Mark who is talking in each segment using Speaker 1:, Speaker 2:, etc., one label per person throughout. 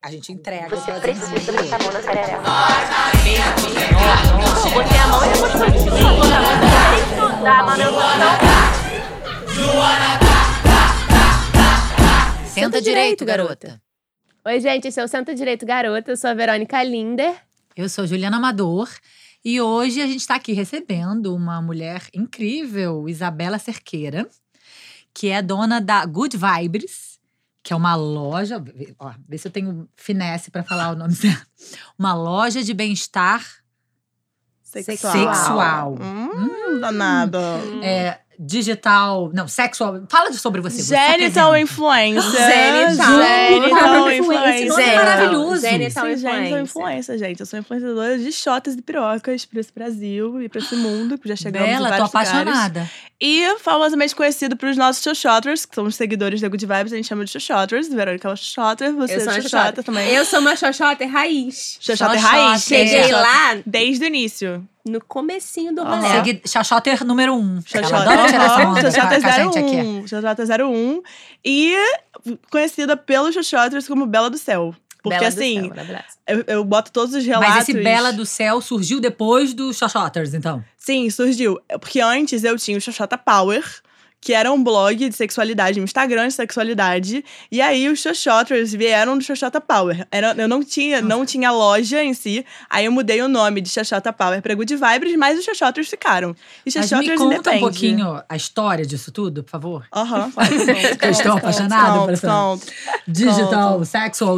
Speaker 1: A gente entrega.
Speaker 2: Você precisa botar a mão na sererela.
Speaker 3: Botei a mão e depois continuo. Botar a mão tem que dar a manutenção.
Speaker 1: Senta direito, garota.
Speaker 4: Oi, gente, esse é o Senta Direito Garota. Eu sou a Verônica Linder.
Speaker 1: Eu sou Juliana Amador e hoje a gente está aqui recebendo uma mulher incrível, Isabela Cerqueira, que é dona da Good Vibes, que é uma loja. Ó, vê se eu tenho finesse para falar o nome dela. Uma loja de bem-estar
Speaker 5: Sexual.
Speaker 1: sexual.
Speaker 5: Hum, danado.
Speaker 1: É, digital. Não, sexual. Fala sobre você. você tá
Speaker 5: Genital
Speaker 1: apresenta.
Speaker 5: influencer.
Speaker 4: Genital.
Speaker 5: Genital influencer.
Speaker 1: é maravilhoso.
Speaker 4: Genital
Speaker 5: Sim, genital
Speaker 4: influencer.
Speaker 5: influencer, gente. Eu sou influenciadora de shotas e pirocas pra esse Brasil e pra esse mundo, que já chegamos em
Speaker 1: Bela, tô
Speaker 5: vários lugares.
Speaker 1: apaixonada.
Speaker 5: E famosamente conhecido pros nossos xoxoters, que são os seguidores da Good Vibes, a gente chama de xoxoters. Verônica é uma xoxoter, você é
Speaker 4: uma
Speaker 5: xoxota também.
Speaker 4: Eu sou uma xoxota raiz.
Speaker 5: Xoxota
Speaker 1: Xoxota.
Speaker 5: raiz.
Speaker 4: Cheguei
Speaker 1: É.
Speaker 4: lá
Speaker 5: Desde o início.
Speaker 4: No comecinho do rolê.
Speaker 1: Segui- Xoxoter número um.
Speaker 5: Xoxota.
Speaker 1: Ela adora tirar essa
Speaker 5: Aham,
Speaker 1: onda com a-
Speaker 5: Xoxota
Speaker 1: com a gente aqui.
Speaker 5: 01. Xoxota 01. E conhecida pelos xoxoters como Bela do Céu. Porque
Speaker 4: Bela
Speaker 5: assim,
Speaker 4: céu,
Speaker 5: eu, eu boto todos os relatos.
Speaker 1: Mas esse Bela do Céu surgiu depois do Xoxoters, então.
Speaker 5: Sim, surgiu. Porque antes eu tinha o Xoxota Power, que era um blog de sexualidade, um Instagram de sexualidade. E aí os Xoxoters vieram do Xoxota Power. Era, eu não tinha, não tinha loja em si. Aí eu mudei o nome de Xoxota Power pra Good Vibes, mas os Xoxoters ficaram. E
Speaker 1: Mas me conta
Speaker 5: independe.
Speaker 1: um pouquinho a história disso tudo, por favor.
Speaker 5: Aham.
Speaker 1: Eu estou apaixonada por
Speaker 5: Conto,
Speaker 1: essa
Speaker 5: conto.
Speaker 1: digital, sexual.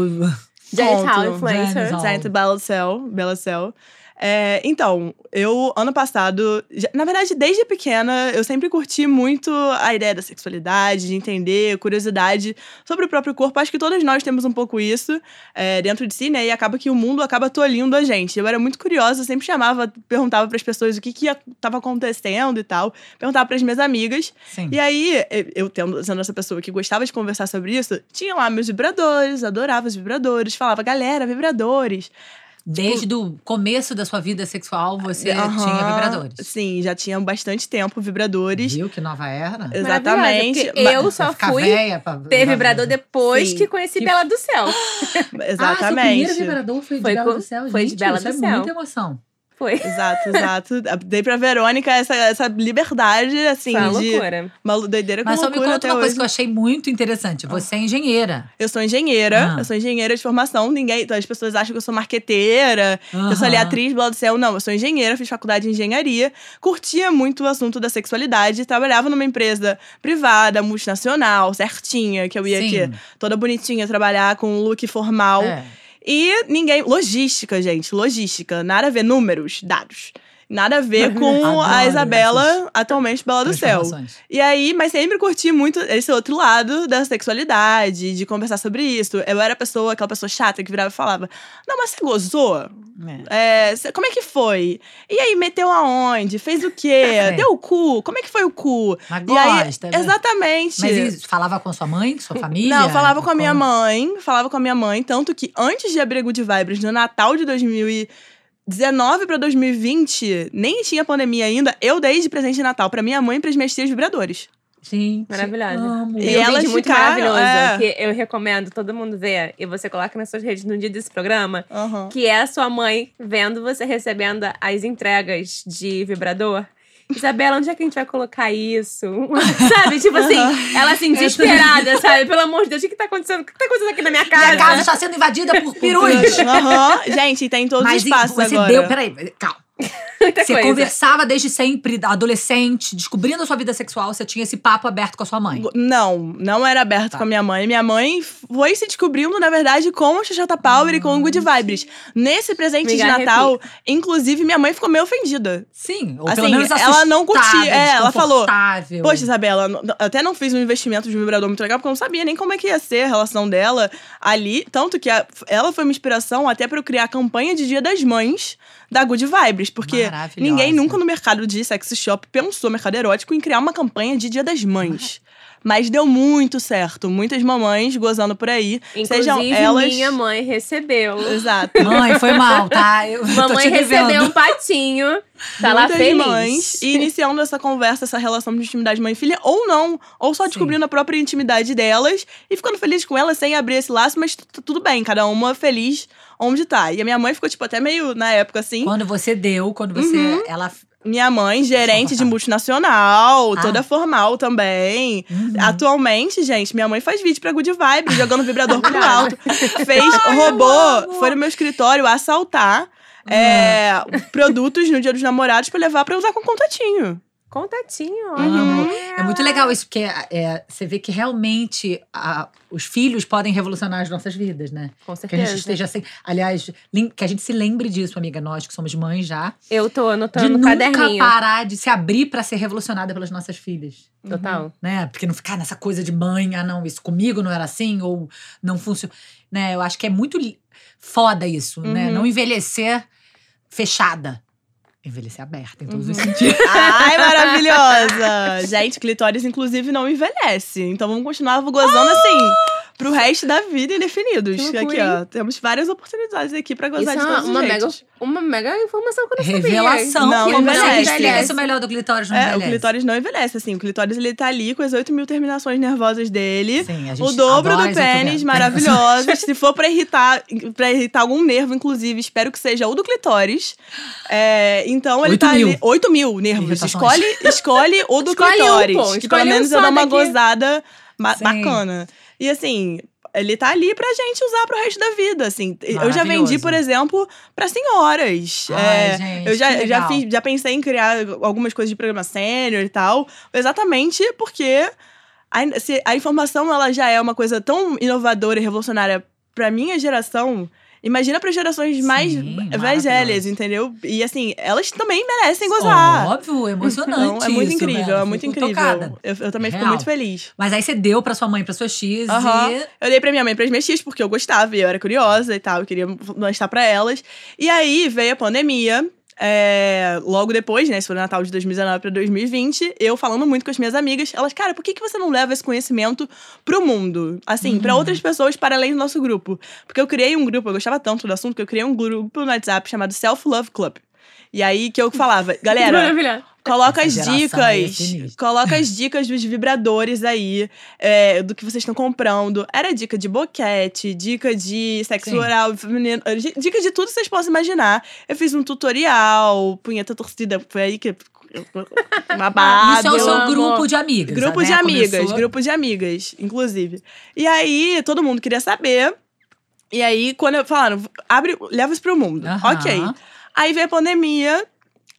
Speaker 4: Genital
Speaker 5: Conto.
Speaker 4: influencer.
Speaker 1: Genital.
Speaker 5: Gente, Bela Cell, Bela Cell. É, então, eu, ano passado, já- na verdade, desde pequena, eu sempre curti muito a ideia da sexualidade, de entender, curiosidade sobre o próprio corpo. Acho que todos nós temos um pouco isso é, dentro de si, né? E acaba que o mundo acaba tolhindo a gente. Eu era muito curiosa, sempre chamava, perguntava para as pessoas o que que estava acontecendo e tal. Perguntava para as minhas amigas.
Speaker 1: Sim.
Speaker 5: E aí, eu- eu tendo, sendo essa pessoa que gostava de conversar sobre isso, tinha lá meus vibradores, adorava os vibradores, falava, galera, vibradores.
Speaker 1: Desde o começo da sua vida sexual, você
Speaker 5: Aham,
Speaker 1: tinha vibradores.
Speaker 5: Sim, já tinha bastante tempo vibradores.
Speaker 1: Viu que nova era?
Speaker 5: Exatamente.
Speaker 4: Eu só fui
Speaker 1: pra-
Speaker 4: ter vibrador depois
Speaker 5: Sim.
Speaker 4: que conheci
Speaker 1: Que-
Speaker 4: Bela do Céu.
Speaker 1: Ah, seu primeiro
Speaker 5: Exatamente.
Speaker 1: vibrador foi de
Speaker 4: Foi
Speaker 1: Bela
Speaker 4: com-
Speaker 1: do Céu.
Speaker 4: foi de
Speaker 1: Gente,
Speaker 4: Bela
Speaker 1: isso
Speaker 4: do
Speaker 1: é
Speaker 4: Céu.
Speaker 1: muita emoção.
Speaker 4: Foi.
Speaker 5: exato, exato. Dei pra Verônica essa, essa liberdade, assim,
Speaker 4: Foi uma
Speaker 5: de.
Speaker 4: loucura.
Speaker 5: Uma doideira com
Speaker 1: Mas só me conta uma coisa
Speaker 5: hoje.
Speaker 1: que eu achei muito interessante. Você é engenheira.
Speaker 5: Eu sou engenheira,
Speaker 1: Ah.
Speaker 5: eu sou engenheira de formação. Ninguém, então as pessoas acham que eu sou marqueteira, que eu sou ali atriz, blá do céu. Não, eu sou engenheira, fiz faculdade de engenharia, curtia muito o assunto da sexualidade, trabalhava numa empresa privada, multinacional, certinha, que eu ia
Speaker 1: Sim.
Speaker 5: aqui toda bonitinha trabalhar com um look formal.
Speaker 1: É.
Speaker 5: E ninguém. Logística, gente, logística. Nada a ver, números, dados. Nada a ver com
Speaker 1: Adoro
Speaker 5: a Isabela,
Speaker 1: essas
Speaker 5: atualmente Bela do Céu. E aí, mas sempre curti muito esse outro lado da sexualidade, de conversar sobre isso. Eu era a pessoa, aquela pessoa chata que virava e falava: Não, mas você gozou?
Speaker 1: É.
Speaker 5: É, como é que foi? E aí, meteu aonde? Fez o quê?
Speaker 1: É.
Speaker 5: Deu o cu? Como é que foi o cu?
Speaker 1: Mas
Speaker 5: E aí,
Speaker 1: gosta, né?
Speaker 5: exatamente.
Speaker 1: Mas isso, falava com sua mãe, com sua família?
Speaker 5: Não, falava com a minha mãe, falava com a minha mãe, tanto que antes de abrir Good Vibes, no Natal de 2019 pra 2020, nem tinha pandemia ainda, eu dei de presente de Natal pra minha mãe e pras minhas tias vibradores.
Speaker 1: Gente,
Speaker 4: Maravilhosa.
Speaker 1: amo.
Speaker 5: E
Speaker 4: um vídeo muito
Speaker 5: ficaram,
Speaker 4: maravilhoso
Speaker 5: é.
Speaker 4: que eu recomendo todo mundo ver e você coloca nas suas redes no dia desse programa,
Speaker 5: Aham.
Speaker 4: que é a sua mãe vendo você recebendo as entregas de vibrador. Isabela, onde é que a gente vai colocar isso? sabe? Tipo assim, ela assim, desesperada, sabe? Pelo amor de Deus, o que tá acontecendo? O que tá acontecendo aqui na minha casa?
Speaker 1: Minha casa está sendo invadida por perus.
Speaker 5: Aham. Gente, tem todos
Speaker 1: Mas
Speaker 5: os passos
Speaker 1: você
Speaker 5: agora.
Speaker 1: deu. Peraí, calma. Você
Speaker 4: coisa.
Speaker 1: conversava desde sempre, adolescente, descobrindo a sua vida sexual, você tinha esse papo aberto com a sua mãe.
Speaker 5: Não, não era aberto
Speaker 1: Tá.
Speaker 5: com a minha mãe. Minha mãe foi se descobrindo, na verdade, com o Xuxata Power e com o Good Vibes. Nesse presente de. Natal, inclusive, minha mãe ficou meio ofendida.
Speaker 1: Sim, ou
Speaker 5: Assim, ela não curtia, é, ela falou. Poxa, Isabela, até não fiz um investimento de vibrador muito legal, porque eu não sabia nem como é que ia ser a relação dela ali. Tanto que a- ela foi uma inspiração até pra eu criar a campanha de Dia das Mães da Good Vibes. Porque ninguém nunca no mercado de sex shop pensou, mercado erótico, em criar uma campanha de Dia das Mães. mas deu muito certo. Muitas mamães gozando por aí.
Speaker 4: Inclusive,
Speaker 5: sejam elas.
Speaker 4: minha mãe recebeu.
Speaker 5: Exato.
Speaker 1: Mãe, foi mal, tá? Eu
Speaker 4: Mamãe recebeu um patinho. Tá lá feliz.
Speaker 5: mães e iniciando essa conversa, essa relação de intimidade mãe e filha, ou não, ou só
Speaker 1: Sim.
Speaker 5: descobrindo a própria intimidade delas e ficando feliz com elas sem abrir esse laço, mas tudo bem, cada uma feliz onde tá. E a minha mãe ficou, tipo, até meio na época assim.
Speaker 1: Quando você deu, quando você.
Speaker 5: Uhum.
Speaker 1: Ela.
Speaker 5: Minha mãe, gerente de multinacional,
Speaker 1: Ah.
Speaker 5: toda formal também.
Speaker 1: Uhum.
Speaker 5: Atualmente, gente, minha mãe faz vídeo pra Good Vibe, jogando vibrador pro alto. Fez, roubou, foi no meu escritório assaltar
Speaker 1: Hum.
Speaker 5: é, produtos no dia dos namorados pra levar pra usar com contatinho.
Speaker 4: Contatinho.
Speaker 1: Amo. É muito legal isso, porque é, você vê que realmente a- os filhos podem revolucionar as nossas vidas, né?
Speaker 4: Com
Speaker 1: Que a gente
Speaker 4: certeza.
Speaker 1: esteja assim. Aliás, que a gente se lembre disso, amiga, nós que somos mães já.
Speaker 4: Eu tô
Speaker 1: De
Speaker 4: anotando no
Speaker 1: nunca
Speaker 4: caderninho.
Speaker 1: parar de se abrir pra ser revolucionada pelas nossas filhas.
Speaker 4: Total.
Speaker 1: Né? Porque não ficar nessa coisa de mãe, ah, não, isso comigo não era assim, ou não funciona. Né? Eu acho que é muito foda isso, né?
Speaker 5: Uhum.
Speaker 1: Não envelhecer fechada. Envelhecer aberta em todos
Speaker 5: Uhum.
Speaker 1: os sentidos.
Speaker 5: Ai, maravilhosa! Gente, clitóris, inclusive, não envelhece. Então vamos continuar gozando assim pro resto da vida indefinidos.
Speaker 4: Que
Speaker 5: Aqui, ó. Temos várias oportunidades aqui pra
Speaker 4: Isso
Speaker 5: gozar
Speaker 4: é
Speaker 5: de
Speaker 4: uma,
Speaker 5: todos os
Speaker 4: uma mega,
Speaker 5: jeitos.
Speaker 4: uma mega informação que eu não sabia.
Speaker 1: Revelação.
Speaker 5: Não
Speaker 1: que
Speaker 5: envelhece.
Speaker 1: Explica isso
Speaker 4: Envelhece.
Speaker 1: melhor do clitóris não
Speaker 5: É, o
Speaker 1: envelhece.
Speaker 5: clitóris não envelhece, assim. O clitóris, ele tá ali com as 8 mil terminações nervosas dele.
Speaker 1: Sim, a gente
Speaker 5: O dobro do pênis,
Speaker 1: outro
Speaker 5: maravilhosos. Se for pra irritar, pra irritar algum nervo, inclusive, espero que seja o do clitóris. É, então, ele
Speaker 1: Oito
Speaker 5: tá
Speaker 1: mil.
Speaker 5: ali. 8 mil nervos. Escolhe, escolhe o do
Speaker 4: Escolhe um,
Speaker 5: clitóris.
Speaker 4: pô.
Speaker 5: que pelo
Speaker 4: um
Speaker 5: menos
Speaker 4: só
Speaker 5: eu dou uma
Speaker 4: daqui.
Speaker 5: gozada ba-
Speaker 1: Sim.
Speaker 5: bacana. E assim. Ele tá ali pra gente usar pro resto da vida, assim. Eu já vendi, por exemplo, pra senhoras.
Speaker 1: Ai,
Speaker 5: É,
Speaker 1: gente,
Speaker 5: eu já, já, fiz, já pensei em criar algumas coisas de programa sênior e tal, exatamente porque a, se a informação ela já é uma coisa tão inovadora e revolucionária pra minha geração. Imagina para gerações mais
Speaker 1: Sim,
Speaker 5: mais velhas, entendeu? E assim, elas também merecem gozar.
Speaker 1: Óbvio, emocionante.
Speaker 5: Então, é muito
Speaker 1: isso,
Speaker 5: incrível,
Speaker 1: né?
Speaker 5: é muito
Speaker 1: Fico
Speaker 5: incrível.
Speaker 1: tocada.
Speaker 5: Eu, eu também fico
Speaker 1: Real.
Speaker 5: muito feliz.
Speaker 1: Mas aí você deu pra sua mãe, pra suas X
Speaker 5: Aham.
Speaker 1: e.
Speaker 5: Eu dei pra minha mãe e pras minhas tias, porque eu gostava e eu era curiosa e tal, eu queria mostrar pra elas. E aí veio a pandemia. É, logo depois, né? Isso foi no Natal de 2019 pra 2020, eu falando muito com as minhas amigas, elas, cara, por que, que você não leva esse conhecimento pro mundo? Assim, pra
Speaker 1: Uhum.
Speaker 5: outras pessoas para além do nosso grupo. Porque eu criei um grupo, eu gostava tanto do assunto, que eu criei um grupo no WhatsApp chamado Self Love Club. E aí que eu falava, galera,
Speaker 4: Maravilhoso.
Speaker 5: Coloca as
Speaker 1: Essa é
Speaker 5: dicas.
Speaker 1: sinistra.
Speaker 5: coloca as dicas dos vibradores aí, é, do que vocês estão comprando. Era dica de boquete, dica de sexo
Speaker 1: Sim.
Speaker 5: oral feminino, di- dica de tudo que vocês possam imaginar. Eu fiz um tutorial, punheta torcida, foi aí que. Babado.
Speaker 1: Isso é o seu
Speaker 4: amo.
Speaker 1: grupo de amigas.
Speaker 5: Grupo
Speaker 1: né?
Speaker 5: de amigas,
Speaker 1: Começou-
Speaker 5: grupo de amigas, inclusive. E aí, todo mundo queria saber. E aí, quando eu falaram, abre, leva isso pro mundo. Ok. Aí veio a pandemia,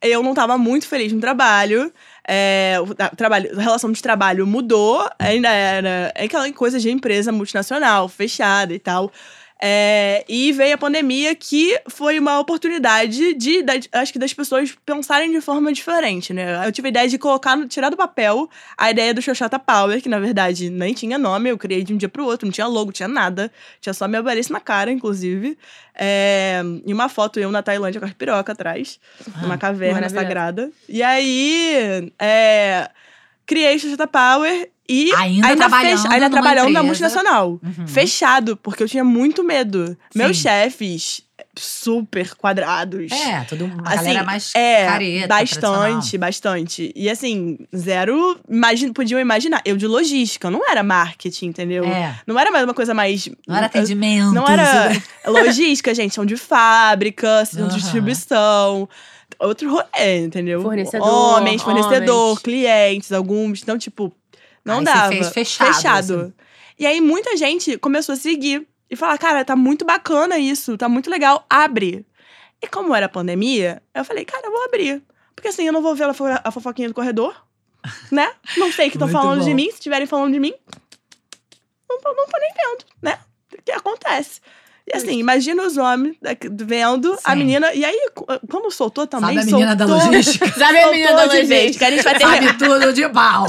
Speaker 5: eu não tava muito feliz no trabalho. É, o trabalho, a relação de trabalho mudou, ainda era é aquela coisa de empresa multinacional, fechada e tal. É, e veio a pandemia, que foi uma oportunidade de, da- acho que das pessoas pensarem de forma diferente, né? Eu tive a ideia de colocar, tirar do papel a ideia do Xoxota Power, que na verdade nem tinha nome, eu criei de um dia pro outro, não tinha logo, tinha nada. Tinha só minha beleza na cara, inclusive. É, e uma foto eu na Tailândia com a piroca atrás, numa caverna sagrada. E aí, é, criei Xoxota Power e
Speaker 1: Ainda trabalhando
Speaker 5: ainda
Speaker 1: numa
Speaker 5: trabalhando na multinacional.
Speaker 1: Uhum.
Speaker 5: Fechado, porque eu tinha muito medo. Meus
Speaker 1: Sim.
Speaker 5: chefes, super quadrados.
Speaker 1: É, tudo uma
Speaker 5: Assim,
Speaker 1: galera mais
Speaker 5: é,
Speaker 1: careta.
Speaker 5: bastante, bastante. E assim, zero. Imagina, podiam imaginar. Eu de logística, eu não era marketing, entendeu?
Speaker 1: É,
Speaker 5: Não era mais uma coisa mais.
Speaker 1: não era atendimento.
Speaker 5: Não era logística, gente, são de fábrica, são de distribuição. Outro rolê, entendeu?
Speaker 4: Fornecedor,
Speaker 5: Homens, fornecedor,
Speaker 4: homens.
Speaker 5: clientes, alguns. Então, tipo, não
Speaker 1: Aí você
Speaker 5: dava.
Speaker 1: fez fechado, assim.
Speaker 5: E aí, muita gente começou a seguir e falar: cara, tá muito bacana isso, tá muito legal, abre. E como era pandemia, eu falei: cara, eu vou abrir. Porque assim, eu não vou ver a fo- a fofoquinha do corredor, né? Não sei o que estão falando de
Speaker 1: bom.
Speaker 5: mim. Se estiverem falando de mim, não tô, não tô nem vendo, né? O que acontece? E assim, imagina os homens vendo a
Speaker 1: Sim.
Speaker 5: menina. E aí, quando soltou também.
Speaker 1: Sabe a menina da
Speaker 5: soltou-
Speaker 1: logística?
Speaker 4: Sabe a menina da logística?
Speaker 5: que a gente vai ter
Speaker 1: Sabe tudo de pau.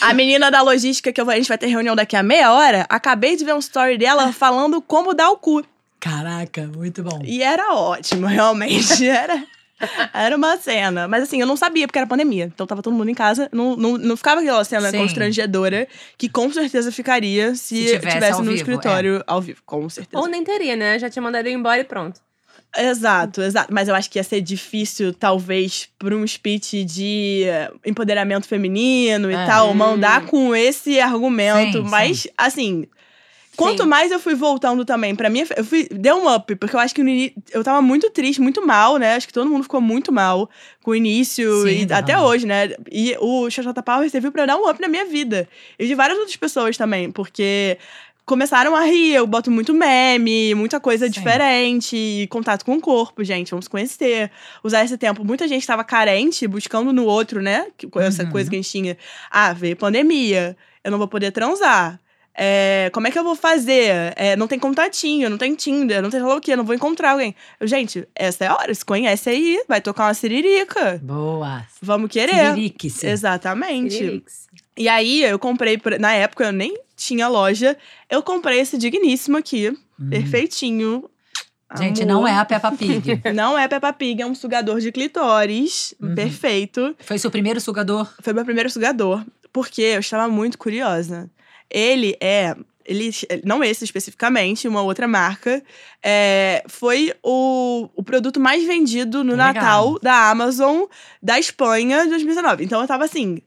Speaker 5: a menina da logística, que eu vou- a gente vai ter reunião daqui a meia hora, acabei de ver um story dela falando como dar o cu.
Speaker 1: Caraca, muito bom.
Speaker 5: E era ótimo, realmente. Era. Era uma cena. Mas assim, eu não sabia, porque era pandemia. Então tava todo mundo em casa. Não, não, não ficava aquela cena
Speaker 1: Sim.
Speaker 5: constrangedora que com certeza ficaria se,
Speaker 1: Se tivesse
Speaker 5: tivesse no
Speaker 1: vivo,
Speaker 5: escritório ao vivo. Com certeza.
Speaker 4: Ou nem teria, né? Já tinha mandado ele embora e pronto.
Speaker 5: Exato, exato. Mas eu acho que ia ser difícil, talvez, por um speech de eh, empoderamento feminino e
Speaker 1: É.
Speaker 5: tal, mandar com esse argumento.
Speaker 1: Sim,
Speaker 5: Mas, assim. Quanto
Speaker 4: Sim.
Speaker 5: mais eu fui voltando também, pra mim, eu fui, deu um up, porque eu acho que no ini- eu tava muito triste, muito mal, né? Acho que todo mundo ficou muito mal com o início
Speaker 1: Sim,
Speaker 5: e
Speaker 1: dá
Speaker 5: até hoje, né? E o Xoxota Power serviu pra dar um up na minha vida. E de várias outras pessoas também, porque começaram a rir, eu boto muito meme, muita coisa
Speaker 1: Sim.
Speaker 5: diferente, contato com o corpo, gente, vamos conhecer. Usar esse tempo, muita gente tava carente, buscando no outro, né? Essa
Speaker 1: Uhum.
Speaker 5: coisa que a gente tinha. Ah, veio pandemia, eu não vou poder transar. É, como é que eu vou fazer? É, não tem contatinho, não tem Tinder, não tem sei lá o quê, não vou encontrar alguém. Eu, gente, essa é a hora, se conhece aí, vai tocar uma siririca.
Speaker 1: Boa.
Speaker 5: Vamos querer.
Speaker 1: Siririque-se.
Speaker 5: Exatamente. E aí, eu comprei, na época eu nem tinha loja, eu comprei esse digníssimo aqui,
Speaker 1: Hum.
Speaker 5: perfeitinho.
Speaker 1: Gente,
Speaker 5: Amor.
Speaker 1: não é a Peppa Pig.
Speaker 5: Não é Peppa Pig, é um sugador de clitóris,
Speaker 1: Uhum.
Speaker 5: perfeito.
Speaker 1: Foi seu primeiro sugador?
Speaker 5: Foi meu primeiro sugador, porque eu estava muito curiosa. Ele é. Ele, não esse especificamente, uma outra marca. é, foi o, o produto mais vendido no
Speaker 1: Legal.
Speaker 5: Natal da Amazon da Espanha de 2019. Então eu tava assim.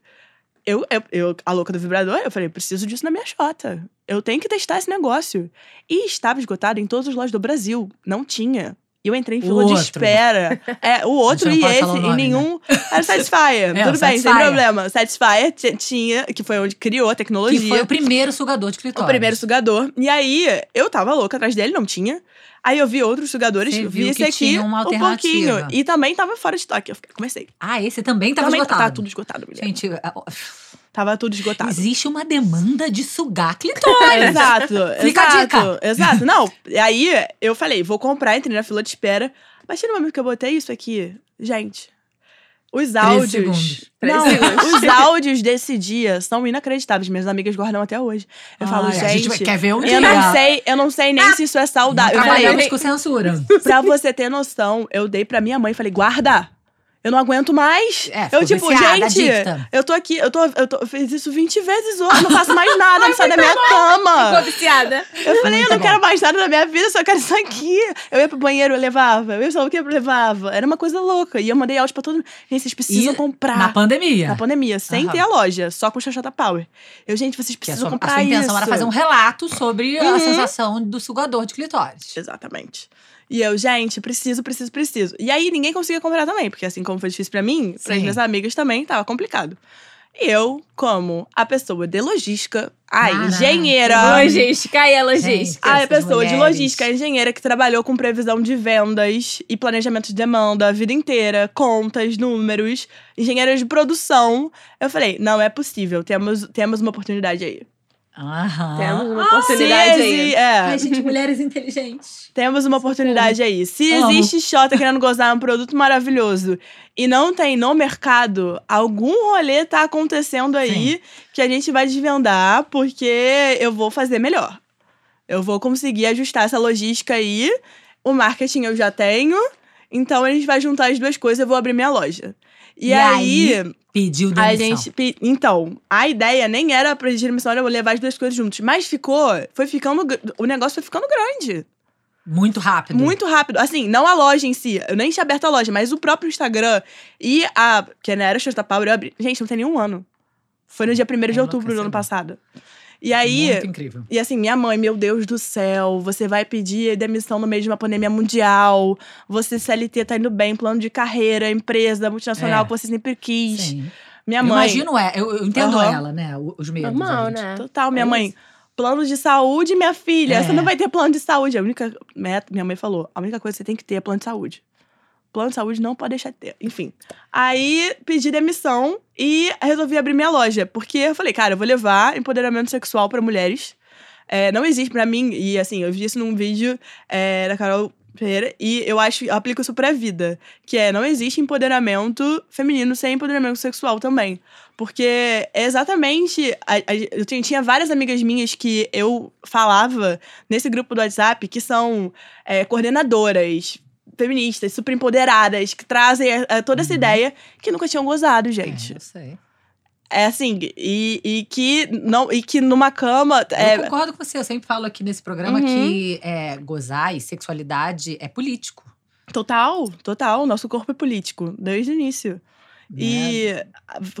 Speaker 5: Eu, eu, eu, a louca do vibrador, eu falei, preciso disso na minha chota. Eu tenho que testar esse negócio. E estava esgotado em todas as lojas do Brasil. Não tinha. E eu entrei em
Speaker 1: O
Speaker 5: fila de
Speaker 1: outro.
Speaker 5: espera. É, o outro e esse,
Speaker 1: o
Speaker 5: e
Speaker 1: nome, né?
Speaker 5: nenhum. Era Satisfyer.
Speaker 1: É,
Speaker 5: Tudo
Speaker 1: o
Speaker 5: bem, sem problema. Satisfyer tinha, que foi onde criou a tecnologia.
Speaker 1: Que foi o primeiro sugador de
Speaker 5: o
Speaker 1: clitóris.
Speaker 5: primeiro sugador. E aí, eu tava louca atrás dele, não tinha. Aí eu vi outros sugadores,
Speaker 1: Você
Speaker 5: vi esse aqui
Speaker 1: tinha uma
Speaker 5: um pouquinho. E também tava fora de estoque. Eu comecei.
Speaker 1: Ah, esse também tava
Speaker 5: também
Speaker 1: esgotado.
Speaker 5: Tava tudo esgotado, mulher.
Speaker 1: Gente, ó,
Speaker 5: Tava tudo esgotado.
Speaker 1: existe uma demanda de sugar clitóris.
Speaker 5: Exato,
Speaker 1: Fica a
Speaker 5: exato,
Speaker 1: dica.
Speaker 5: exato. Não, e aí eu falei, vou comprar, entrei na fila de espera. Mas no momento que eu botei isso aqui, gente, os áudios. Não, os áudios desse dia são inacreditáveis. Minhas amigas guardam até hoje. Eu falo,
Speaker 1: Ai, a gente
Speaker 5: gente.
Speaker 1: quer ver um
Speaker 5: eu
Speaker 1: dia.
Speaker 5: não sei, eu não sei nem se isso é saudável. Eu falei,
Speaker 1: Trabalhamos com censura.
Speaker 5: pra você ter noção, eu dei pra minha mãe e falei, guarda! Eu não aguento mais.
Speaker 1: É,
Speaker 5: eu, tipo,
Speaker 1: viciada,
Speaker 5: gente,
Speaker 1: adicta.
Speaker 5: eu tô aqui, eu tô, eu tô, eu fiz isso 20 vezes hoje, eu não faço mais nada, não sai da minha cama.
Speaker 4: Ficou viciada.
Speaker 5: Eu falei, eu
Speaker 1: Muito
Speaker 5: não
Speaker 1: bom.
Speaker 5: quero mais nada na minha vida, eu só quero isso aqui. Eu ia pro banheiro, eu levava. Eu ia só o que eu levava. Era uma coisa louca. E eu mandei áudio pra todo mundo. Gente, vocês precisam
Speaker 1: E
Speaker 5: comprar.
Speaker 1: Na pandemia.
Speaker 5: Na pandemia, sem
Speaker 1: Aham.
Speaker 5: ter a loja, só com Xoxota Power. Eu, gente, vocês
Speaker 1: a
Speaker 5: precisam
Speaker 1: sua, a
Speaker 5: comprar
Speaker 1: sua intenção
Speaker 5: isso.
Speaker 1: era fazer um relato sobre a
Speaker 5: Uhum.
Speaker 1: sensação do sugador de clitóris.
Speaker 5: Exatamente. E eu, gente, preciso, preciso, preciso. E aí ninguém conseguia comprar também, porque assim como foi difícil pra mim, pras
Speaker 1: Sim.
Speaker 5: minhas amigas também tava complicado. E eu, como a pessoa de logística, a
Speaker 1: Caraca.
Speaker 5: engenheira.
Speaker 4: Logística, aí é
Speaker 1: Gente,
Speaker 4: logística.
Speaker 5: A
Speaker 1: essas
Speaker 5: pessoa de
Speaker 1: mulheres.
Speaker 5: logística, a engenheira que trabalhou com previsão de vendas e planejamento de demanda a vida inteira, contas, números, engenheira de produção. Eu falei, não é possível, temos, temos uma oportunidade aí.
Speaker 1: Aham.
Speaker 4: Temos uma
Speaker 5: Se
Speaker 4: oportunidade aí.
Speaker 5: é,
Speaker 1: Ai, gente, mulheres inteligentes.
Speaker 5: temos uma oportunidade aí. Se
Speaker 1: Amo.
Speaker 5: existe Xota querendo gozar um produto maravilhoso e não tem no mercado, algum rolê tá acontecendo aí que a gente vai desvendar, porque eu vou fazer melhor. Eu vou conseguir ajustar essa logística aí. O marketing eu já tenho. Então a gente vai juntar as duas coisas, eu vou abrir minha loja. E,
Speaker 1: E
Speaker 5: aí,
Speaker 1: Pediu
Speaker 5: a
Speaker 1: demissão.
Speaker 5: gente. pe- Então, a ideia nem era pra gente missão, era eu levar as duas coisas juntos. Mas ficou. Foi ficando. O negócio foi ficando grande.
Speaker 1: Muito rápido.
Speaker 5: Muito rápido. Assim, não a loja em si. Eu nem tinha aberto a loja, mas o próprio Instagram e a. Que não era Xuxa Power, eu abri. Gente, não tem nenhum ano. Foi no dia 1 de outubro do ano passado. E aí.
Speaker 1: Muito incrível.
Speaker 5: E assim, minha mãe, meu Deus do céu, você vai pedir demissão no meio de uma pandemia mundial. Você, CLT, tá indo bem, plano de carreira, empresa multinacional
Speaker 1: É.
Speaker 5: que você sempre quis.
Speaker 1: Sim.
Speaker 5: Minha
Speaker 1: Eu
Speaker 5: mãe.
Speaker 1: imagino, é, eu, eu entendo
Speaker 5: Aham.
Speaker 1: ela, né? Os medos.
Speaker 4: Normal, né?
Speaker 5: Total, minha
Speaker 4: É
Speaker 5: mãe.
Speaker 4: isso.
Speaker 5: Plano de saúde, minha filha.
Speaker 1: É.
Speaker 5: Você não vai ter plano de saúde. A única meta, minha mãe falou, a única coisa que você tem que ter é plano de saúde. Plano de saúde não pode deixar de ter. Enfim. Aí pedi demissão e resolvi abrir minha loja. Porque eu falei, cara, eu vou levar empoderamento sexual pra mulheres. É, não existe pra mim, e assim, eu vi isso num vídeo é, da Carol Pereira, e eu acho, eu aplico isso pra vida. Que é, não existe empoderamento feminino sem empoderamento sexual também. Porque é exatamente. a- a- eu tinha, tinha várias amigas minhas que eu falava nesse grupo do WhatsApp que são é, coordenadoras, feministas, super empoderadas, que trazem eh, toda essa ideia que nunca tinham gozado, gente.
Speaker 1: É, eu sei.
Speaker 5: É assim, e, e que não e que numa cama.
Speaker 1: Eu
Speaker 5: É,
Speaker 1: concordo com você. Eu sempre falo aqui nesse programa
Speaker 5: Uhum.
Speaker 1: que é, gozar e sexualidade é político.
Speaker 5: total, total. Nosso corpo é político, desde o início.
Speaker 1: Né?
Speaker 5: E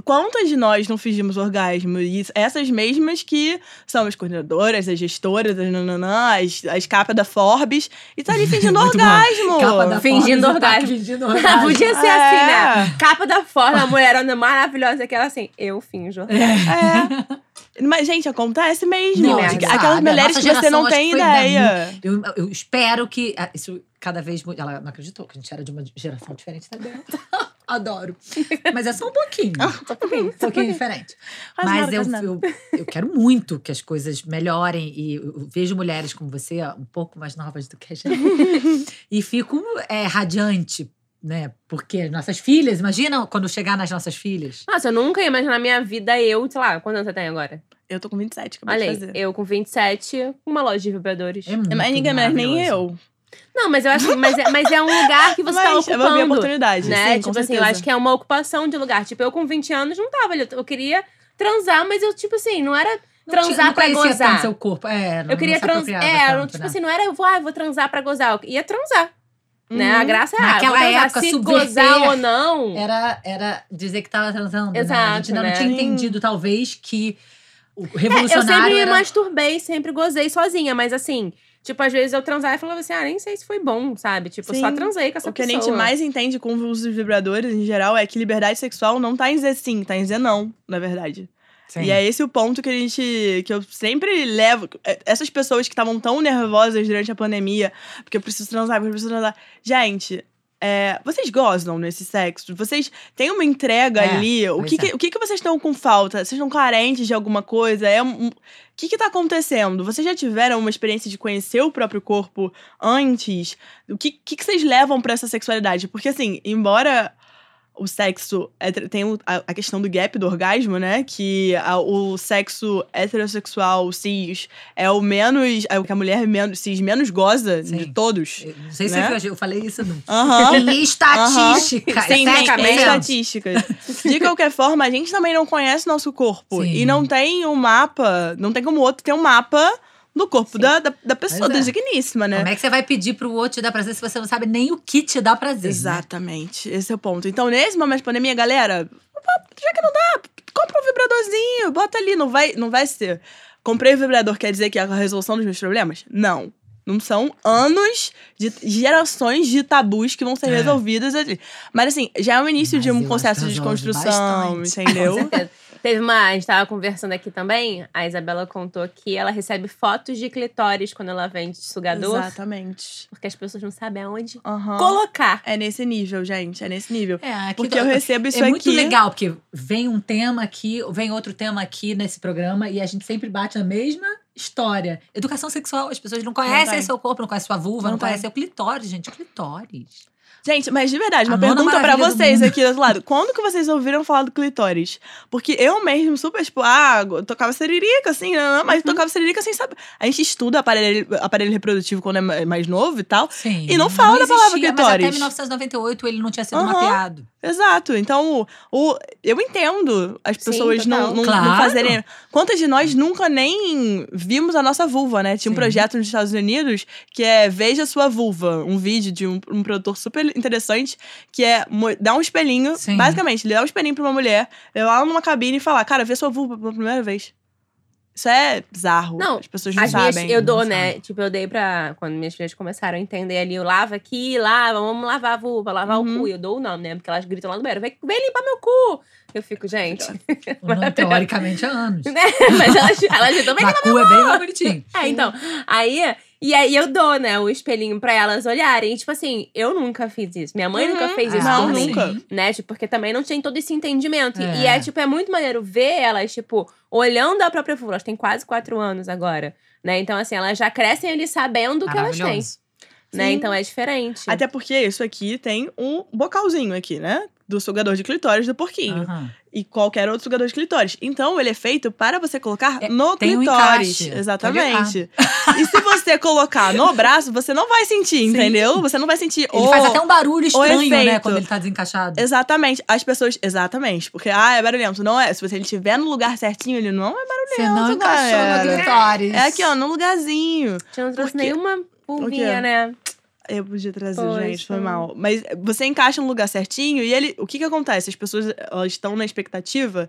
Speaker 5: quantas de nós não fingimos orgasmo? E essas mesmas que são as coordenadoras, as gestoras, as nananã, as, as capas da Forbes, e tá ali fingindo orgasmo.
Speaker 1: Capa da
Speaker 4: Fingindo
Speaker 1: Forbes tá
Speaker 4: orgasmo.
Speaker 1: Fingindo orgasmo.
Speaker 4: Podia ser
Speaker 5: É.
Speaker 4: assim, né? Capa da forma, a mulherona maravilhosa, que ela assim, eu finjo.
Speaker 5: É. Mas, gente, acontece mesmo.
Speaker 1: Não,
Speaker 4: gente
Speaker 5: Aquelas mulheres que você não tem
Speaker 1: da
Speaker 5: ideia.
Speaker 1: Eu, eu espero que ah, isso cada vez. Ela não acreditou que a gente era de uma geração diferente da dela. Adoro. Mas é só um pouquinho.
Speaker 5: Ah,
Speaker 1: um pouquinho, um pouquinho diferente. Mas
Speaker 5: nada,
Speaker 1: eu,
Speaker 5: nada.
Speaker 1: eu, eu quero muito que as coisas melhorem. E eu vejo mulheres como você, um pouco mais novas do que a gente. e fico é, radiante, né? Porque as nossas filhas, imagina quando chegar nas nossas filhas.
Speaker 4: Nossa, eu nunca ia imaginar na minha vida eu, sei lá, quantos anos você tem agora?
Speaker 5: Eu tô com 27, acabei
Speaker 4: Olha
Speaker 5: de
Speaker 4: aí,
Speaker 5: fazer.
Speaker 4: eu com 27, uma loja de vibradores.
Speaker 1: É muito
Speaker 5: Mas ninguém merece, nem eu.
Speaker 4: Não, mas eu acho que mas é, mas é um lugar que você tá
Speaker 5: Mas eu vou ver a
Speaker 4: ocupando.
Speaker 5: oportunidade.
Speaker 4: Né?
Speaker 5: sim,
Speaker 4: tipo
Speaker 5: com
Speaker 4: assim, eu acho que é uma ocupação de lugar. Tipo, eu com 20 anos não tava ali. Eu queria transar, mas eu, tipo assim, não era transar
Speaker 1: não
Speaker 4: pra gozar.
Speaker 1: tanto seu corpo. É, não,
Speaker 4: eu queria transar. É, eu não-
Speaker 1: tanto,
Speaker 4: tipo
Speaker 1: né?
Speaker 4: assim, não era eu vou, ah, eu vou transar pra gozar. Eu ia transar. Né?
Speaker 5: Uhum.
Speaker 4: A graça é, ah,
Speaker 1: Naquela
Speaker 4: transar.
Speaker 1: época,
Speaker 4: se gozar ou não.
Speaker 1: Era, era dizer que tava transando. né? A
Speaker 4: Exato,
Speaker 1: gente ainda
Speaker 4: né?
Speaker 1: não tinha
Speaker 5: Sim.
Speaker 1: entendido, talvez, que o
Speaker 4: É, eu
Speaker 1: revolucionário
Speaker 4: sempre me
Speaker 1: era...
Speaker 4: masturbei, sempre gozei sozinha, mas assim, tipo, às vezes eu transava e falava assim, ah, nem sei se foi bom, sabe? Tipo, eu só
Speaker 5: Sim.
Speaker 4: transei com essa
Speaker 5: O que a
Speaker 4: pessoa.
Speaker 5: gente mais entende com o uso dos vibradores, em geral, é que liberdade sexual não tá em dizer sim, tá em dizer não, na verdade.
Speaker 1: Sim.
Speaker 5: E é esse o ponto que a gente. que eu sempre levo. é, Essas pessoas que estavam tão nervosas durante a pandemia, porque eu preciso transar, porque eu preciso transar. Gente. é, vocês gozam nesse sexo? Vocês têm uma entrega
Speaker 1: É,
Speaker 5: ali? O que,
Speaker 1: é.
Speaker 5: que- o que, que vocês estão com falta? Vocês estão carentes de alguma coisa? É um- o que que tá acontecendo? Vocês já tiveram uma experiência de conhecer o próprio corpo antes? O que, que, que vocês levam pra essa sexualidade? Porque, assim, embora o sexo tem a, questão do gap do orgasmo, né? Que a- o sexo heterossexual cis é o menos. É o que a mulher menos, cis menos goza
Speaker 1: Sim.
Speaker 5: de todos.
Speaker 1: Eu Não sei se
Speaker 5: Né?
Speaker 1: eu, eu falei isso não. Em estatística.
Speaker 5: Sim,
Speaker 1: é
Speaker 5: tem
Speaker 1: 7%.
Speaker 5: estatísticas. De qualquer forma, a gente também não conhece nosso corpo.
Speaker 1: Sim.
Speaker 5: E não tem um mapa, não tem como o outro ter um mapa do corpo da, da, da pessoa,
Speaker 1: Pois
Speaker 5: da
Speaker 1: é.
Speaker 5: digníssima, né?
Speaker 1: Como é que você vai pedir pro outro te dar prazer se você não sabe nem o que te dá prazer? né?
Speaker 5: Exatamente, esse é o ponto. Então, nesse momento de pandemia, galera, já que não dá, compra um vibradorzinho, bota ali, não vai, não vai ser. Comprei o vibrador, quer dizer que é a resolução dos meus problemas? Não. Não são anos de gerações de tabus que vão ser
Speaker 1: É.
Speaker 5: resolvidos ali. Mas assim, já é o início
Speaker 1: Mas
Speaker 5: de um processo de desconstrução,
Speaker 1: bastante.
Speaker 5: entendeu?
Speaker 4: Com certeza. Teve uma. A gente tava conversando aqui também. A Isabela contou que ela recebe fotos de clitóris quando ela vende sugador.
Speaker 5: Exatamente.
Speaker 4: Porque as pessoas não sabem aonde
Speaker 5: Aham.
Speaker 4: colocar.
Speaker 5: É nesse nível, gente, é nesse nível.
Speaker 1: É, aqui
Speaker 5: Porque
Speaker 1: do-
Speaker 5: eu recebo isso
Speaker 1: é muito
Speaker 5: aqui.
Speaker 1: legal, porque vem um tema aqui, vem outro tema aqui nesse programa e a gente sempre bate na mesma história. Educação sexual, as pessoas não conhecem
Speaker 5: tem.
Speaker 1: seu corpo, não conhecem sua vulva,
Speaker 5: Não
Speaker 1: não, conhecem o clitóris, gente. Clitóris.
Speaker 5: Gente, mas de verdade, uma pergunta
Speaker 1: do
Speaker 5: vocês aqui do outro lado. Quando que vocês ouviram falar do clitóris? Porque eu mesmo, super, tipo, ah, tocava seririca, assim, não, não, mas
Speaker 1: Uhum.
Speaker 5: tocava seririca sem saber. A gente estuda aparelho, aparelho reprodutivo quando é ma- mais novo e tal.
Speaker 1: Sim.
Speaker 5: E não fala da palavra
Speaker 1: existia, Mas até
Speaker 5: clitóris.
Speaker 1: 1998 ele não tinha sido
Speaker 5: Aham.
Speaker 1: mapeado.
Speaker 5: Exato. Então, o, o- eu entendo as
Speaker 4: Sim,
Speaker 5: pessoas não,
Speaker 4: total.
Speaker 5: não, não
Speaker 1: Claro.
Speaker 5: fazerem. Quantas de nós nunca nem vimos a nossa vulva, né? Tinha um
Speaker 1: Sim.
Speaker 5: projeto nos Estados Unidos que é Veja Sua Vulva. Um vídeo de um, um produtor super interessante que é dar um espelhinho.
Speaker 1: Sim.
Speaker 5: Basicamente, ele dá um espelhinho pra uma mulher, levar ela numa cabine e falar: Cara, vê sua vulva pela primeira vez. Isso é bizarro.
Speaker 4: Não,
Speaker 5: As pessoas não
Speaker 4: As minhas,
Speaker 5: sabem.
Speaker 4: eu dou, né? Tipo, eu dei pra. Quando minhas filhas começaram a entender ali, eu lavo aqui, lava, vamos lavar a vulva, lavar
Speaker 5: Uhum.
Speaker 4: o cu. E eu dou o nome, né? Porque elas gritam lá no banheiro, vem, vem limpar meu cu. Eu fico, gente.
Speaker 1: Não, teoricamente há anos.
Speaker 4: né? Mas elas, elas gritam, vem
Speaker 1: Na cu é bem bonitinho.
Speaker 4: É, então. Aí. E aí eu dou, né, o espelhinho pra elas olharem. E, tipo assim, eu nunca fiz isso. Minha mãe nunca
Speaker 5: Uhum.
Speaker 4: fez isso
Speaker 5: Não,
Speaker 4: por mim.
Speaker 5: nunca.
Speaker 4: Né? Tipo, porque também não tinha todo esse entendimento. E-
Speaker 1: É.
Speaker 4: E é, tipo, é muito maneiro ver elas, tipo, olhando a própria vulva. Elas têm quase quatro anos agora. Né? Então, assim, elas já crescem ali sabendo o que elas têm. Né?
Speaker 5: Sim.
Speaker 4: Então é diferente.
Speaker 5: Até porque isso aqui tem um bocalzinho aqui, né? Do sugador de clitóris do porquinho.
Speaker 1: Aham.
Speaker 5: E qualquer outro sugador de clitóris. Então, ele é feito para você colocar
Speaker 1: É,
Speaker 5: no
Speaker 1: tem um
Speaker 5: clitóris.
Speaker 1: encaixe.
Speaker 5: Exatamente. e se você colocar no braço, você não vai sentir, entendeu? Você não vai sentir
Speaker 1: Ele
Speaker 5: o...
Speaker 1: faz até um barulho estranho, né? Quando ele tá desencaixado.
Speaker 5: Exatamente. As pessoas... Exatamente. Porque, ah, é barulhento. Não é. Se você ele estiver no lugar certinho, ele não é barulhento,
Speaker 1: Você não encaixou
Speaker 5: galera.
Speaker 1: no clitóris.
Speaker 5: É aqui, ó, no lugarzinho.
Speaker 4: A gente não trouxe
Speaker 5: Por quê?
Speaker 4: nenhuma pulguinha, né?
Speaker 5: Eu podia trazer,
Speaker 4: Poxa.
Speaker 5: gente, foi mal. Mas você encaixa no lugar certinho e ele. O que que acontece? As pessoas elas estão na expectativa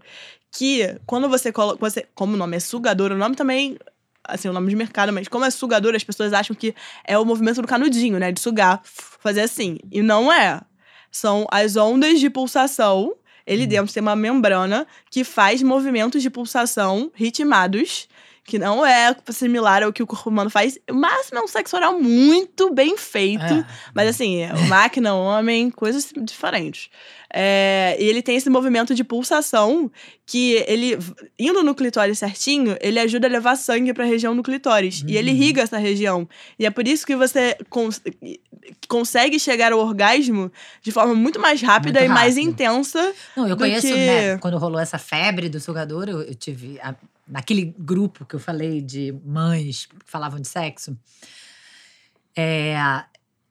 Speaker 5: que quando você coloca. Você, como o nome é sugador, o nome também. Assim, o nome de mercado, mas como é sugador, as pessoas acham que é o movimento do canudinho, né? De sugar, fazer assim. E não é. São as ondas de pulsação. Ele dentro tem uma membrana que faz movimentos de pulsação ritmados que não é similar ao que o corpo humano faz. O máximo é um sexo oral muito bem feito.
Speaker 1: É.
Speaker 5: Mas assim, é máquina, homem, coisas diferentes. É, e ele tem esse movimento de pulsação que ele, indo no clitóris certinho, ele ajuda a levar sangue para a região do clitóris. E ele
Speaker 1: Uhum.
Speaker 5: irriga essa região. E é por isso que você cons- consegue chegar ao orgasmo de forma muito mais rápida
Speaker 1: Muito
Speaker 5: e mais intensa.
Speaker 1: Não, eu conheço,
Speaker 5: que-
Speaker 1: né? Quando rolou essa febre do sugador, eu, eu tive. a- naquele grupo que eu falei de mães que falavam de sexo, é,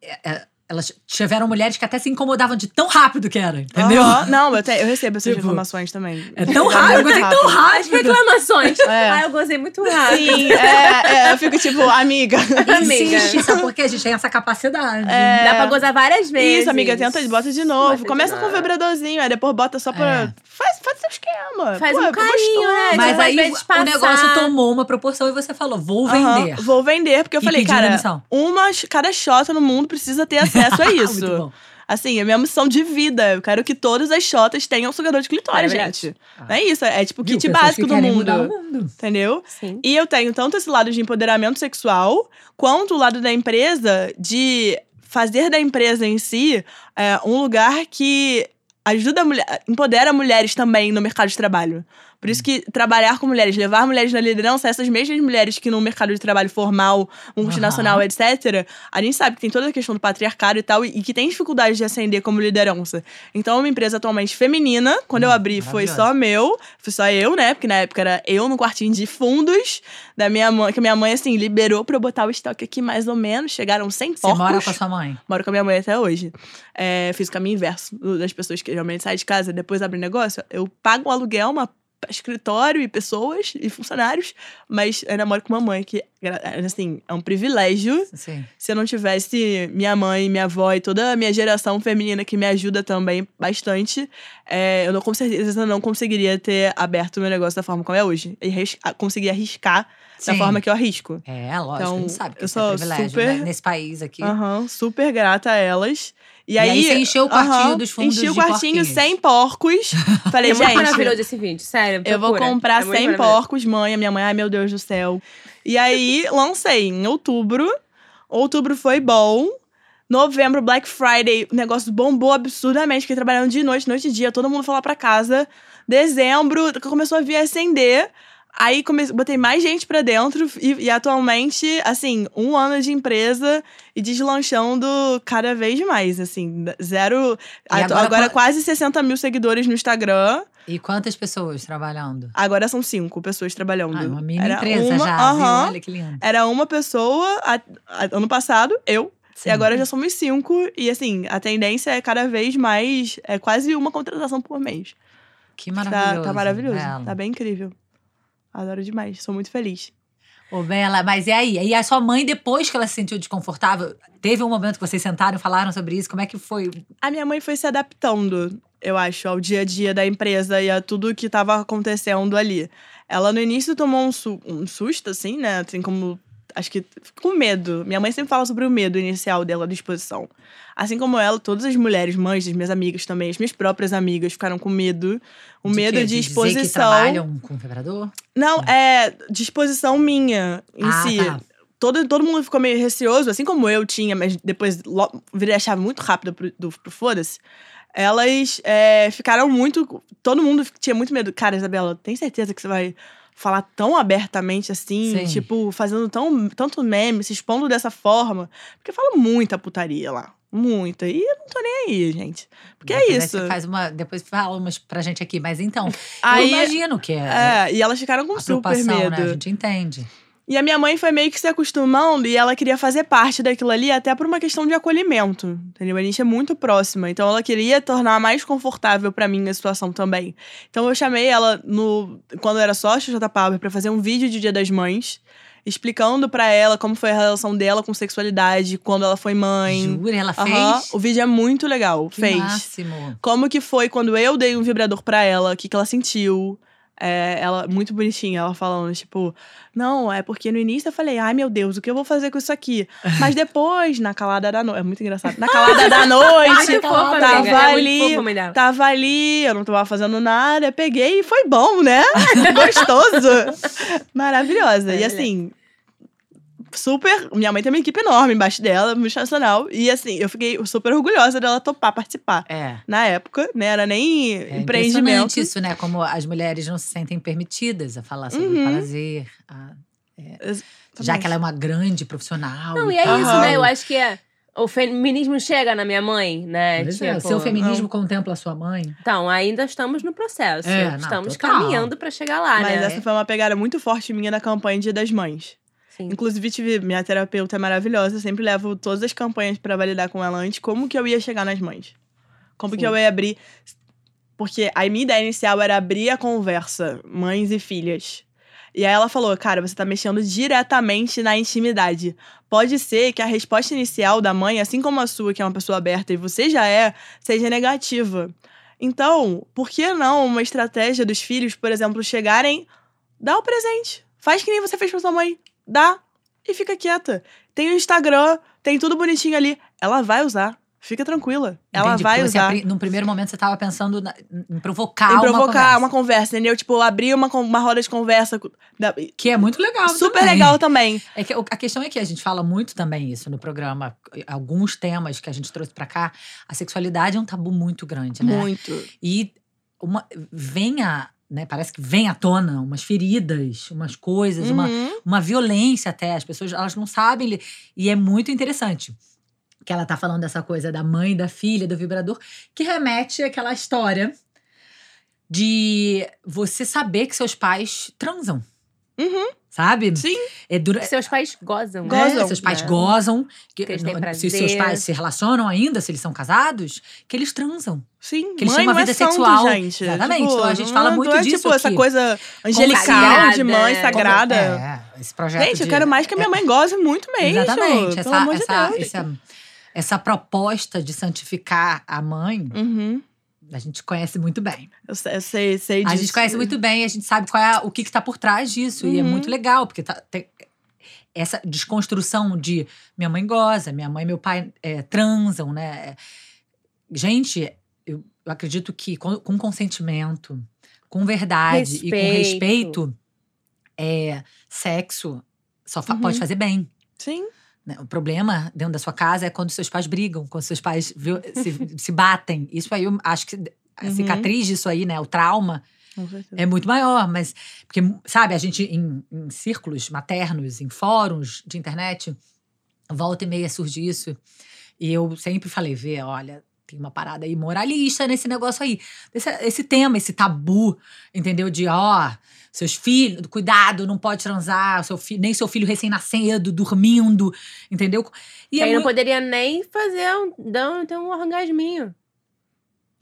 Speaker 1: é, é, elas tiveram mulheres que até se incomodavam de tão rápido que era, entendeu?
Speaker 5: Aham. Não, eu, te- eu recebo essas
Speaker 1: Tipo,
Speaker 5: informações também.
Speaker 1: É tão
Speaker 5: muito
Speaker 1: rápido, eu gostei tão
Speaker 4: As
Speaker 1: rápido.
Speaker 4: reclamações.
Speaker 5: É.
Speaker 4: Ah, eu gozei muito rápido.
Speaker 5: Sim, é, é, eu fico tipo, amiga.
Speaker 4: Amiga.
Speaker 1: Insiste, sabe por quê? A gente tem essa capacidade.
Speaker 5: É.
Speaker 4: Dá pra gozar várias vezes.
Speaker 5: Isso, amiga, tenta, bota de novo.
Speaker 4: Bota de
Speaker 5: Começa com um
Speaker 4: novo.
Speaker 5: vibradorzinho, aí depois bota só pra.
Speaker 1: É.
Speaker 5: Faz, faz seu esquema.
Speaker 4: Faz
Speaker 5: Pô,
Speaker 4: um
Speaker 5: é
Speaker 4: carinho, né?
Speaker 1: Mas
Speaker 4: Tipo, às
Speaker 1: aí o negócio tomou uma proporção e você falou: vou vender.
Speaker 5: Vou vender, porque eu
Speaker 1: E
Speaker 5: falei, cara,
Speaker 1: demissão.
Speaker 5: uma, cada xota no mundo precisa ter acesso a isso. Assim, é minha missão de vida. Eu quero que todas as xotas tenham sugador de clitóris,
Speaker 4: Maravilhoso.
Speaker 5: gente. Não é isso, é tipo o kit básico do mundo.
Speaker 1: mundo.
Speaker 5: Entendeu?
Speaker 4: Sim.
Speaker 5: E eu tenho tanto esse lado de empoderamento sexual, quanto o lado da empresa de fazer da empresa em si é, um lugar que ajuda a mulher, empodera mulheres também no mercado de trabalho. Por isso que trabalhar com mulheres, levar mulheres na liderança, essas mesmas mulheres que no mercado de trabalho formal, multinacional,
Speaker 1: Aham.
Speaker 5: etc., a gente sabe que tem toda a questão do patriarcado e tal, e, e que tem dificuldade de ascender como liderança. Então, é uma empresa atualmente feminina. Quando eu
Speaker 1: Hum,
Speaker 5: abri, foi só meu, foi só eu, né? Porque na época era eu no quartinho de fundos da minha mãe, que a minha mãe, assim, liberou pra eu botar o estoque aqui mais ou menos. Chegaram 100
Speaker 1: Você
Speaker 5: porcos.
Speaker 1: mora com a sua mãe.
Speaker 5: Moro com a minha mãe até hoje. É, fiz o caminho inverso das pessoas que realmente saem de casa depois abrem negócio. Eu pago um aluguel, uma escritório e pessoas e funcionários, mas eu ainda moro com uma mãe que, assim, é um privilégio.
Speaker 1: Sim.
Speaker 5: Se eu não tivesse minha mãe, minha avó e toda a minha geração feminina que me ajuda também bastante, é, eu não, com certeza não conseguiria ter aberto o meu negócio da forma como é hoje. E ris- conseguir arriscar da
Speaker 1: Sim.
Speaker 5: forma que eu arrisco.
Speaker 1: É, lógico,
Speaker 5: Então,
Speaker 1: a gente sabe que
Speaker 5: eu
Speaker 1: é
Speaker 5: sou
Speaker 1: privilégio,
Speaker 5: super-
Speaker 1: né? Nesse país aqui.
Speaker 5: Aham, super grata a elas. E,
Speaker 1: E
Speaker 5: aí,
Speaker 1: aí você encheu o quartinho dos fundos
Speaker 5: Enchi o
Speaker 1: de
Speaker 5: quartinho
Speaker 1: porquinhos.
Speaker 5: sem porcos. Falei,
Speaker 4: É
Speaker 5: gente,
Speaker 4: maravilhoso esse vídeo, sério.
Speaker 5: eu vou comprar
Speaker 4: É muito
Speaker 5: 100
Speaker 4: maravilhoso.
Speaker 5: porcos, mãe. A minha mãe, ai meu Deus do céu. E aí, lancei em outubro. Outubro foi bom. Novembro, Black Friday, o negócio bombou absurdamente. Fiquei trabalhando de noite, noite e dia. Todo mundo foi lá pra casa. Dezembro, começou a vir acender. Aí come... botei mais gente pra dentro. E, e atualmente, assim, um ano de empresa e deslanchando cada vez mais. Assim, zero. Atu-
Speaker 1: agora
Speaker 5: agora
Speaker 1: qua-
Speaker 5: quase 60 mil seguidores no Instagram.
Speaker 1: E quantas pessoas trabalhando?
Speaker 5: Agora são cinco pessoas trabalhando.
Speaker 1: Ah, uma mini
Speaker 5: Era
Speaker 1: empresa
Speaker 5: uma,
Speaker 1: já,
Speaker 5: aham.
Speaker 1: viu? Olha que lindo.
Speaker 5: Era uma pessoa a- a- ano passado, eu.
Speaker 1: Sim.
Speaker 5: E agora já somos cinco. E assim, a tendência é cada vez mais. É quase uma contratação por mês.
Speaker 1: Que
Speaker 5: Tá-
Speaker 1: maravilhoso.
Speaker 5: Tá, maravilhoso.
Speaker 1: Bela.
Speaker 5: Tá bem incrível. Adoro demais. Sou muito feliz.
Speaker 1: Ô, Bela, mas e aí? E a sua mãe, depois que ela se sentiu desconfortável, teve um momento que vocês sentaram e falaram sobre isso? Como é que foi?
Speaker 5: A minha mãe foi se adaptando, eu acho, ao dia a dia da empresa e a tudo que tava acontecendo ali. Ela no início tomou um, su- um susto, assim, né? Assim como. Acho que com medo. Minha mãe sempre fala sobre o medo inicial dela da exposição. Assim como ela, todas as mulheres, mães das minhas amigas também, as minhas próprias amigas ficaram com medo. O
Speaker 1: De
Speaker 5: medo de
Speaker 1: dizer que
Speaker 5: exposição.
Speaker 1: trabalham com vibrador?
Speaker 5: Não, é disposição minha em
Speaker 1: Ah,
Speaker 5: si.
Speaker 1: tá.
Speaker 5: Todo, todo mundo ficou meio receoso, assim como eu tinha, mas depois lo- virei a chave muito rápido pro, do, pro foda-se. Elas é, ficaram muito. Todo mundo tinha muito medo. Cara, Isabela, tem certeza que você vai falar tão abertamente assim,
Speaker 1: Sim.
Speaker 5: tipo, fazendo tão, tanto meme, se expondo dessa forma. Porque fala muita putaria lá. Muita. E eu não tô nem aí, gente. Porque é
Speaker 1: Depois aí
Speaker 5: isso.
Speaker 1: Você faz uma, depois fala umas pra gente aqui. Mas então,
Speaker 5: Aí,
Speaker 1: eu imagino que é,
Speaker 5: é, e elas ficaram com super
Speaker 1: preocupação,
Speaker 5: medo.
Speaker 1: né? A gente entende.
Speaker 5: E a minha mãe foi meio que se acostumando e ela queria fazer parte daquilo ali até por uma questão de acolhimento, entendeu? A gente é muito próxima, então ela queria tornar mais confortável pra mim a situação também. Então eu chamei ela no quando eu era sócio J Power pra fazer um vídeo de Dia das Mães, explicando pra ela como foi a relação dela com sexualidade quando ela foi mãe.
Speaker 1: Jura, ela fez?
Speaker 5: O vídeo é muito legal,
Speaker 1: Que
Speaker 5: fez.
Speaker 1: máximo.
Speaker 5: Como que foi quando eu dei um vibrador pra ela, o que, que ela sentiu. É, ela, muito bonitinha, ela falando, tipo, não, é porque no início eu falei, ai meu Deus, o que eu vou fazer com isso aqui? Mas depois, na calada da noite, é muito engraçado, na calada da
Speaker 4: Ai,
Speaker 5: noite,
Speaker 4: que fofa,
Speaker 5: tava
Speaker 4: amiga. É
Speaker 5: ali,
Speaker 4: fofa,
Speaker 5: tava ali, eu não tava fazendo nada, peguei e foi bom, né? Gostoso. Maravilhosa. E
Speaker 4: É,
Speaker 5: assim, super. Minha mãe tem uma equipe enorme embaixo dela, multinacional. E assim, eu fiquei super orgulhosa dela topar participar.
Speaker 1: É.
Speaker 5: Na época, né? Era nem
Speaker 1: É
Speaker 5: empreendimento.
Speaker 1: isso, né? Como as mulheres não se sentem permitidas a falar sobre
Speaker 5: Uhum.
Speaker 1: o prazer. a-
Speaker 5: Ex-
Speaker 1: já que ela é uma grande profissional.
Speaker 4: Não, e é
Speaker 1: tal.
Speaker 4: isso, né? Eu acho que é, o feminismo chega na minha mãe, né?
Speaker 1: Pois é, o
Speaker 4: Tipo,
Speaker 1: seu feminismo contempla a sua mãe.
Speaker 4: Então, ainda estamos no processo.
Speaker 1: É, não,
Speaker 4: estamos
Speaker 1: total.
Speaker 4: caminhando pra chegar lá,
Speaker 5: Mas
Speaker 4: né?
Speaker 5: essa foi uma pegada muito forte minha na campanha Dia das Mães.
Speaker 4: Sim.
Speaker 5: Inclusive, tive, minha terapeuta é maravilhosa. Eu sempre levo todas as campanhas pra validar com ela antes como que eu ia chegar nas mães. Como
Speaker 4: Sim.
Speaker 5: que eu ia abrir. Porque a minha ideia inicial era abrir a conversa, mães e filhas. E aí ela falou, cara, você tá mexendo diretamente na intimidade. Pode ser que a resposta inicial da mãe, assim como a sua, que é uma pessoa aberta e você já é, seja negativa. Então, por que não uma estratégia dos filhos, por exemplo, chegarem, dá o presente. Faz que nem você fez pra sua mãe. Dá e fica quieta. Tem o Instagram, tem tudo bonitinho ali. Ela vai usar. Fica tranquila. Ela
Speaker 1: Entendi,
Speaker 5: vai usar.
Speaker 1: apri- num primeiro momento, você tava pensando na- em provocar,
Speaker 5: Em
Speaker 1: uma
Speaker 5: provocar
Speaker 1: conversa.
Speaker 5: uma conversa, entendeu? Tipo, abrir uma, uma roda de conversa. da-
Speaker 1: Que é muito legal
Speaker 5: Super
Speaker 1: também.
Speaker 5: legal também.
Speaker 1: É que a questão é que a gente fala muito também isso no programa. Alguns temas que a gente trouxe pra cá. A sexualidade é um tabu muito grande, né?
Speaker 5: Muito.
Speaker 1: E uma, vem a, né, parece que vem à tona umas feridas, umas coisas, uma,
Speaker 5: Uhum.
Speaker 1: uma violência até. As pessoas elas não sabem. E é muito interessante que ela tá falando dessa coisa da mãe, da filha, do vibrador, que remete àquela história de você saber que seus pais transam.
Speaker 5: Uhum.
Speaker 1: Sabe?
Speaker 5: Sim.
Speaker 1: É dura,
Speaker 4: seus pais gozam.
Speaker 1: né?
Speaker 5: Gozam,
Speaker 1: Seus pais
Speaker 4: né?
Speaker 1: gozam. Que,
Speaker 4: Que
Speaker 1: se seus pais se relacionam ainda, se eles são casados, que eles transam.
Speaker 5: Sim.
Speaker 1: Que eles
Speaker 5: mãe
Speaker 1: têm uma
Speaker 5: não
Speaker 1: vida
Speaker 5: é santo,
Speaker 1: sexual.
Speaker 5: gente.
Speaker 1: Exatamente.
Speaker 5: Tipo,
Speaker 1: Então, a gente
Speaker 5: não
Speaker 1: fala
Speaker 5: é-
Speaker 1: muito
Speaker 5: não é,
Speaker 1: disso
Speaker 5: tipo, essa
Speaker 1: aqui.
Speaker 5: coisa angelical
Speaker 4: Consagrada,
Speaker 5: de mãe sagrada.
Speaker 1: É, esse projeto
Speaker 5: Gente, eu
Speaker 1: de-
Speaker 5: quero mais que a minha mãe goze muito mesmo.
Speaker 1: Exatamente. Essa,
Speaker 5: de
Speaker 1: essa,
Speaker 5: Deus.
Speaker 1: essa, essa proposta de santificar a mãe,
Speaker 5: Uhum.
Speaker 1: A gente conhece muito bem.
Speaker 5: Eu sei, eu sei, sei
Speaker 1: A
Speaker 5: disso.
Speaker 1: gente conhece muito bem, a gente sabe qual é, o que está por trás disso. E é
Speaker 5: Uhum.
Speaker 1: muito legal, porque tá- tem essa desconstrução de minha mãe goza, minha mãe e meu pai é, transam, né? Gente, eu, eu acredito que com, com consentimento, com verdade e com
Speaker 4: Respeito.
Speaker 1: respeito, é, sexo só
Speaker 5: Uhum.
Speaker 1: pode fazer bem.
Speaker 5: Sim.
Speaker 1: Né? O problema dentro da sua casa é quando seus pais brigam, quando seus pais se, se batem. Isso aí, eu acho que a
Speaker 5: Uhum.
Speaker 1: cicatriz disso aí, né? O trauma é muito maior. Mas, porque, sabe, a gente em, em círculos maternos, em fóruns de internet, volta e meia surge isso. E eu sempre falei, vê, olha, tem uma parada aí moralista nesse negócio aí. Esse, esse tema, esse tabu, entendeu? De, ó, seus filhos, cuidado, não pode transar, seu filho, nem seu filho recém-nascido, dormindo, entendeu? E
Speaker 4: E
Speaker 1: é
Speaker 4: aí não
Speaker 1: muito-
Speaker 4: poderia nem fazer um, dar um, ter um orgasminho.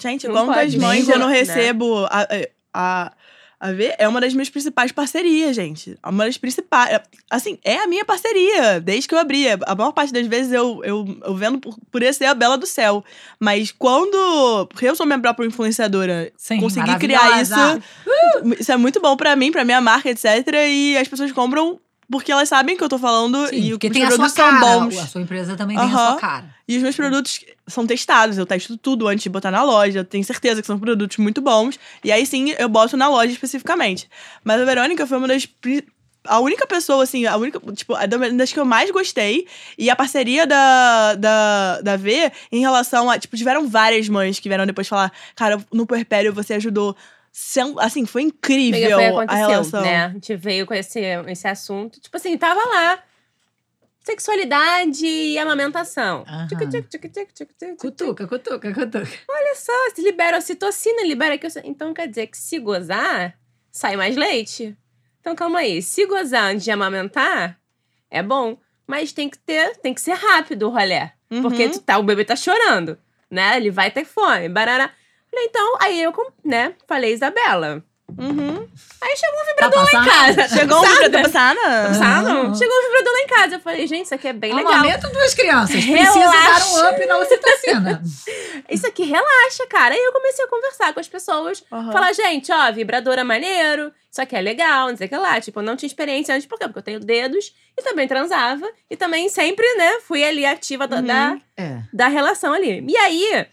Speaker 5: Gente,
Speaker 4: Não
Speaker 5: quantas
Speaker 4: pode.
Speaker 5: mães eu não
Speaker 4: né?
Speaker 5: recebo a, a, a ver? É uma das minhas principais parcerias, gente. É Uma das principais. Assim, é a minha parceria, desde que eu abri. A maior parte das vezes eu, eu, eu vendo por, por esse ser a Bela do Céu. Mas quando. Porque eu sou minha própria influenciadora.
Speaker 1: Sim,
Speaker 5: consegui criar isso.
Speaker 1: maravilhosa.
Speaker 5: Isso é muito bom pra mim, pra minha marca, etc. E as pessoas compram porque elas sabem que eu tô falando
Speaker 1: Sim,
Speaker 5: e os
Speaker 1: tem a sua
Speaker 5: produtos são
Speaker 1: cara.
Speaker 5: bons.
Speaker 1: A sua empresa também tem a sua cara.
Speaker 5: E os meus produtos são testados, eu testo tudo antes de botar na loja, eu tenho certeza que são produtos muito bons. E aí sim eu boto na loja especificamente. Mas a Verônica foi uma das. A única pessoa, assim, a única. Tipo, a da- das que eu mais gostei. E a parceria da, da, da V em relação a. Tipo, tiveram várias mães que vieram depois falar: Cara, no Puerpério você ajudou assim, foi incrível
Speaker 4: foi,
Speaker 5: a
Speaker 4: aconteceu,
Speaker 5: relação.
Speaker 4: né? A gente veio com esse, esse assunto. Tipo assim, tava lá. Sexualidade e amamentação. Tchic.
Speaker 1: Cutuca, cutuca, cutuca.
Speaker 4: Olha só, se libera ocitocina, libera que Então quer dizer que se gozar, sai mais leite. Então calma aí, se gozar antes de amamentar, é bom. Mas tem que ter, tem que ser rápido o rolé.
Speaker 5: Uhum.
Speaker 4: Porque tu tá, o bebê tá chorando, né? Ele vai ter fome, barará. Falei, então, aí eu, com- né, falei, Isabela.
Speaker 5: Uhum.
Speaker 4: Aí chegou um
Speaker 1: Tá
Speaker 4: vibrador lá em
Speaker 1: passando?
Speaker 4: casa.
Speaker 5: Chegou um vibrador passando?
Speaker 4: Sabe?
Speaker 1: Aham.
Speaker 4: Chegou um vibrador lá em casa. Eu falei, gente, isso aqui é bem legal.
Speaker 1: Amamento duas crianças. Precisa dar um up na ocitocina.
Speaker 4: Isso aqui relaxa, cara. Aí eu comecei a conversar com as pessoas.
Speaker 5: Aham.
Speaker 4: Falar, gente, ó, vibrador é maneiro, isso aqui é legal, não sei o que lá. Tipo, eu não tinha experiência antes, por quê? Porque eu tenho dedos e também transava. E também sempre, né, fui ali ativa da,
Speaker 5: Uhum.
Speaker 4: da,
Speaker 1: É.
Speaker 4: da relação ali. E aí,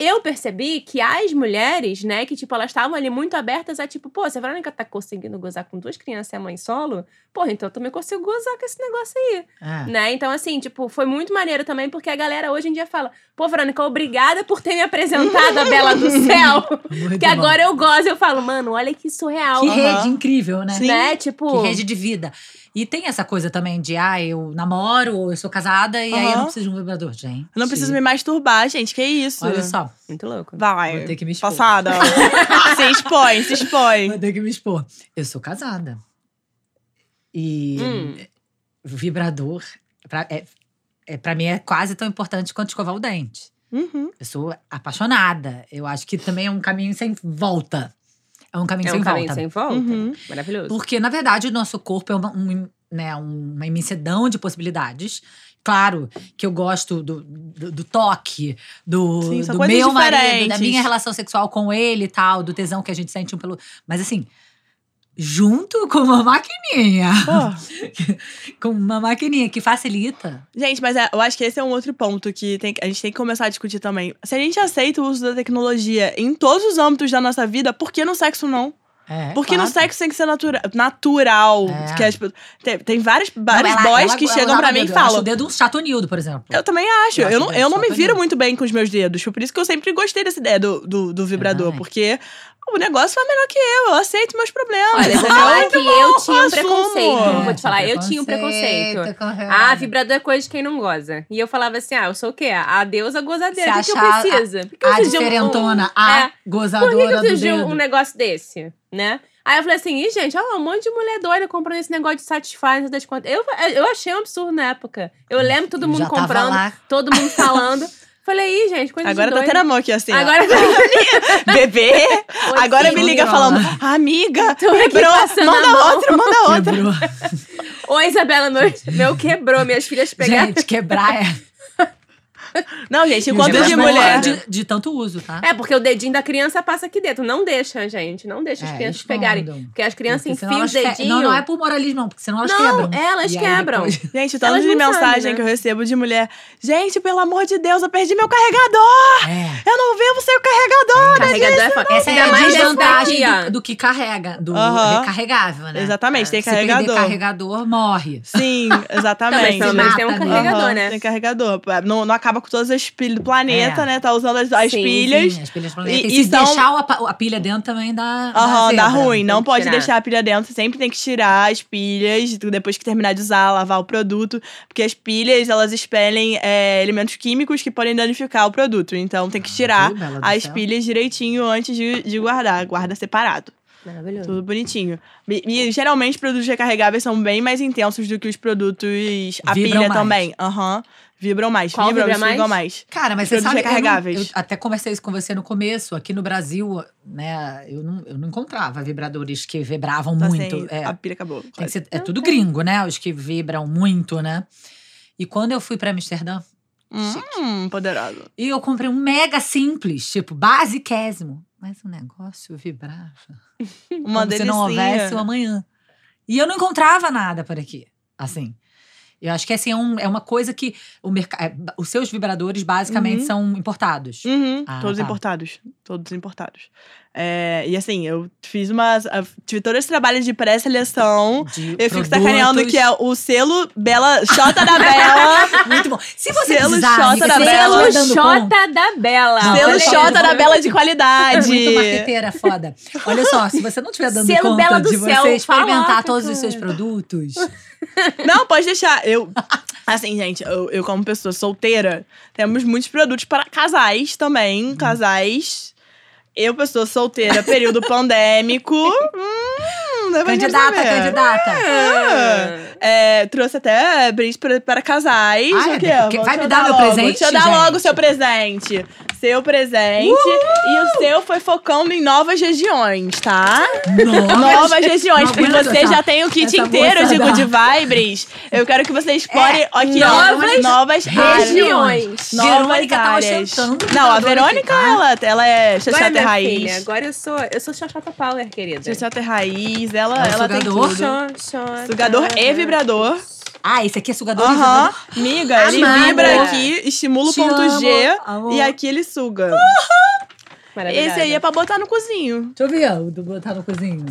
Speaker 4: eu percebi que as mulheres, né, que, tipo, elas estavam ali muito abertas a, tipo, pô, se a Verônica tá conseguindo gozar com duas crianças e a mãe solo, porra, então eu também consigo gozar com esse negócio aí
Speaker 1: É.
Speaker 4: né? Então, assim, tipo, foi muito maneiro também, porque a galera hoje em dia fala: pô, Verônica, obrigada por ter me apresentado a Bela do Céu.
Speaker 1: Muito
Speaker 4: que
Speaker 1: bom.
Speaker 4: agora eu gozo. Eu falo, mano, olha que surreal.
Speaker 1: Que
Speaker 5: Aham.
Speaker 1: rede incrível, né?
Speaker 5: Sim.
Speaker 4: Né? Tipo.
Speaker 1: Que rede de vida. E tem essa coisa também de, ah, eu namoro, ou eu sou casada, e aí eu não preciso de um vibrador, gente.
Speaker 5: Eu não preciso me masturbar, gente. Que isso?
Speaker 1: Olha só,
Speaker 4: Muito louco.
Speaker 5: Vai.
Speaker 1: vou ter que me expor.
Speaker 5: Passada. se expõe, se expõe.
Speaker 1: Vou ter que me expor. Eu sou casada. E
Speaker 4: Hum.
Speaker 1: o vibrador, pra, é, é, pra mim, é quase tão importante quanto escovar o dente.
Speaker 5: Uhum.
Speaker 1: Eu sou apaixonada. Eu acho que também é um caminho sem volta. É um caminho
Speaker 4: É
Speaker 1: sem
Speaker 4: um caminho
Speaker 1: volta.
Speaker 4: sem volta.
Speaker 5: Uhum.
Speaker 4: Maravilhoso.
Speaker 1: Porque, na verdade, o nosso corpo é uma, um- né, uma imensidão de possibilidades. Claro que eu gosto do, do, do toque, do,
Speaker 5: Sim,
Speaker 1: do meu marido, da
Speaker 5: diferentes.
Speaker 1: minha relação sexual com ele e tal, do tesão que a gente sente um pelo. Mas assim, junto com uma maquininha.
Speaker 5: Pô,
Speaker 1: com uma maquininha que facilita.
Speaker 5: Gente, mas é- eu acho que esse é um outro ponto que tem, a gente tem que começar a discutir também. Se a gente aceita o uso da tecnologia em todos os âmbitos da nossa vida, por que no sexo não?
Speaker 1: É,
Speaker 5: Porque
Speaker 1: claro.
Speaker 5: no sexo tem que ser natura natural.
Speaker 1: É.
Speaker 5: Que as pe- tem, tem vários,
Speaker 1: Não,
Speaker 5: vários
Speaker 1: ela-
Speaker 5: boys
Speaker 1: ela-
Speaker 5: que
Speaker 1: ela
Speaker 5: chegam pra mim e
Speaker 1: dedo. Eu
Speaker 5: falam.
Speaker 1: o dedo um chatonildo, por exemplo.
Speaker 5: Eu também acho.
Speaker 1: Eu
Speaker 5: Eu, não, eu não me viro muito bem com os meus dedos. Por isso que eu sempre gostei dessa ideia do, do, do vibrador. Porque o negócio foi melhor que eu. Eu aceito meus problemas.
Speaker 4: Olha, vou
Speaker 5: entendeu?
Speaker 4: falar que eu tinha um preconceito.
Speaker 1: É,
Speaker 4: vou te falar, eu tinha um preconceito. Ah, vibrador é coisa de quem não goza. E eu falava assim: ah, eu sou o quê? A deusa gozadeira. O que,
Speaker 1: Você
Speaker 4: que eu preciso? Por que eu
Speaker 1: A
Speaker 4: um-
Speaker 1: diferentona,
Speaker 4: um-
Speaker 1: a
Speaker 4: É.
Speaker 1: gozadora
Speaker 4: Por que, eu
Speaker 1: do
Speaker 4: preciso de um, negócio desse, né? Aí eu falei assim, Ih, gente, olha lá, um monte de mulher doida comprando esse negócio de Satisfy, sei das quantas. Eu, eu achei um absurdo na época. Eu lembro todo mundo comprando,
Speaker 1: lá.
Speaker 4: todo mundo falando. Falei, Ih, gente, coisa
Speaker 5: Agora
Speaker 4: de
Speaker 5: tá
Speaker 4: doido.
Speaker 5: tendo a mão aqui assim.
Speaker 4: Agora
Speaker 5: Bebê. Agora
Speaker 4: sim,
Speaker 5: me liga
Speaker 1: Oi,
Speaker 5: falando, amiga,
Speaker 4: Tô
Speaker 5: quebrou. Manda
Speaker 4: mão."
Speaker 5: outra, manda outra.
Speaker 1: Quebrou.
Speaker 4: Oi, Isabela, meu, meu quebrou, minhas filhas pegaram.
Speaker 1: Gente, quebrar é.
Speaker 5: Não, gente,
Speaker 1: o
Speaker 5: enquanto de
Speaker 1: não é
Speaker 5: mulher.
Speaker 1: De, de tanto uso, tá?
Speaker 4: É, porque o dedinho da criança passa aqui dentro. Não deixa, gente. Não deixa as
Speaker 1: É,
Speaker 4: crianças
Speaker 1: escondam.
Speaker 4: pegarem. Porque as crianças
Speaker 1: Porque
Speaker 4: enfiam o
Speaker 1: fe-
Speaker 4: dedinho.
Speaker 1: Não, não é por moralismo, não, porque senão elas
Speaker 4: Não,
Speaker 1: quebram.
Speaker 4: elas
Speaker 1: E
Speaker 4: quebram.
Speaker 1: depois-
Speaker 5: Gente, tanto
Speaker 4: Elas
Speaker 5: de mensagem
Speaker 4: sabem, né?
Speaker 5: que eu recebo de mulher. Gente, pelo amor de Deus, eu perdi meu carregador!
Speaker 1: É.
Speaker 5: Eu não vivo sem o carregador!
Speaker 4: Carregador é foda.
Speaker 1: Essa é
Speaker 4: Ainda
Speaker 1: a desvantagem
Speaker 4: ó.
Speaker 1: do, do que carrega, do
Speaker 5: Aham.
Speaker 1: recarregável, né?
Speaker 5: Exatamente, tem
Speaker 1: Se perder
Speaker 5: carregador.
Speaker 1: carregador, morre.
Speaker 5: Sim,
Speaker 4: mas
Speaker 5: exatamente.
Speaker 4: menos tem um
Speaker 1: né?
Speaker 4: carregador, né?
Speaker 5: Tem carregador. Não, não com todas as pilhas do planeta,
Speaker 1: É.
Speaker 5: né? Tá usando as, as
Speaker 4: Sim,
Speaker 5: pilhas.
Speaker 1: Sim, as pilhas planetam.
Speaker 5: E-
Speaker 1: E,
Speaker 5: e
Speaker 1: se
Speaker 5: são-
Speaker 1: deixar a, a pilha dentro também dá.
Speaker 5: Aham, dá
Speaker 1: zebra.
Speaker 5: ruim. Não
Speaker 4: que
Speaker 5: pode
Speaker 4: tirar.
Speaker 5: deixar a pilha dentro. Sempre tem que tirar as pilhas depois que terminar de usar, lavar o produto. Porque as pilhas, elas expelem é, elementos químicos que podem danificar o produto. Então tem que tirar
Speaker 1: do
Speaker 5: as pilhas direitinho antes de, de guardar. Guarda separado.
Speaker 4: Maravilhoso.
Speaker 5: Tudo bonitinho. E, e, geralmente os produtos recarregáveis são bem mais intensos do que os produtos. A
Speaker 1: Vibram
Speaker 5: pilha
Speaker 1: mais.
Speaker 5: também. Aham. Vibram mais.
Speaker 4: Qual
Speaker 5: Vibram,
Speaker 4: vibra
Speaker 5: vibram
Speaker 4: mais?
Speaker 5: mais.
Speaker 1: Cara, mas você sabe, eu, não-
Speaker 5: recarregáveis.
Speaker 1: eu até conversei isso com você no começo. Aqui no Brasil, né, eu não, eu não encontrava vibradores que vibravam
Speaker 5: Tá
Speaker 1: muito.
Speaker 5: sem-
Speaker 1: É,
Speaker 5: A pilha acabou.
Speaker 1: tem que
Speaker 5: quase.
Speaker 1: ser- é tudo gringo, né? Os que vibram muito, né? E quando eu fui pra Amsterdã,
Speaker 5: Hum, poderoso.
Speaker 1: e eu comprei um mega simples, tipo, basiquésimo. Mas o negócio vibrava.
Speaker 5: Uma
Speaker 1: como se não
Speaker 5: delicinha.
Speaker 1: houvesse o amanhã. E eu não encontrava nada por aqui, assim. Eu acho que assim, é, um- é uma coisa que o mercado. Os seus vibradores basicamente
Speaker 5: Uhum.
Speaker 1: são importados.
Speaker 5: Uhum,
Speaker 1: Ah,
Speaker 5: todos
Speaker 1: tá.
Speaker 5: importados. Todos importados. É, e assim, eu fiz umas. eu Tive todo esse trabalho de pré-seleção. Eu fico
Speaker 1: produtos.
Speaker 5: sacaneando que é o selo Bela. Xota da Bela.
Speaker 1: Muito bom. Se você
Speaker 5: Selo
Speaker 1: precisar,
Speaker 5: Xota da Bela.
Speaker 1: estiver
Speaker 4: Selo
Speaker 1: dando
Speaker 4: Xota da Bela.
Speaker 1: Não,
Speaker 5: Selo Xota da Bela de qualidade.
Speaker 1: Muito marqueteira, foda. Olha só, se você não estiver dando
Speaker 4: Selo
Speaker 1: conta
Speaker 4: Bela do
Speaker 1: de
Speaker 4: céu,
Speaker 1: você experimentar todos os seus produtos,
Speaker 5: Não, pode deixar. Eu. Assim, gente, eu, eu como pessoa solteira, temos muitos produtos para casais também. Casais. Eu, pessoa solteira, período pandêmico. Hum,
Speaker 1: candidata, candidata.
Speaker 5: Ah, é, trouxe até brinde pra- para casais.
Speaker 1: É,
Speaker 5: Vou
Speaker 1: vai me
Speaker 5: dar
Speaker 1: dar meu
Speaker 5: logo.
Speaker 1: presente,
Speaker 5: Deixa eu dar
Speaker 1: gente?
Speaker 5: logo o seu presente. Seu presente. E o seu foi focando em novas regiões, tá? Novas regiões.
Speaker 1: Não
Speaker 5: você
Speaker 1: essa-
Speaker 5: já tem o kit inteiro de. Good Vibes. Eu quero que você explore aqui,
Speaker 4: novas
Speaker 5: ó. Novas
Speaker 4: regiões.
Speaker 5: Novas
Speaker 1: Verônica tava
Speaker 5: áreas. Não, a Verônica,
Speaker 1: tá?
Speaker 5: ela, ela é chachata raiz.
Speaker 4: filha, agora eu sou, eu sou Xoxota Power, querida.
Speaker 5: Chachata raiz, ela,
Speaker 1: É
Speaker 5: ela tem
Speaker 1: sugador.
Speaker 5: tudo.
Speaker 4: Xoxota.
Speaker 5: Sugador e vibrador.
Speaker 1: Ah, esse aqui é sugador e
Speaker 5: Aham.
Speaker 1: vibrador?
Speaker 5: Miga, ele
Speaker 1: Amada.
Speaker 5: vibra aqui, estimula o
Speaker 1: Te
Speaker 5: ponto
Speaker 1: amo,
Speaker 5: G
Speaker 1: amor.
Speaker 5: e aqui ele suga.
Speaker 4: Maravilhosa.
Speaker 5: Esse aí é pra botar no cozinho.
Speaker 1: Deixa eu ver o do botar no cozinho.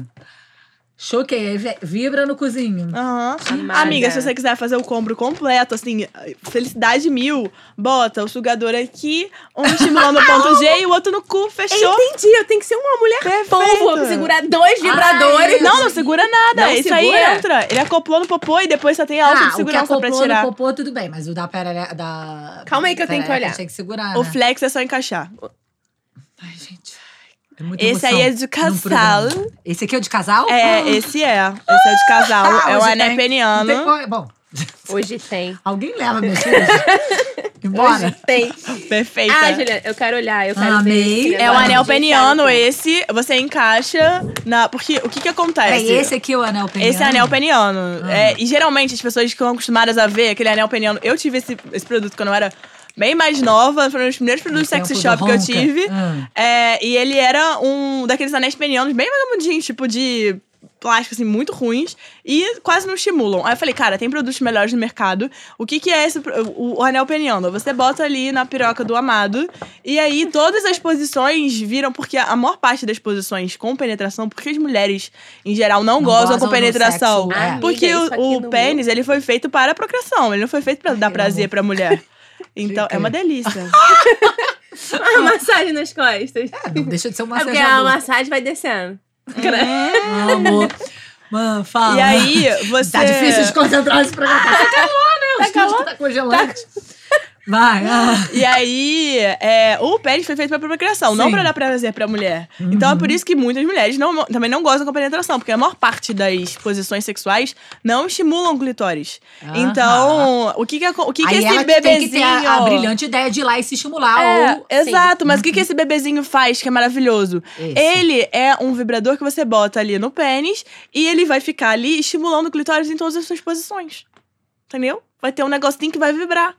Speaker 1: Choquei, aí vi- vibra no cozinho.
Speaker 5: Aham.
Speaker 4: Amada.
Speaker 5: Amiga, se você quiser fazer o combo completo, assim, felicidade mil, bota o sugador aqui, um estimulando o ponto G e o outro no cu, fechou?
Speaker 4: Entendi, eu tenho que ser uma mulher
Speaker 5: Perfeito.
Speaker 4: polvo pra segurar dois vibradores.
Speaker 1: Ai,
Speaker 5: Não, não segura nada.
Speaker 4: Não
Speaker 5: Isso aí
Speaker 4: segura?
Speaker 5: entra. Ele acoplou no popô e depois só tem alça
Speaker 1: ah,
Speaker 5: de
Speaker 1: o que
Speaker 5: segurança pra
Speaker 1: acoplou
Speaker 5: tirar.
Speaker 1: no popô, tudo bem. Mas o da perere... da...
Speaker 4: Calma aí que eu tenho que olhar.
Speaker 1: Tem que segurar,
Speaker 5: O
Speaker 1: né?
Speaker 5: flex é só encaixar.
Speaker 1: Ai, gente. É muita
Speaker 5: Esse aí é de casal.
Speaker 1: Esse aqui é o de casal?
Speaker 5: É, esse é. Esse é o de casal.
Speaker 1: Ah,
Speaker 5: é o
Speaker 1: hoje
Speaker 5: anel
Speaker 1: tem.
Speaker 5: peniano.
Speaker 1: Não tem qual- Bom,
Speaker 4: Hoje tem.
Speaker 1: alguém leva meus filhos? Embora.
Speaker 4: Hoje tem.
Speaker 5: Perfeita.
Speaker 4: Ah, Julia, eu quero olhar, eu quero
Speaker 1: Amei.
Speaker 4: ver.
Speaker 5: É o anel peniano esse, você encaixa na. Porque o que que acontece?
Speaker 1: Peraí, esse aqui é o anel peniano?
Speaker 5: Esse é anel peniano.
Speaker 1: Ah.
Speaker 5: É, e geralmente as pessoas que estão acostumadas a ver aquele anel peniano. Eu tive esse, esse produto quando eu era bem mais nova, foi um dos primeiros produtos sexy shop que eu tive.
Speaker 1: Ah.
Speaker 5: É, e ele era um daqueles anéis penianos bem vagabundinhos, tipo de plástico, assim, muito ruins. E quase não estimulam. Aí eu falei, cara, tem produtos melhores no mercado. O que que é esse, o, o anel peniano? Você bota ali na piroca do amado. E aí todas as posições viram... Porque a maior parte das posições com penetração... Porque as mulheres, em geral, não,
Speaker 1: Não
Speaker 5: gozam
Speaker 1: gozam
Speaker 5: com penetração.
Speaker 1: sexo, é.
Speaker 5: Porque
Speaker 4: Amiga,
Speaker 5: o, o pênis, ele foi feito para a procriação. Ele não foi feito para dar prazer
Speaker 1: amor.
Speaker 5: pra mulher. Então, é uma delícia.
Speaker 4: Uma massagem nas costas.
Speaker 1: É, não deixa de ser um
Speaker 4: É porque a
Speaker 1: massageador.
Speaker 4: massagem vai descendo.
Speaker 1: Ah, amor. Mano, fala.
Speaker 5: e aí, você...
Speaker 1: Tá difícil de concentrar esse programa. Tá calor, né?
Speaker 4: Tá
Speaker 1: estúdio
Speaker 4: calor?
Speaker 1: tá congelante. Vai. Ah.
Speaker 5: E aí, é, o pênis foi feito pra procriação, não
Speaker 1: Sim.
Speaker 5: pra dar prazer pra mulher. Então é por isso que muitas mulheres não- também não gozam com penetração, porque a maior parte das posições sexuais não estimulam clitóris. Então, o que que, o que, que esse bebezinho...
Speaker 1: tem que ter a, a brilhante ideia de ir lá e se estimular.
Speaker 5: É,
Speaker 1: ou...
Speaker 5: exato, mas o que, que esse bebezinho faz que é maravilhoso?
Speaker 1: Esse.
Speaker 5: Ele é um vibrador que você bota ali no pênis e ele vai ficar ali estimulando o clitóris em todas as suas posições. Entendeu? Vai ter um negocinho que vai vibrar.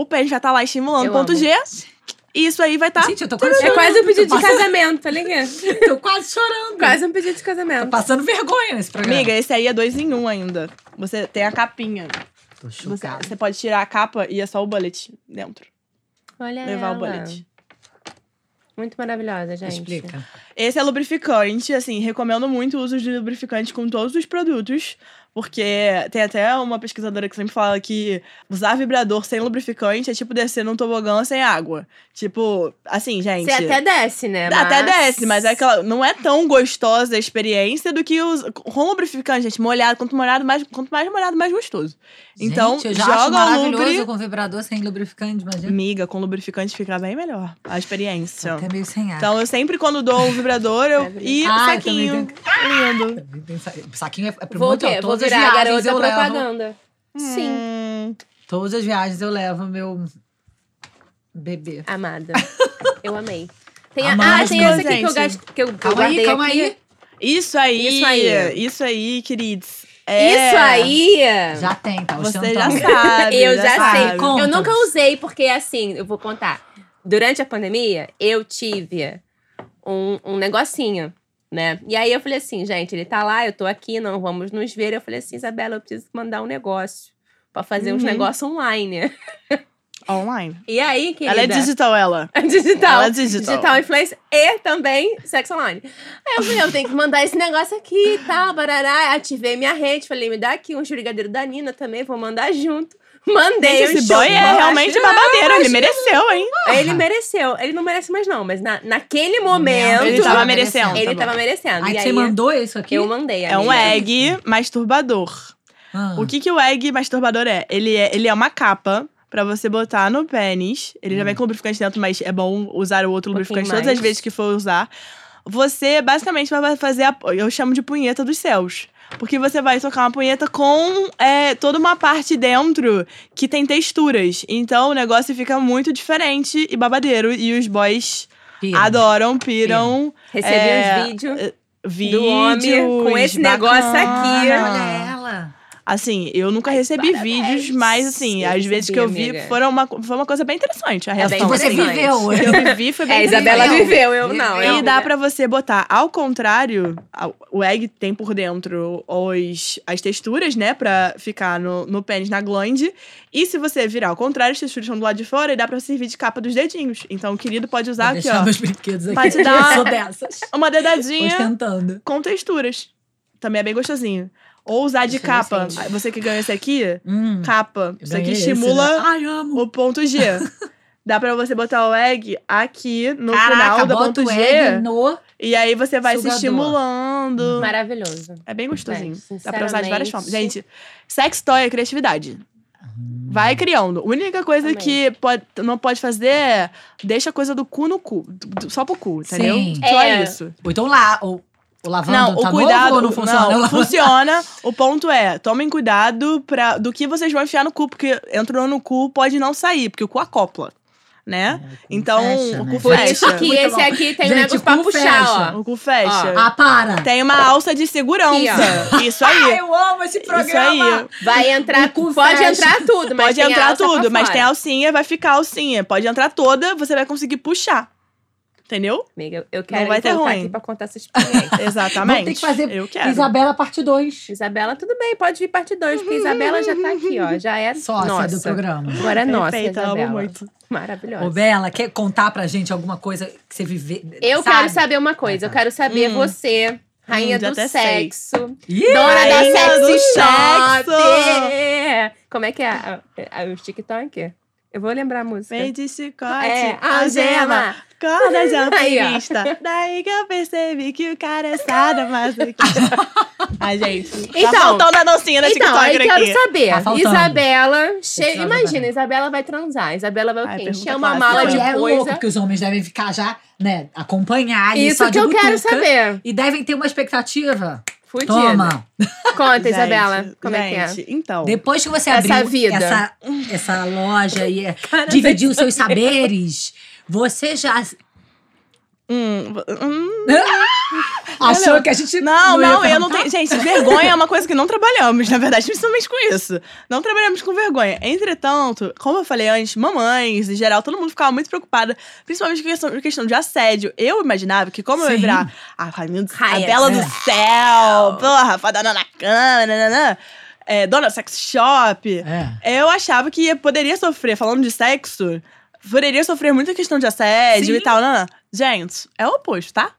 Speaker 5: O pênis vai estar lá estimulando
Speaker 4: Eu
Speaker 5: ponto
Speaker 4: amo.
Speaker 5: G. E isso aí vai estar.
Speaker 1: Gente, eu tô quase
Speaker 4: É
Speaker 1: chorando.
Speaker 4: quase um pedido de
Speaker 1: Tô
Speaker 4: casamento, tá ligado?
Speaker 1: Tô quase chorando.
Speaker 4: Quase um pedido de
Speaker 1: Tô
Speaker 4: casamento.
Speaker 1: passando vergonha nesse programa.
Speaker 5: Amiga, esse aí é dois em um ainda. Você tem a capinha.
Speaker 1: Tô
Speaker 5: Você,
Speaker 1: chocada.
Speaker 5: você pode tirar a capa e é só o bullet dentro.
Speaker 4: Olha
Speaker 5: levar o
Speaker 4: ela.
Speaker 5: bullet.
Speaker 4: Muito maravilhosa, gente.
Speaker 1: Explica.
Speaker 5: Esse é lubrificante, assim, recomendo muito o uso de lubrificante com todos os produtos, porque tem até uma pesquisadora que sempre fala que usar vibrador sem lubrificante é tipo descer num tobogã sem água. Tipo, assim, gente.
Speaker 4: Você até desce, né?
Speaker 5: Até
Speaker 4: Mas-
Speaker 5: desce, mas é aquela, não é tão gostosa a experiência do que os, com lubrificante, gente. Molhado, quanto molhado, mais, quanto mais molhado, mais gostoso. Então,
Speaker 1: Gente, eu já acho
Speaker 5: joga o
Speaker 1: maravilhoso
Speaker 5: lubri.
Speaker 1: com vibrador sem lubrificante, imagina.
Speaker 5: Miga, com lubrificante fica bem melhor a experiência.
Speaker 1: Até meio sem ar.
Speaker 5: Então, eu sempre, quando dou o vibrador, eu. E o
Speaker 1: Ah, eu
Speaker 5: saquinho.
Speaker 1: também
Speaker 5: Lindo.
Speaker 1: Saquinho é, é pro
Speaker 4: Vou o
Speaker 1: monte, as
Speaker 4: virar a
Speaker 1: viagens
Speaker 4: garota
Speaker 1: eu levo.
Speaker 4: propaganda. Sim.
Speaker 5: Hum,
Speaker 1: Todas as viagens eu levo meu bebê.
Speaker 4: Amada. Eu amei. Tem a, ah, tem essa aqui
Speaker 5: gente.
Speaker 4: que eu, gasto, que eu, que eu
Speaker 1: Calma aí,
Speaker 4: guardei
Speaker 1: calma
Speaker 4: aqui.
Speaker 1: aí.
Speaker 5: Isso aí.
Speaker 4: Isso aí.
Speaker 5: Isso aí, queridos. É,
Speaker 4: Isso aí!
Speaker 1: Já tem, tá
Speaker 5: Você já sabe.
Speaker 4: eu já,
Speaker 5: sabe.
Speaker 4: sei.
Speaker 1: Conta.
Speaker 4: Eu nunca usei, porque assim, eu vou contar. Durante a pandemia, eu tive um, um negocinho né? E aí eu falei assim, gente, ele tá lá, eu tô aqui, não vamos nos ver. Eu falei assim, Isabela, eu preciso mandar um negócio pra fazer uns
Speaker 5: Uhum.
Speaker 4: negócios online.
Speaker 5: Online.
Speaker 4: E aí, querida?
Speaker 5: Ela é digital, ela.
Speaker 4: digital.
Speaker 5: Ela é digital.
Speaker 4: Digital influencer e também sexo online. Aí eu falei, eu tenho que mandar esse negócio aqui e tal, barará. Ativei minha rede, falei, me dá aqui um brigadeiro da Nina também, vou mandar junto. Mandei
Speaker 5: Gente, esse boy é realmente babadeiro. Ele mereceu, hein?
Speaker 4: Ele mereceu. Ele não merece mais não, mas na, naquele momento...
Speaker 5: Ele tava merecendo.
Speaker 4: Ele
Speaker 5: tá
Speaker 4: tava merecendo.
Speaker 1: Aí
Speaker 4: e
Speaker 1: você
Speaker 4: aí
Speaker 1: mandou isso aqui?
Speaker 4: eu mandei,
Speaker 5: É um egg masturbador.
Speaker 1: Ah.
Speaker 5: O que, que o egg masturbador é? Ele é, ele é uma capa pra você botar no pênis. Ele já vem com lubrificante dentro, mas é bom usar o outro
Speaker 4: Um
Speaker 5: lubrificante todas as vezes que for usar. Você, basicamente, vai fazer a, eu chamo de punheta dos céus. Porque você vai tocar uma punheta com é, toda uma parte dentro que tem texturas. Então o negócio fica muito diferente e babadeiro. E os boys
Speaker 1: Pira.
Speaker 5: adoram, piram.
Speaker 4: Recebi
Speaker 5: É,
Speaker 4: uns vídeos.
Speaker 5: Vídeos
Speaker 4: Do homem com esse negócio aqui.
Speaker 5: bacana.
Speaker 1: Olha ela.
Speaker 5: Assim, eu nunca recebi
Speaker 4: parabéns.
Speaker 5: vídeos, mas assim,
Speaker 4: Eu
Speaker 5: às vezes
Speaker 4: recebi,
Speaker 5: que eu vi
Speaker 4: amiga.
Speaker 5: foram uma, foi uma coisa bem interessante. A
Speaker 4: É
Speaker 5: reação.
Speaker 4: bem
Speaker 1: Que você viveu.
Speaker 5: Eu vivi, foi bem
Speaker 4: É, a Isabela viveu, eu não.
Speaker 5: E
Speaker 4: eu-
Speaker 5: dá pra você botar ao contrário, o egg tem por dentro os, as texturas, né, pra ficar no, no pênis, na glande. E se você virar ao contrário, as texturas estão do lado de fora e dá pra servir de capa dos dedinhos. Então o querido pode usar
Speaker 1: Vou
Speaker 5: aqui,
Speaker 1: deixar
Speaker 5: ó,
Speaker 1: meus brinquedos aqui.
Speaker 5: Te dar-
Speaker 1: sou dessas.
Speaker 5: uma dedadinha
Speaker 1: Ostentando.
Speaker 5: com texturas. Também é bem gostosinho. Ou usar de
Speaker 4: Isso
Speaker 5: capa. Você que ganhou esse aqui,
Speaker 1: Hum,
Speaker 5: capa. Isso aqui
Speaker 1: ganhei esse,
Speaker 5: estimula
Speaker 1: né? Ai, amo.
Speaker 5: o ponto G. Dá pra você botar o egg aqui no
Speaker 1: Caraca,
Speaker 5: final do ponto
Speaker 1: o
Speaker 5: G.
Speaker 1: egg no...
Speaker 5: E aí você vai
Speaker 1: Sugador.
Speaker 5: se estimulando.
Speaker 4: Maravilhoso.
Speaker 5: É bem gostosinho.
Speaker 4: É,
Speaker 5: Dá pra usar de várias formas. Gente, sex toy é criatividade. Vai criando. A única coisa
Speaker 4: Também.
Speaker 5: que pode, não pode fazer é deixa a coisa do cu no cu. Do- Só pro cu, entendeu?
Speaker 1: Sim.
Speaker 5: Só
Speaker 4: É.
Speaker 5: isso.
Speaker 1: Ou então lá, ou, o lavando
Speaker 5: Não,
Speaker 1: tá
Speaker 5: o cuidado.
Speaker 1: novo não funciona?
Speaker 5: Não, funciona. O ponto é, tomem cuidado pra, do que vocês vão enfiar no cu, porque entrou no cu pode não sair, porque o cu acopla, né? Então,
Speaker 1: fecha,
Speaker 5: o
Speaker 1: né?
Speaker 5: cu
Speaker 4: Por
Speaker 5: fecha.
Speaker 4: isso que
Speaker 1: Muito
Speaker 4: esse
Speaker 1: bom.
Speaker 4: aqui tem um
Speaker 1: Gente,
Speaker 4: negócio pra puxar,
Speaker 1: fecha.
Speaker 4: ó.
Speaker 5: O cu fecha.
Speaker 1: Ah, para!
Speaker 5: Tem uma alça de segurança. Isso aí.
Speaker 1: eu amo esse
Speaker 5: Isso aí.
Speaker 4: Vai entrar,
Speaker 1: O cu
Speaker 4: pode
Speaker 1: fecha.
Speaker 4: entrar tudo, mas
Speaker 5: Pode entrar
Speaker 4: alça pra
Speaker 5: tudo, mas
Speaker 4: fora.
Speaker 5: tem a alcinha, vai ficar a alcinha. Pode entrar toda, você vai conseguir puxar. Entendeu?
Speaker 4: Amiga, eu quero
Speaker 5: vai ter ruim.
Speaker 4: aqui pra contar essa experiência.
Speaker 5: Exatamente.
Speaker 1: Vamos ter que fazer
Speaker 5: Eu quero.
Speaker 1: Isabela parte 2.
Speaker 4: Isabela, tudo bem, pode vir parte 2, porque Isabela já tá aqui, ó. Já é
Speaker 1: Sócia
Speaker 4: nossa.
Speaker 1: do programa.
Speaker 4: Agora é nossa,
Speaker 5: Perfeita,
Speaker 4: Isabela.
Speaker 5: amo muito.
Speaker 4: Maravilhosa.
Speaker 1: Ô, Bela, quer contar pra gente alguma coisa que você viveu?
Speaker 4: Eu quero saber uma coisa, eu quero saber
Speaker 5: Hum.
Speaker 4: você, rainha
Speaker 5: Hum,
Speaker 4: do sexo,
Speaker 1: Ih,
Speaker 4: dona da sexy
Speaker 5: do
Speaker 4: shop.
Speaker 5: sexo.
Speaker 4: Como é que é a- a- o TikTok? Eu vou lembrar a música.
Speaker 5: Vem de chicote,
Speaker 4: É,
Speaker 5: algema,
Speaker 4: algema.
Speaker 5: corda de alpinista. Daí que eu percebi que o cara é sadomasoquista. Ai, gente. tá
Speaker 4: Então,
Speaker 5: faltando a dancinha da
Speaker 4: Então, aí
Speaker 5: TikToker
Speaker 4: quero
Speaker 5: aqui.
Speaker 4: saber.
Speaker 1: Tá.
Speaker 4: Isabela, che...
Speaker 1: Precisava
Speaker 4: imagina. Isabela vai transar. Isabela vai o quê? Encher uma
Speaker 5: fácil.
Speaker 4: mala de
Speaker 1: e é
Speaker 4: coisa.
Speaker 1: louco, porque os homens devem ficar já, né, acompanhar
Speaker 4: Isso
Speaker 1: só
Speaker 4: que
Speaker 1: de
Speaker 4: eu quero
Speaker 1: butuca.
Speaker 4: saber.
Speaker 1: E devem ter uma expectativa.
Speaker 4: Fudida.
Speaker 1: Toma.
Speaker 4: Conta,
Speaker 5: Gente,
Speaker 4: Isabela. Como é que é?
Speaker 5: gente, Então.
Speaker 1: Depois que você
Speaker 4: Essa
Speaker 1: abriu
Speaker 4: vida.
Speaker 1: Essa, essa loja e é, dividiu seus saberes, você já
Speaker 5: Hum, hum,
Speaker 1: achou que a gente
Speaker 5: Não,
Speaker 1: ia
Speaker 5: não, eu não tenho. Gente, vergonha é uma coisa que não trabalhamos, na verdade, principalmente com isso. Não trabalhamos com vergonha. Entretanto, como eu falei antes, mamães, em geral, todo mundo ficava muito preocupada, principalmente com questão, questão de assédio. Eu imaginava que, como eu ia
Speaker 1: Sim.
Speaker 5: virar a rainha do- a bela
Speaker 4: do
Speaker 5: céu, porra, fadona na cama, nananã, é, dona sex shop,
Speaker 1: É.
Speaker 5: eu achava que poderia sofrer, falando de sexo, poderia sofrer muita questão de assédio
Speaker 1: Sim.
Speaker 5: e tal. Não, não. Gente, é o oposto, tá?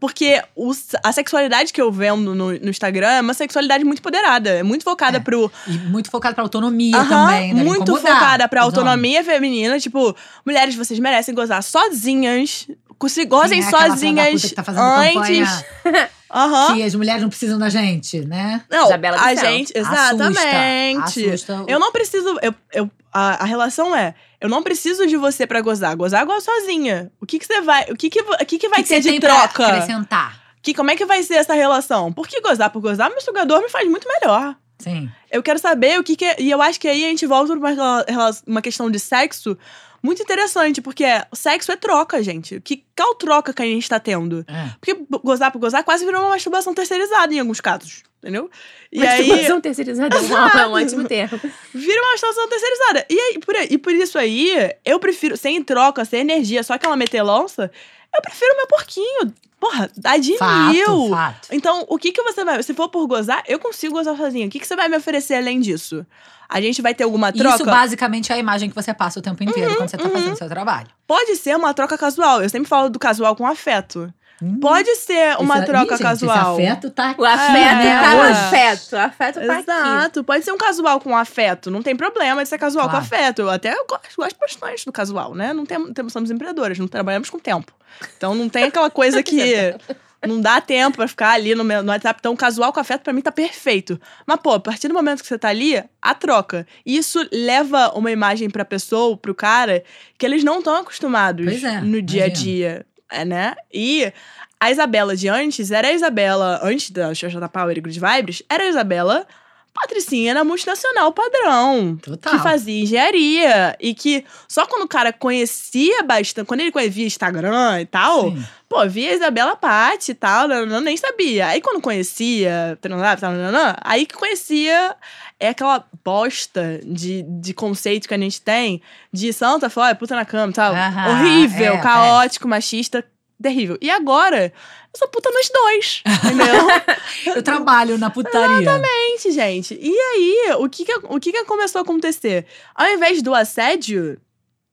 Speaker 5: Porque o- a sexualidade que eu vendo no, no Instagram é uma sexualidade muito empoderada. É muito focada
Speaker 1: É.
Speaker 5: pro.
Speaker 1: E muito focado pra autonomia
Speaker 5: Aham,
Speaker 1: também, né?
Speaker 5: muito focada pra autonomia feminina. Tipo, mulheres, vocês merecem gozar sozinhas. Se gozem
Speaker 1: Quem é
Speaker 5: sozinhas
Speaker 1: puta que tá fazendo
Speaker 5: antes. Aham.
Speaker 1: que as mulheres não precisam da gente, né?
Speaker 5: Não,
Speaker 4: Isabela do
Speaker 5: a
Speaker 4: céu.
Speaker 5: gente.
Speaker 1: Assusta,
Speaker 5: Exatamente.
Speaker 1: assusta.
Speaker 5: Eu não preciso. Eu, eu, a, a relação é. Eu não preciso de você pra gozar. Gozar goza sozinha. O que que você vai. O que que, o que, que vai
Speaker 1: que
Speaker 5: ter
Speaker 1: você
Speaker 5: de troca?
Speaker 1: acrescentar?
Speaker 5: Que, como é que vai ser essa relação? Por que gozar por gozar? Meu sugador me faz muito melhor.
Speaker 1: Sim.
Speaker 5: Eu quero saber o que, que é. E eu acho que aí a gente volta pra uma, uma questão de sexo muito interessante, porque o sexo é troca, gente. Que qual troca que a gente tá tendo?
Speaker 1: É.
Speaker 5: Porque gozar por gozar quase virou uma masturbação terceirizada em alguns casos, entendeu? E aí,
Speaker 4: Masturbação terceirizada é um, é um ótimo termo.
Speaker 5: vira uma masturbação terceirizada. E, aí, por, aí- e por isso aí, eu prefiro, sem troca, sem energia, só aquela metelonça, eu prefiro meu porquinho. Porra, dá de
Speaker 1: Fato,
Speaker 5: mil.
Speaker 1: fato.
Speaker 5: Então, o que que você vai... Se for por gozar, eu consigo gozar sozinho. O que que você vai me oferecer além disso? A gente vai ter alguma troca?
Speaker 1: Isso basicamente é a imagem que você passa o tempo inteiro
Speaker 5: Uhum,
Speaker 1: quando você tá fazendo o seu trabalho.
Speaker 5: Pode ser uma troca casual. Eu sempre falo do casual com afeto.
Speaker 1: Hum.
Speaker 5: Pode ser uma
Speaker 1: Esse-
Speaker 5: troca
Speaker 1: Ih, gente,
Speaker 5: casual.
Speaker 1: Esse afeto tá
Speaker 4: O afeto
Speaker 5: É,
Speaker 4: tá no
Speaker 5: ué.
Speaker 4: afeto. O afeto tá aqui.
Speaker 5: Exato, pode ser um casual com afeto. Não tem problema de ser casual
Speaker 1: Claro.
Speaker 5: com afeto. Eu até gosto, gosto bastante do casual, né? Não tem, temos, somos empreendedoras, não trabalhamos com tempo. Então não tem aquela coisa que não dá tempo pra ficar ali no, meu- no WhatsApp. Então, casual com afeto pra mim tá perfeito. Mas, pô, a partir do momento que você tá ali, a troca. Isso leva uma imagem pra pessoa, pro cara, que eles não estão acostumados
Speaker 1: é,
Speaker 5: no dia a dia, né? E a Isabela de antes era a Isabela, antes da Xoxa Power e Good Vibes, era a Isabela patricinha na multinacional padrão.
Speaker 1: Total.
Speaker 5: Que fazia engenharia. E que só quando o cara conhecia bastante, quando ele conhecia Instagram e tal,
Speaker 1: Sim.
Speaker 5: pô, via Isabela Patti e tal, não, nem sabia. Aí quando conhecia, não, aí que conhecia é aquela bosta de, de conceito que a gente tem de santa foi puta na cama e tal.
Speaker 1: Aham,
Speaker 5: Horrível,
Speaker 1: é,
Speaker 5: caótico, machista, terrível. E agora, eu sou puta nos dois, entendeu?
Speaker 1: Eu trabalho na putaria.
Speaker 5: Gente, gente. E aí, o que que, o que que começou a acontecer? Ao invés do assédio,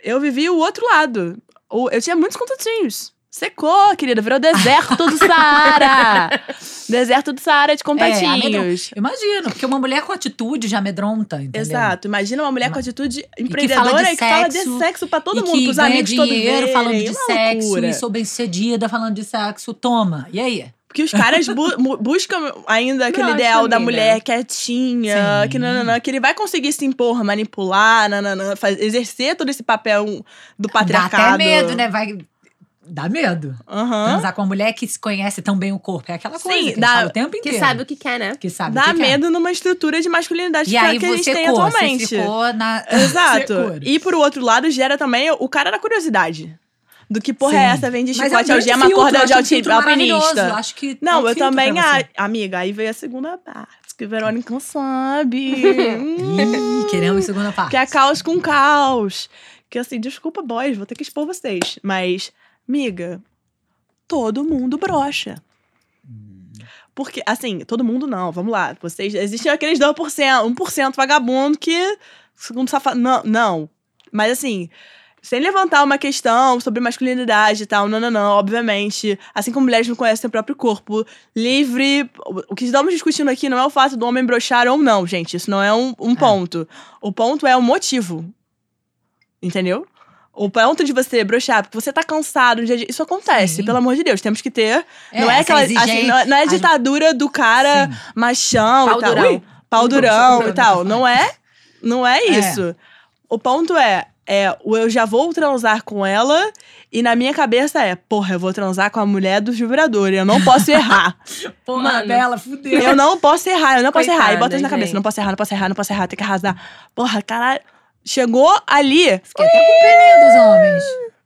Speaker 5: eu vivi o outro lado. Eu tinha muitos contatinhos. Secou, querida. Virou deserto do Saara. deserto do Saara de contatinhos.
Speaker 1: Imagino, porque uma mulher com atitude já amedronta, entendeu?
Speaker 5: Exato. Imagina uma mulher com atitude
Speaker 1: fala de
Speaker 5: empreendedora e que fala de
Speaker 1: sexo,
Speaker 5: sexo pra todo mundo, pros amigos
Speaker 1: dinheiro
Speaker 5: verem.
Speaker 1: falando de
Speaker 5: Uma
Speaker 1: sexo
Speaker 5: loucura.
Speaker 1: e sou bem sucedida falando de sexo. Toma. E aí?
Speaker 5: Porque os caras bu- buscam ainda aquele ideal da mulher quietinha,
Speaker 1: Sim.
Speaker 5: que, nananã, que ele vai conseguir se impor, manipular, nananã, faz- exercer todo esse papel do
Speaker 1: Dá
Speaker 5: patriarcado.
Speaker 1: até medo, né? Vai. Dá medo.
Speaker 5: Aham.
Speaker 1: Transar com uma mulher que se conhece tão bem o corpo. É aquela coisa
Speaker 5: Sim,
Speaker 1: que a
Speaker 5: dá-
Speaker 1: o tempo
Speaker 4: Que
Speaker 1: inteiro.
Speaker 4: sabe o que quer, né?
Speaker 1: Que sabe
Speaker 5: Dá
Speaker 1: o que quer.
Speaker 5: medo numa estrutura de masculinidade
Speaker 1: E
Speaker 5: que,
Speaker 1: aí
Speaker 5: que a gente tem
Speaker 1: cor,
Speaker 5: atualmente.
Speaker 1: Ficou na...
Speaker 5: Exato. E por outro lado, gera também o cara da curiosidade. Do que porra é
Speaker 1: Sim.
Speaker 5: essa? Vem de
Speaker 1: Mas é um
Speaker 5: chicote, algema,
Speaker 1: filtro,
Speaker 5: corda de
Speaker 1: um
Speaker 5: alpinista.
Speaker 1: Acho que é
Speaker 5: Não,
Speaker 1: um
Speaker 5: eu também.
Speaker 1: você.
Speaker 5: Ah, amiga, aí veio a segunda parte. Que Verônica não sabe.
Speaker 1: Ih, queremos segunda parte.
Speaker 5: que é caos com caos. Que assim, desculpa, boys, vou ter que expor vocês. Mas, amiga, todo mundo brocha. Porque, assim, todo mundo não, vamos lá. Vocês, existem aqueles 2%, 1% vagabundo que, segundo safado, não, não. Mas, assim, sem levantar uma questão sobre masculinidade e tal, não, não, não, obviamente. Assim como mulheres não conhecem seu próprio corpo, livre. O que estamos discutindo aqui não é o fato do homem brochar ou não, gente. Isso não é um, um ponto. O ponto é o motivo. Entendeu? O ponto de você brochar, porque você tá cansado no dia dia. Isso acontece,
Speaker 1: Sim.
Speaker 5: pelo amor de Deus. Temos que ter. não é aquela. Assim, não, é- não é
Speaker 1: As-
Speaker 5: ditadura do cara
Speaker 1: Sim.
Speaker 5: machão
Speaker 4: Pau
Speaker 5: e tal.
Speaker 4: durão.
Speaker 5: Ui, pau durão e tal. Não é, não é
Speaker 1: É.
Speaker 5: isso. O ponto é, é, eu já vou transar com ela e na minha cabeça é, porra, eu vou transar com a mulher do vibrador, eu não posso errar.
Speaker 1: Porra,
Speaker 4: Mano.
Speaker 1: Bela, fudeu.
Speaker 5: eu não posso errar, eu não posso errar. E bota
Speaker 4: Coitada,
Speaker 5: isso na cabeça,
Speaker 4: gente.
Speaker 5: não posso errar, não posso errar, não posso errar, tem que arrasar. Porra, caralho. Chegou ali,
Speaker 1: Fiquei até com peninha dos homens.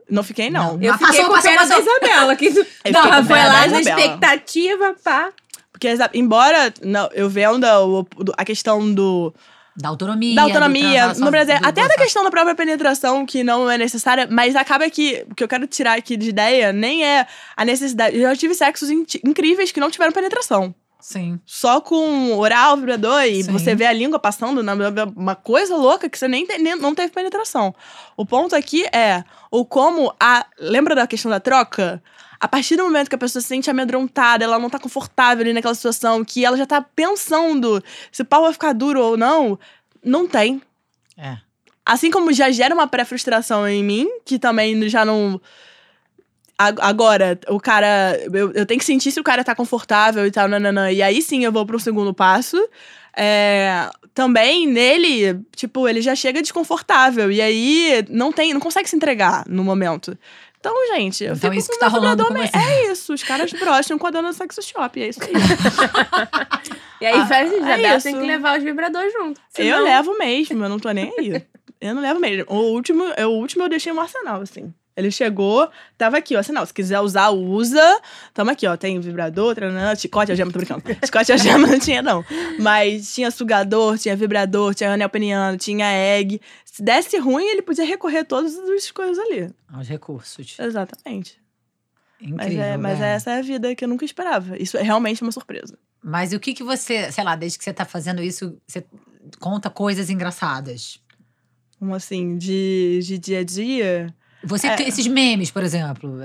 Speaker 5: não fiquei não.
Speaker 1: Não.
Speaker 4: Eu fiquei
Speaker 1: passou,
Speaker 4: com
Speaker 1: passou,
Speaker 4: pena da
Speaker 1: passou.
Speaker 4: Isabela. Que não, foi
Speaker 5: pena
Speaker 4: lá na expectativa, pá.
Speaker 5: Porque, embora não, eu venda o- do- a questão do,
Speaker 1: Da autonomia.
Speaker 5: da autonomia
Speaker 1: transar
Speaker 5: no Brasil, até
Speaker 1: do-
Speaker 5: da questão da própria penetração, que não é necessária, mas acaba que o que eu quero tirar aqui de ideia nem é a necessidade. Eu já tive sexos in- incríveis que não tiveram penetração.
Speaker 1: Sim.
Speaker 5: Só com oral, vibrador, e
Speaker 1: Sim.
Speaker 5: você vê a língua passando, na- uma coisa louca que você nem, nem- não teve penetração. O ponto aqui é o como a. Lembra da questão da troca? A partir do momento que a pessoa se sente amedrontada, ela não tá confortável ali naquela situação, que ela já tá pensando se o pau vai ficar duro ou não, não tem.
Speaker 1: É.
Speaker 5: Assim como já gera uma pré-frustração em mim, que também já não. Agora, o cara. Eu, eu tenho que sentir se o cara tá confortável e tal, nananã. E aí sim eu vou pro segundo passo. É, também nele, tipo, ele já chega desconfortável. E aí não tem, não consegue se entregar no momento. Então, gente, eu
Speaker 1: Então
Speaker 5: fico
Speaker 1: isso
Speaker 5: com
Speaker 1: que tá
Speaker 5: meu
Speaker 1: rolando com você.
Speaker 5: É isso, os caras brocham com a dona do sex shop, é isso aí.
Speaker 4: E aí,
Speaker 5: Ah,
Speaker 4: festa de
Speaker 5: é
Speaker 4: tem que levar os vibradores junto.
Speaker 5: Eu
Speaker 4: senão-
Speaker 5: levo mesmo, eu não tô nem aí. Eu não levo mesmo. O último, eu, o último eu deixei no arsenal, assim. Ele chegou, tava aqui, ó, arsenal. Se quiser usar, usa. Tamo aqui, ó. Tem vibrador, tranana, chicote, algema, tô brincando. Chicote, algema não tinha, não. Mas tinha sugador, tinha vibrador, tinha anel peniano, tinha egg. Se desse ruim, ele podia recorrer a todas as coisas ali.
Speaker 1: Aos recursos.
Speaker 5: Exatamente.
Speaker 1: Incrível.
Speaker 5: Mas, é, mas
Speaker 1: né?
Speaker 5: essa é a vida que eu nunca esperava. Isso é realmente uma surpresa.
Speaker 1: Mas o que que você, sei lá, desde que você tá fazendo isso, você conta coisas engraçadas?
Speaker 5: Como assim, de, de dia a dia.
Speaker 1: Você
Speaker 5: É.
Speaker 1: tem esses memes, por exemplo,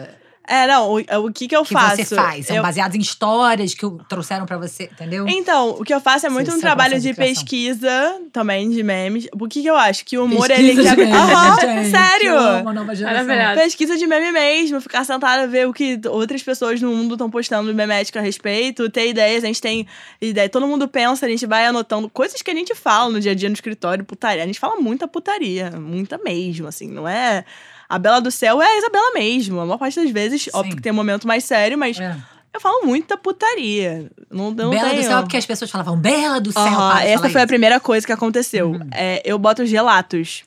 Speaker 5: É, não, o, o que que eu
Speaker 1: que
Speaker 5: faço?
Speaker 1: você faz, são
Speaker 5: Eu-
Speaker 1: baseados em histórias que trouxeram pra você, entendeu?
Speaker 5: Então, o que eu faço é muito
Speaker 1: Esse-
Speaker 5: um trabalho de pesquisa também, de memes. O que que eu acho? Que o humor,
Speaker 1: Pesquisa
Speaker 5: ele
Speaker 1: de
Speaker 5: quebra...
Speaker 1: meme,
Speaker 5: Aham,
Speaker 1: gente,
Speaker 5: sério!
Speaker 1: eu amo nova geração.
Speaker 5: Pesquisa de meme mesmo, ficar sentada ver o que outras pessoas no mundo estão postando memético a respeito, ter ideias, a gente tem ideia, todo mundo pensa, a gente vai anotando coisas que a gente fala no dia a dia no escritório, putaria. A gente fala muita putaria, muita mesmo, assim, não é. A Bela do Céu é a Isabela mesmo. A maior parte das vezes, óbvio
Speaker 1: Sim.
Speaker 5: que tem um momento mais sério, mas
Speaker 1: É.
Speaker 5: eu falo muita putaria. Não, não
Speaker 1: Bela
Speaker 5: tenho...
Speaker 1: do céu, é porque as pessoas falavam Bela do céu. De
Speaker 5: essa foi a
Speaker 1: isso.
Speaker 5: primeira coisa que aconteceu.
Speaker 1: Uhum.
Speaker 5: É, eu boto os relatos.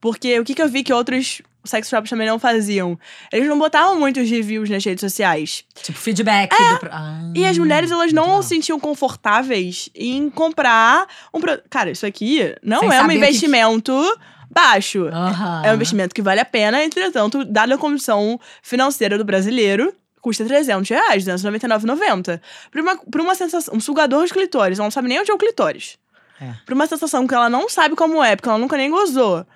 Speaker 5: Porque o que, que eu vi que outros sex shops também não faziam? Eles não botavam muitos reviews nas redes sociais.
Speaker 1: Tipo, feedback. do pro- Ah,
Speaker 5: É. E as mulheres, elas não
Speaker 1: legal.
Speaker 5: se sentiam confortáveis em comprar um produto. Cara, isso aqui não
Speaker 1: Sem
Speaker 5: é um
Speaker 1: saber o que-
Speaker 5: investimento baixo.
Speaker 1: Aham.
Speaker 5: É um investimento que vale a pena, entretanto, dada a condição financeira do brasileiro, custa 300 reais, 299,90. Pra uma, pra uma sensação, um sugador de clitóris, ela não sabe nem onde é o clitóris.
Speaker 1: É.
Speaker 5: Pra uma sensação que ela não sabe como é, porque ela nunca nem gozou.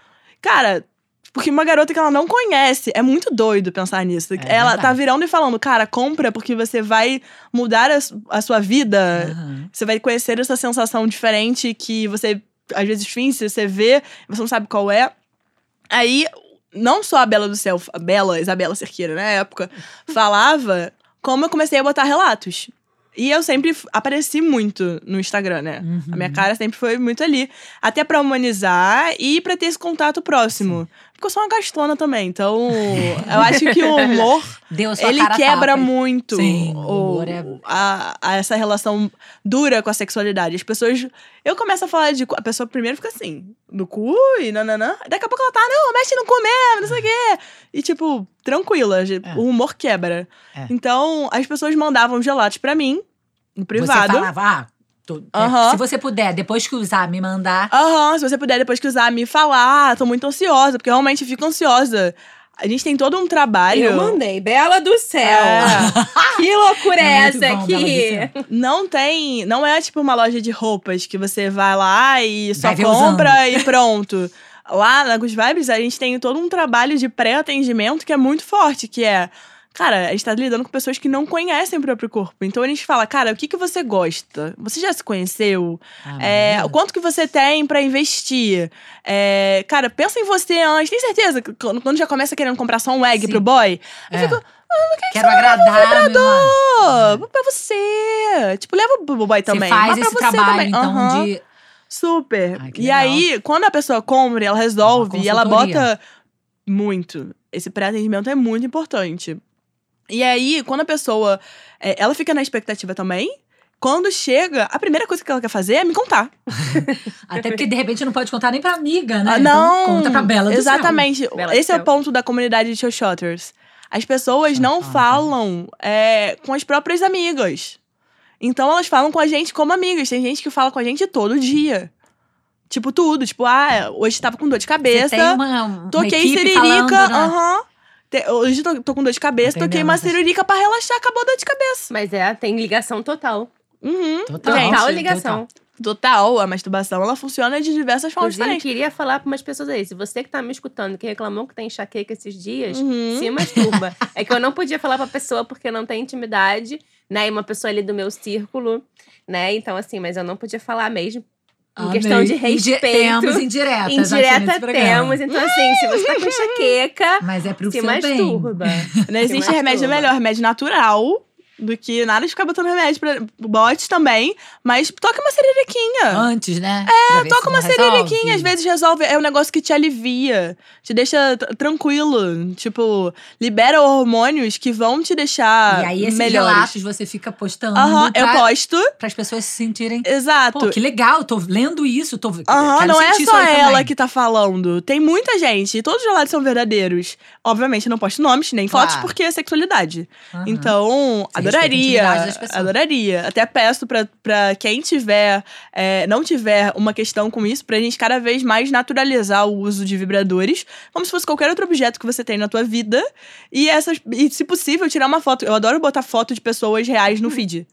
Speaker 5: Cara, porque uma garota que ela não conhece, é muito doido pensar nisso. ela tá virando e falando, cara, compra porque você vai mudar a, a sua vida.
Speaker 1: Aham.
Speaker 5: Você vai conhecer essa sensação diferente que você, às vezes, finge, você vê, você não sabe qual é. Aí, não só a Bela do Céu, a Bela, Isabela Cerqueira, na época, falava como eu comecei a botar relatos. E eu sempre apareci muito no Instagram, né? A minha cara sempre foi muito ali. Até pra humanizar e pra ter esse contato próximo. Porque eu sou uma gastona também, então eu acho que o humor
Speaker 1: Deu sua
Speaker 5: ele quebra
Speaker 1: tapa.
Speaker 5: muito
Speaker 1: Sim, o é-
Speaker 5: a, a essa relação dura com a sexualidade. As pessoas. Eu começo a falar de. A pessoa primeiro fica assim, do cu e nananã. Daqui a pouco ela tá, não, mexe no cu mesmo, não sei o quê. E, tipo, tranquila,
Speaker 1: É.
Speaker 5: o humor quebra.
Speaker 1: É.
Speaker 5: Então, as pessoas mandavam gelatos pra mim, no
Speaker 1: Você
Speaker 5: privado.
Speaker 1: falava, ah, tô- é, se você puder, depois que usar, me mandar.
Speaker 5: Aham, se você puder depois que usar, me falar. Tô muito ansiosa, porque eu realmente fico ansiosa. A gente tem todo um trabalho.
Speaker 4: Eu mandei. Bela do céu.
Speaker 5: É.
Speaker 4: Que loucura é, essa aqui?
Speaker 5: Não tem. Não é tipo uma loja de roupas que você vai lá e só
Speaker 1: Vai
Speaker 5: compra e pronto. Lá na Good Vibes, a gente tem todo um trabalho de pré-atendimento que é muito forte, que é. Cara, a gente tá lidando com pessoas que não conhecem o próprio corpo. Então a gente fala, cara, o que, que você gosta? Você já se conheceu?
Speaker 1: Ah,
Speaker 5: É, o quanto que você tem pra investir? É, cara, pensa em você antes. Tem certeza que quando já começa querendo comprar só um egg
Speaker 1: Sim.
Speaker 5: pro boy? Eu
Speaker 1: É.
Speaker 5: fico,
Speaker 1: Quero agradar, meu irmão.
Speaker 5: Pô, pra você. Tipo, leva pro boy também.
Speaker 1: Você faz esse
Speaker 5: você
Speaker 1: trabalho,
Speaker 5: também.
Speaker 1: então,
Speaker 5: Aham.
Speaker 1: de.
Speaker 5: Super.
Speaker 1: Ai, que
Speaker 5: e aí, quando a pessoa compra, ela resolve
Speaker 1: Uma
Speaker 5: e ela bota muito. Esse pré-atendimento é muito importante. E aí, quando a pessoa. é, ela fica na expectativa também. Quando chega, a primeira coisa que ela quer fazer é me contar.
Speaker 1: Até porque, de repente, não pode contar nem pra amiga, né?
Speaker 5: Ah,
Speaker 1: Então,
Speaker 5: não.
Speaker 1: conta pra Bela.
Speaker 5: Exatamente.
Speaker 4: Bela
Speaker 5: Esse é o ponto da comunidade de showshotters. As pessoas não falam é, com as próprias amigas. Então elas falam com a gente como amigas. Tem gente que fala com a gente todo dia. Tipo, tudo. Tipo, ah, hoje tava com dor de
Speaker 1: Você
Speaker 5: cabeça.
Speaker 1: tem uma, uma
Speaker 5: toquei
Speaker 1: equipe
Speaker 5: siririca.
Speaker 1: né?
Speaker 5: Aham. Te- Hoje tô, tô com dor de cabeça,
Speaker 1: Atendendo
Speaker 5: toquei uma siririca pra relaxar, acabou a dor de cabeça.
Speaker 4: Mas é, tem ligação total.
Speaker 5: Uhum.
Speaker 1: Total,
Speaker 5: Gente,
Speaker 4: Total
Speaker 1: total.
Speaker 4: ligação.
Speaker 5: Total, a masturbação ela funciona de diversas formas
Speaker 4: Inclusive,
Speaker 5: diferentes.
Speaker 4: queria falar pra umas pessoas aí. Se você que tá me escutando, que reclamou que tem enxaqueca esses dias,
Speaker 5: Uhum.
Speaker 4: se masturba. é que eu não podia falar pra pessoa porque não tem intimidade, né? E uma pessoa ali do meu círculo, né? Então, assim, mas eu não podia falar mesmo. Em
Speaker 1: Amei.
Speaker 4: questão de respeito.
Speaker 1: Temos indireta.
Speaker 4: Indireta temos. Então, assim, se você tá com enxaqueca,
Speaker 1: Mas é pro
Speaker 4: se
Speaker 1: seu bem.
Speaker 4: masturba.
Speaker 5: Não existe remédio melhor, remédio natural. Do que nada de ficar botando remédio pra bote também. Mas toca uma sereriquinha.
Speaker 1: Antes, né? É,
Speaker 5: Toca uma sereriquinha, às vezes resolve. É um negócio que te alivia, te deixa tranquilo. Tipo, libera hormônios que vão te deixar
Speaker 1: E aí, esses
Speaker 5: melhores.
Speaker 1: relatos você fica postando
Speaker 5: Aham, eu
Speaker 1: pra,
Speaker 5: posto.
Speaker 1: as pessoas se sentirem.
Speaker 5: Exato.
Speaker 1: Pô, que legal, tô lendo isso, tô
Speaker 5: Aham,
Speaker 1: quero
Speaker 5: não é só ela
Speaker 1: também.
Speaker 5: que tá falando. Tem muita gente. E todos os relatos são verdadeiros. Obviamente, não posto nomes, nem
Speaker 1: Claro.
Speaker 5: fotos, porque é sexualidade.
Speaker 1: Aham.
Speaker 5: Então,
Speaker 1: Você
Speaker 5: adoraria.
Speaker 1: pessoas.
Speaker 5: Adoraria. Até peço pra, pra quem tiver, é, não tiver uma questão com isso, pra gente cada vez mais naturalizar o uso de vibradores, como se fosse qualquer outro objeto que você tem na tua vida. E, essas, e se possível, tirar uma foto. Eu adoro botar foto de pessoas reais
Speaker 1: Hum.
Speaker 5: no feed.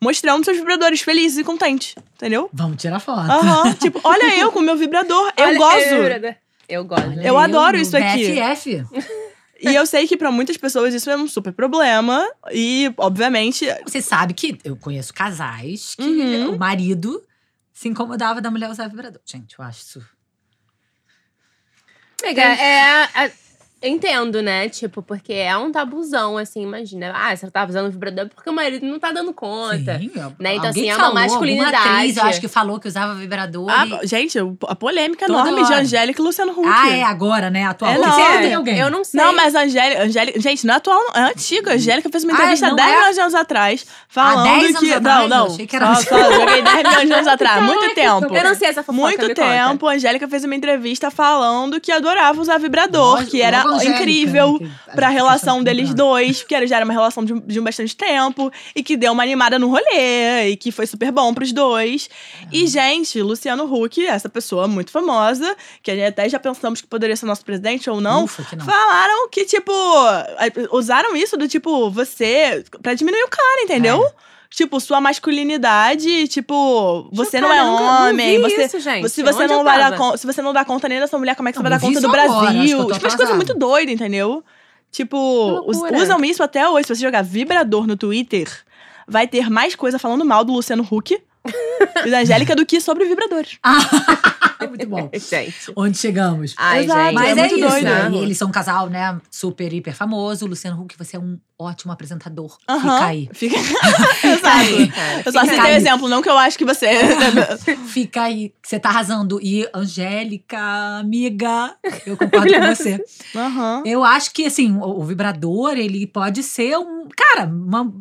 Speaker 5: Mostrando seus vibradores felizes e contentes. Entendeu?
Speaker 1: Vamos tirar foto.
Speaker 5: Aham. tipo, olha eu com meu vibrador. Eu
Speaker 4: Olha,
Speaker 5: gozo.
Speaker 4: Eu, eu gosto.
Speaker 1: Olha
Speaker 5: Eu adoro
Speaker 1: no
Speaker 5: isso aqui.
Speaker 1: BFF.
Speaker 5: E eu sei que pra muitas pessoas isso é um super problema. E, obviamente,
Speaker 1: Você sabe que eu conheço casais que
Speaker 5: Uhum.
Speaker 1: o marido se incomodava da mulher usar vibrador. Gente, eu acho isso.
Speaker 4: Amiga, é. a- eu entendo, né? Tipo, porque é um tabuzão, assim, imagina. Ah, você tá usando vibrador porque o marido não tá dando conta.
Speaker 1: Sim,
Speaker 4: Né? Então, assim, é uma masculinidade.
Speaker 1: Alguma atriz, eu acho que falou que usava vibrador.
Speaker 5: a,
Speaker 1: e...
Speaker 5: gente, a polêmica
Speaker 1: Toda
Speaker 5: enorme de
Speaker 1: hora.
Speaker 5: Angélica e Luciano Huck.
Speaker 1: Ah, é agora, né? Atual.
Speaker 5: É
Speaker 1: sempre tem alguém.
Speaker 4: Eu não sei.
Speaker 5: Não, mas a Angélica, Angélica. Gente, não é atual, não, é antiga. A Angélica fez uma
Speaker 1: Ah,
Speaker 5: entrevista
Speaker 1: não
Speaker 5: 10
Speaker 1: é?
Speaker 5: milhões de anos atrás. Falando
Speaker 1: 10 anos
Speaker 5: que.
Speaker 1: atrás?
Speaker 5: não,
Speaker 1: Eu
Speaker 5: não.
Speaker 1: achei que era
Speaker 5: Só, só joguei 10 milhões de anos atrás. Muito tempo.
Speaker 4: Eu não sei essa fofoca,
Speaker 5: Muito tempo,
Speaker 4: conta.
Speaker 5: a Angélica fez uma entrevista falando que adorava usar vibrador,
Speaker 1: Logo-
Speaker 5: que era
Speaker 1: Angélica,
Speaker 5: incrível
Speaker 1: né, que a
Speaker 5: pra
Speaker 1: gente
Speaker 5: relação deles
Speaker 1: que-
Speaker 5: dois, que já era uma relação de, um- de um bastante tempo, e que deu uma animada no rolê, e que foi super bom pros dois. E, gente, Luciano Huck, essa pessoa muito famosa, que a gente até já pensamos que poderia ser nosso presidente ou não,
Speaker 1: Ufa, que não.
Speaker 5: falaram que, tipo, usaram isso do tipo, você, pra diminuir o cara, entendeu?
Speaker 1: É.
Speaker 5: Tipo, sua masculinidade, tipo, você não é
Speaker 4: Chocada, não
Speaker 5: homem,
Speaker 4: vi
Speaker 5: você,
Speaker 4: isso, gente.
Speaker 5: se você
Speaker 4: Onde
Speaker 5: não vai dar conta, se você não dá conta nem da sua mulher, como é que você
Speaker 1: Não,
Speaker 5: vai
Speaker 1: eu
Speaker 5: dar conta do
Speaker 1: agora,
Speaker 5: Brasil? Tipo, umas coisas muito doidas, entendeu? Tipo, usam isso até hoje. Se você jogar vibrador no Twitter, vai ter mais coisa falando mal do Luciano Huck Angélica do que sobre vibradores.
Speaker 1: Ah, muito bom.
Speaker 4: Gente.
Speaker 1: Onde chegamos?
Speaker 4: Ai,
Speaker 5: Exato,
Speaker 4: gente.
Speaker 1: Mas
Speaker 5: é
Speaker 1: é, isso,
Speaker 5: doido.
Speaker 1: né? E eles são um casal, né? Super, hiper famoso. Luciano Huck, você é um ótimo apresentador.
Speaker 5: Aham.
Speaker 1: Fica aí.
Speaker 5: Fica...
Speaker 1: aí,
Speaker 5: Exato.
Speaker 4: cara.
Speaker 5: Eu só citei
Speaker 1: aí.
Speaker 5: o exemplo, não que eu acho que você.
Speaker 1: Fica aí. Você tá arrasando. E Angélica, amiga, eu concordo com você.
Speaker 5: Aham.
Speaker 1: Eu acho que, assim, o, o vibrador, ele pode ser um. Cara, uma,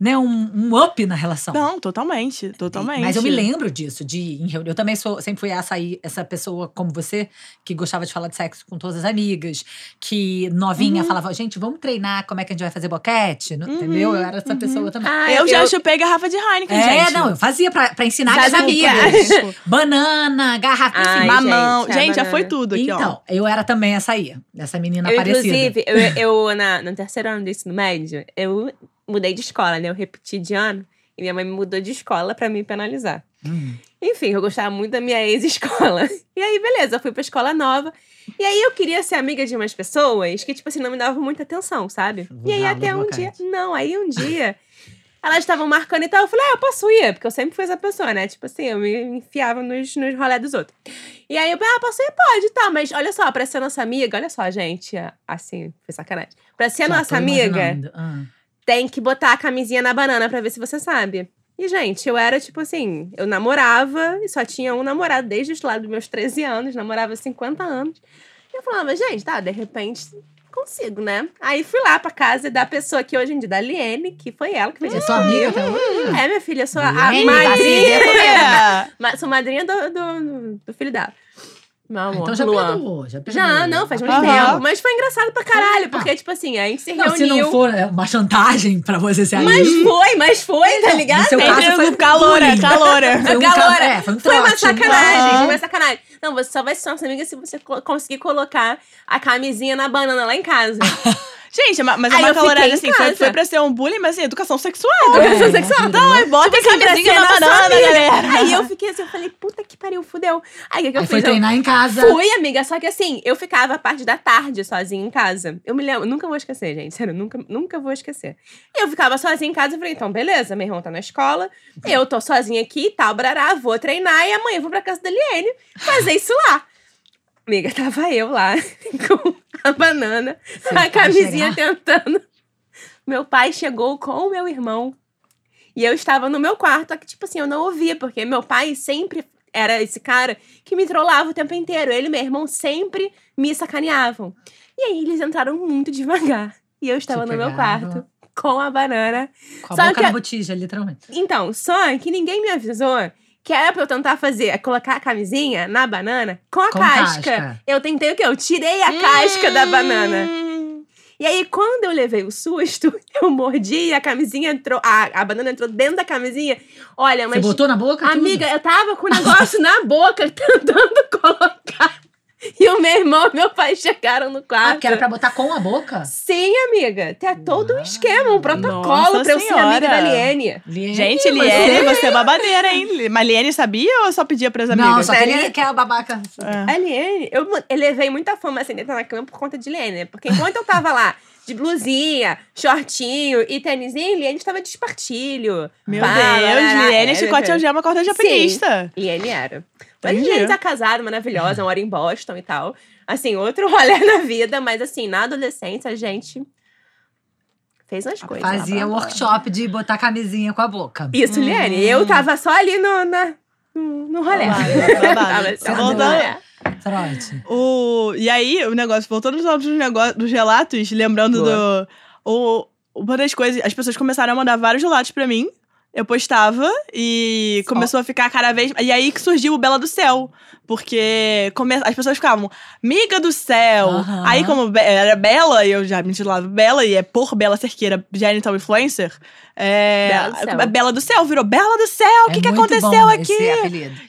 Speaker 1: né, um, um up na relação.
Speaker 5: Não, totalmente. Totalmente.
Speaker 1: Mas eu me lembro disso, de em reunião. Eu também sou, sempre fui essa aí, essa pessoa como você, que gostava de falar de sexo com todas as amigas, que novinha
Speaker 5: Uhum.
Speaker 1: falava, gente, vamos treinar como é que a gente vai fazer boquete, não- entendeu? Eu era essa pessoa também.
Speaker 4: Ah,
Speaker 5: Eu já chupei garrafa de Heineken,
Speaker 1: é,
Speaker 5: gente.
Speaker 1: não, eu fazia pra, pra ensinar
Speaker 4: Já
Speaker 1: minhas
Speaker 4: desculpa.
Speaker 1: amigas. Banana, garrafa,
Speaker 4: Ai,
Speaker 1: enfim.
Speaker 5: Mamão.
Speaker 4: gente,
Speaker 5: Gente,
Speaker 4: é
Speaker 5: já foi tudo aqui, ó.
Speaker 1: Então, eu era também essa aí, essa menina
Speaker 4: Eu,
Speaker 1: parecida.
Speaker 4: inclusive, eu, eu na, no terceiro ano do ensino médio, eu mudei de escola, né? Eu repeti de ano. E minha mãe me mudou de escola pra me penalizar.
Speaker 1: Hum.
Speaker 4: Enfim, eu gostava muito da minha ex-escola. E aí, beleza, eu fui pra escola nova. E aí, eu queria ser amiga de umas pessoas que, tipo assim, não me davam muita atenção, sabe?
Speaker 1: Vou
Speaker 4: E aí, até um dia. Não, aí um dia. Elas estavam marcando e tal. Eu falei, ah, eu posso ir, porque eu sempre fui essa pessoa, né? Tipo assim, eu me enfiava nos, nos rolés dos outros. E aí eu falei, ah, posso ir? Pode, tá. Mas olha só, pra ser nossa amiga, olha só, gente. Assim, foi sacanagem. Pra ser
Speaker 1: Já
Speaker 4: nossa
Speaker 1: tô
Speaker 4: amiga.
Speaker 1: Ah.
Speaker 4: Tem que botar a camisinha na banana pra ver se você sabe. E, gente, eu era tipo assim, eu namorava e só tinha um namorado desde os lá dos meus 13 anos, namorava há 50 anos. E eu falava, gente, tá, de repente consigo, né? Aí fui lá pra casa da pessoa que hoje em dia, da Liene, que foi ela que fez
Speaker 1: Você é sua amiga até hoje?
Speaker 4: É, minha filha, eu sou a
Speaker 1: Liene, se
Speaker 4: madrinha.
Speaker 5: É.
Speaker 4: Ma- Sou madrinha do, do, do filho dela. Meu amor,
Speaker 1: Então já
Speaker 4: Luan.
Speaker 1: perdoou, já perdoou.
Speaker 4: Já, não, faz muito tempo. Mas foi engraçado pra caralho, porque, tipo assim, a gente se
Speaker 1: Não, se não for é, uma chantagem pra você ser
Speaker 4: Mas
Speaker 1: amigo.
Speaker 4: foi, mas foi, tá
Speaker 1: Não,
Speaker 4: ligado?
Speaker 1: no seu caso foi
Speaker 5: o calor,
Speaker 1: bullying.
Speaker 5: calor.
Speaker 1: Foi um é, foi um
Speaker 4: Foi uma sacanagem, foi uma sacanagem. Não, você só vai ser nossa amiga se você co- conseguir colocar a camisinha na banana lá em casa.
Speaker 5: Gente, ma- mas é
Speaker 4: Aí
Speaker 5: uma
Speaker 4: eu fiquei
Speaker 5: calorada
Speaker 4: em
Speaker 5: assim, foi, foi pra ser um bullying, mas assim, educação sexual.
Speaker 4: Educação sexual?
Speaker 5: Não, aí bota a
Speaker 4: Tipo assim,
Speaker 5: camisinha na banana, galera.
Speaker 4: Aí eu fiquei assim, eu falei, puta que pariu, fudeu. Aí o que, que eu
Speaker 1: Aí
Speaker 4: fiz?
Speaker 1: foi
Speaker 4: Eu
Speaker 1: treinar em casa.
Speaker 4: Fui, amiga, só que assim, eu ficava a parte da tarde sozinha em casa. Eu me lembro, nunca vou esquecer, gente, sério, nunca, nunca vou esquecer. Eu ficava sozinha em casa e falei, então, beleza, meu irmão tá na escola, eu tô sozinha aqui tal, brará, vou treinar e amanhã eu vou pra casa da Liene fazer isso lá. Amiga, tava eu lá com a banana, a camisinha
Speaker 1: chegar?
Speaker 4: tentando meu pai chegou com o meu irmão. E eu estava no meu quarto, só que, tipo assim, eu não ouvia, porque meu pai sempre era esse cara que me trollava o tempo inteiro. Ele e meu irmão sempre me sacaneavam. E aí eles entraram muito devagar. E eu estava no meu quarto com a banana.
Speaker 1: Com a
Speaker 4: Sabe
Speaker 1: boca
Speaker 4: que-
Speaker 1: na botija, literalmente.
Speaker 4: Então, só que ninguém me avisou que era pra eu tentar fazer, é colocar a camisinha na banana com a
Speaker 1: Com
Speaker 4: casca.
Speaker 1: casca.
Speaker 4: Eu tentei o quê? Eu tirei a casca da banana.
Speaker 5: Hum.
Speaker 4: E aí, quando eu levei o susto, eu mordi e a camisinha entrou. A, a banana entrou dentro da camisinha. Olha,
Speaker 1: Você
Speaker 4: mas.
Speaker 1: botou na boca tudo?
Speaker 4: Amiga, eu tava com o negócio na boca tentando colocar. E o meu irmão e meu pai chegaram no
Speaker 1: Ah,
Speaker 4: quarto.
Speaker 1: que era pra botar com a boca?
Speaker 4: Sim, amiga. Tem todo um
Speaker 1: Ah.
Speaker 4: esquema, um protocolo
Speaker 5: Nossa
Speaker 4: pra eu ser amiga da Liene.
Speaker 1: Liene,
Speaker 5: Gente,
Speaker 1: você-
Speaker 5: Liene, você é babadeira, hein? Mas Liene sabia ou só pedia pras
Speaker 1: Não,
Speaker 5: amigas?
Speaker 1: só
Speaker 4: Sério?
Speaker 1: queria que a babaca...
Speaker 5: É.
Speaker 4: A Liene, eu, eu levei muita fama aceneta na cama por conta de Liene, né? Porque enquanto eu tava lá de blusinha, shortinho e tênisinho, Liene estava de espartilho.
Speaker 5: Meu
Speaker 4: Pá,
Speaker 5: Deus,
Speaker 4: larará,
Speaker 5: Liene,
Speaker 4: é,
Speaker 5: chicote
Speaker 4: é.
Speaker 5: algema, corta de alpinista.
Speaker 4: Liene era. Mas
Speaker 5: Entendi.
Speaker 4: Liene tá casada, maravilhosa, mora em Boston e tal. Assim, outro rolê na vida, mas assim, na adolescência a gente fez umas coisas.
Speaker 1: Fazia
Speaker 4: lá.
Speaker 1: workshop de botar camisinha com a boca.
Speaker 4: Isso, Liene. Eu tava só ali no, na, no, rolê.
Speaker 1: Trote.
Speaker 5: O, e aí, o negócio, voltando aos outros negócios, dos relatos, lembrando do. O, uma das coisas, as pessoas começaram a mandar vários relatos pra mim. Eu postava e
Speaker 1: Só.
Speaker 5: começou a ficar cada vez. E aí que surgiu o Bela do Céu. Porque as pessoas ficavam, miga do céu.
Speaker 1: Aham.
Speaker 5: Aí, como era Bela, e eu já me intitulava Bela, e é por Bela Cerqueira, genital influencer. É,
Speaker 4: Bela do Céu.
Speaker 5: Bela do Céu, virou Bela do Céu. O
Speaker 1: É
Speaker 5: que, que aconteceu aqui?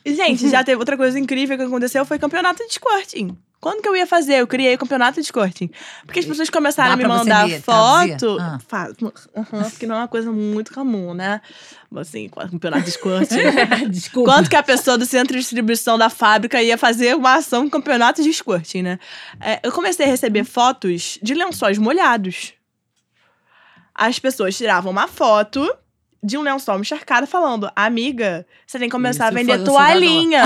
Speaker 5: E, gente, já teve outra coisa incrível que aconteceu, foi campeonato de squirting. Quando que eu ia fazer? Eu criei o campeonato de squirting. Porque as pessoas começaram
Speaker 1: Dá
Speaker 5: a me mandar foto.
Speaker 1: Ah.
Speaker 5: Fa- Aham, porque não é uma coisa muito comum, né? Assim, campeonato de squirting.
Speaker 1: Desculpa.
Speaker 5: Quanto que a pessoa do centro de distribuição da fábrica ia fazer uma ação campeonato de squirting, né? É, eu comecei a receber fotos de lençóis molhados. As pessoas tiravam uma foto de um lençol encharcado falando: Amiga, você tem que começar a
Speaker 1: Isso
Speaker 5: vender
Speaker 1: o soldador."
Speaker 5: toalhinha.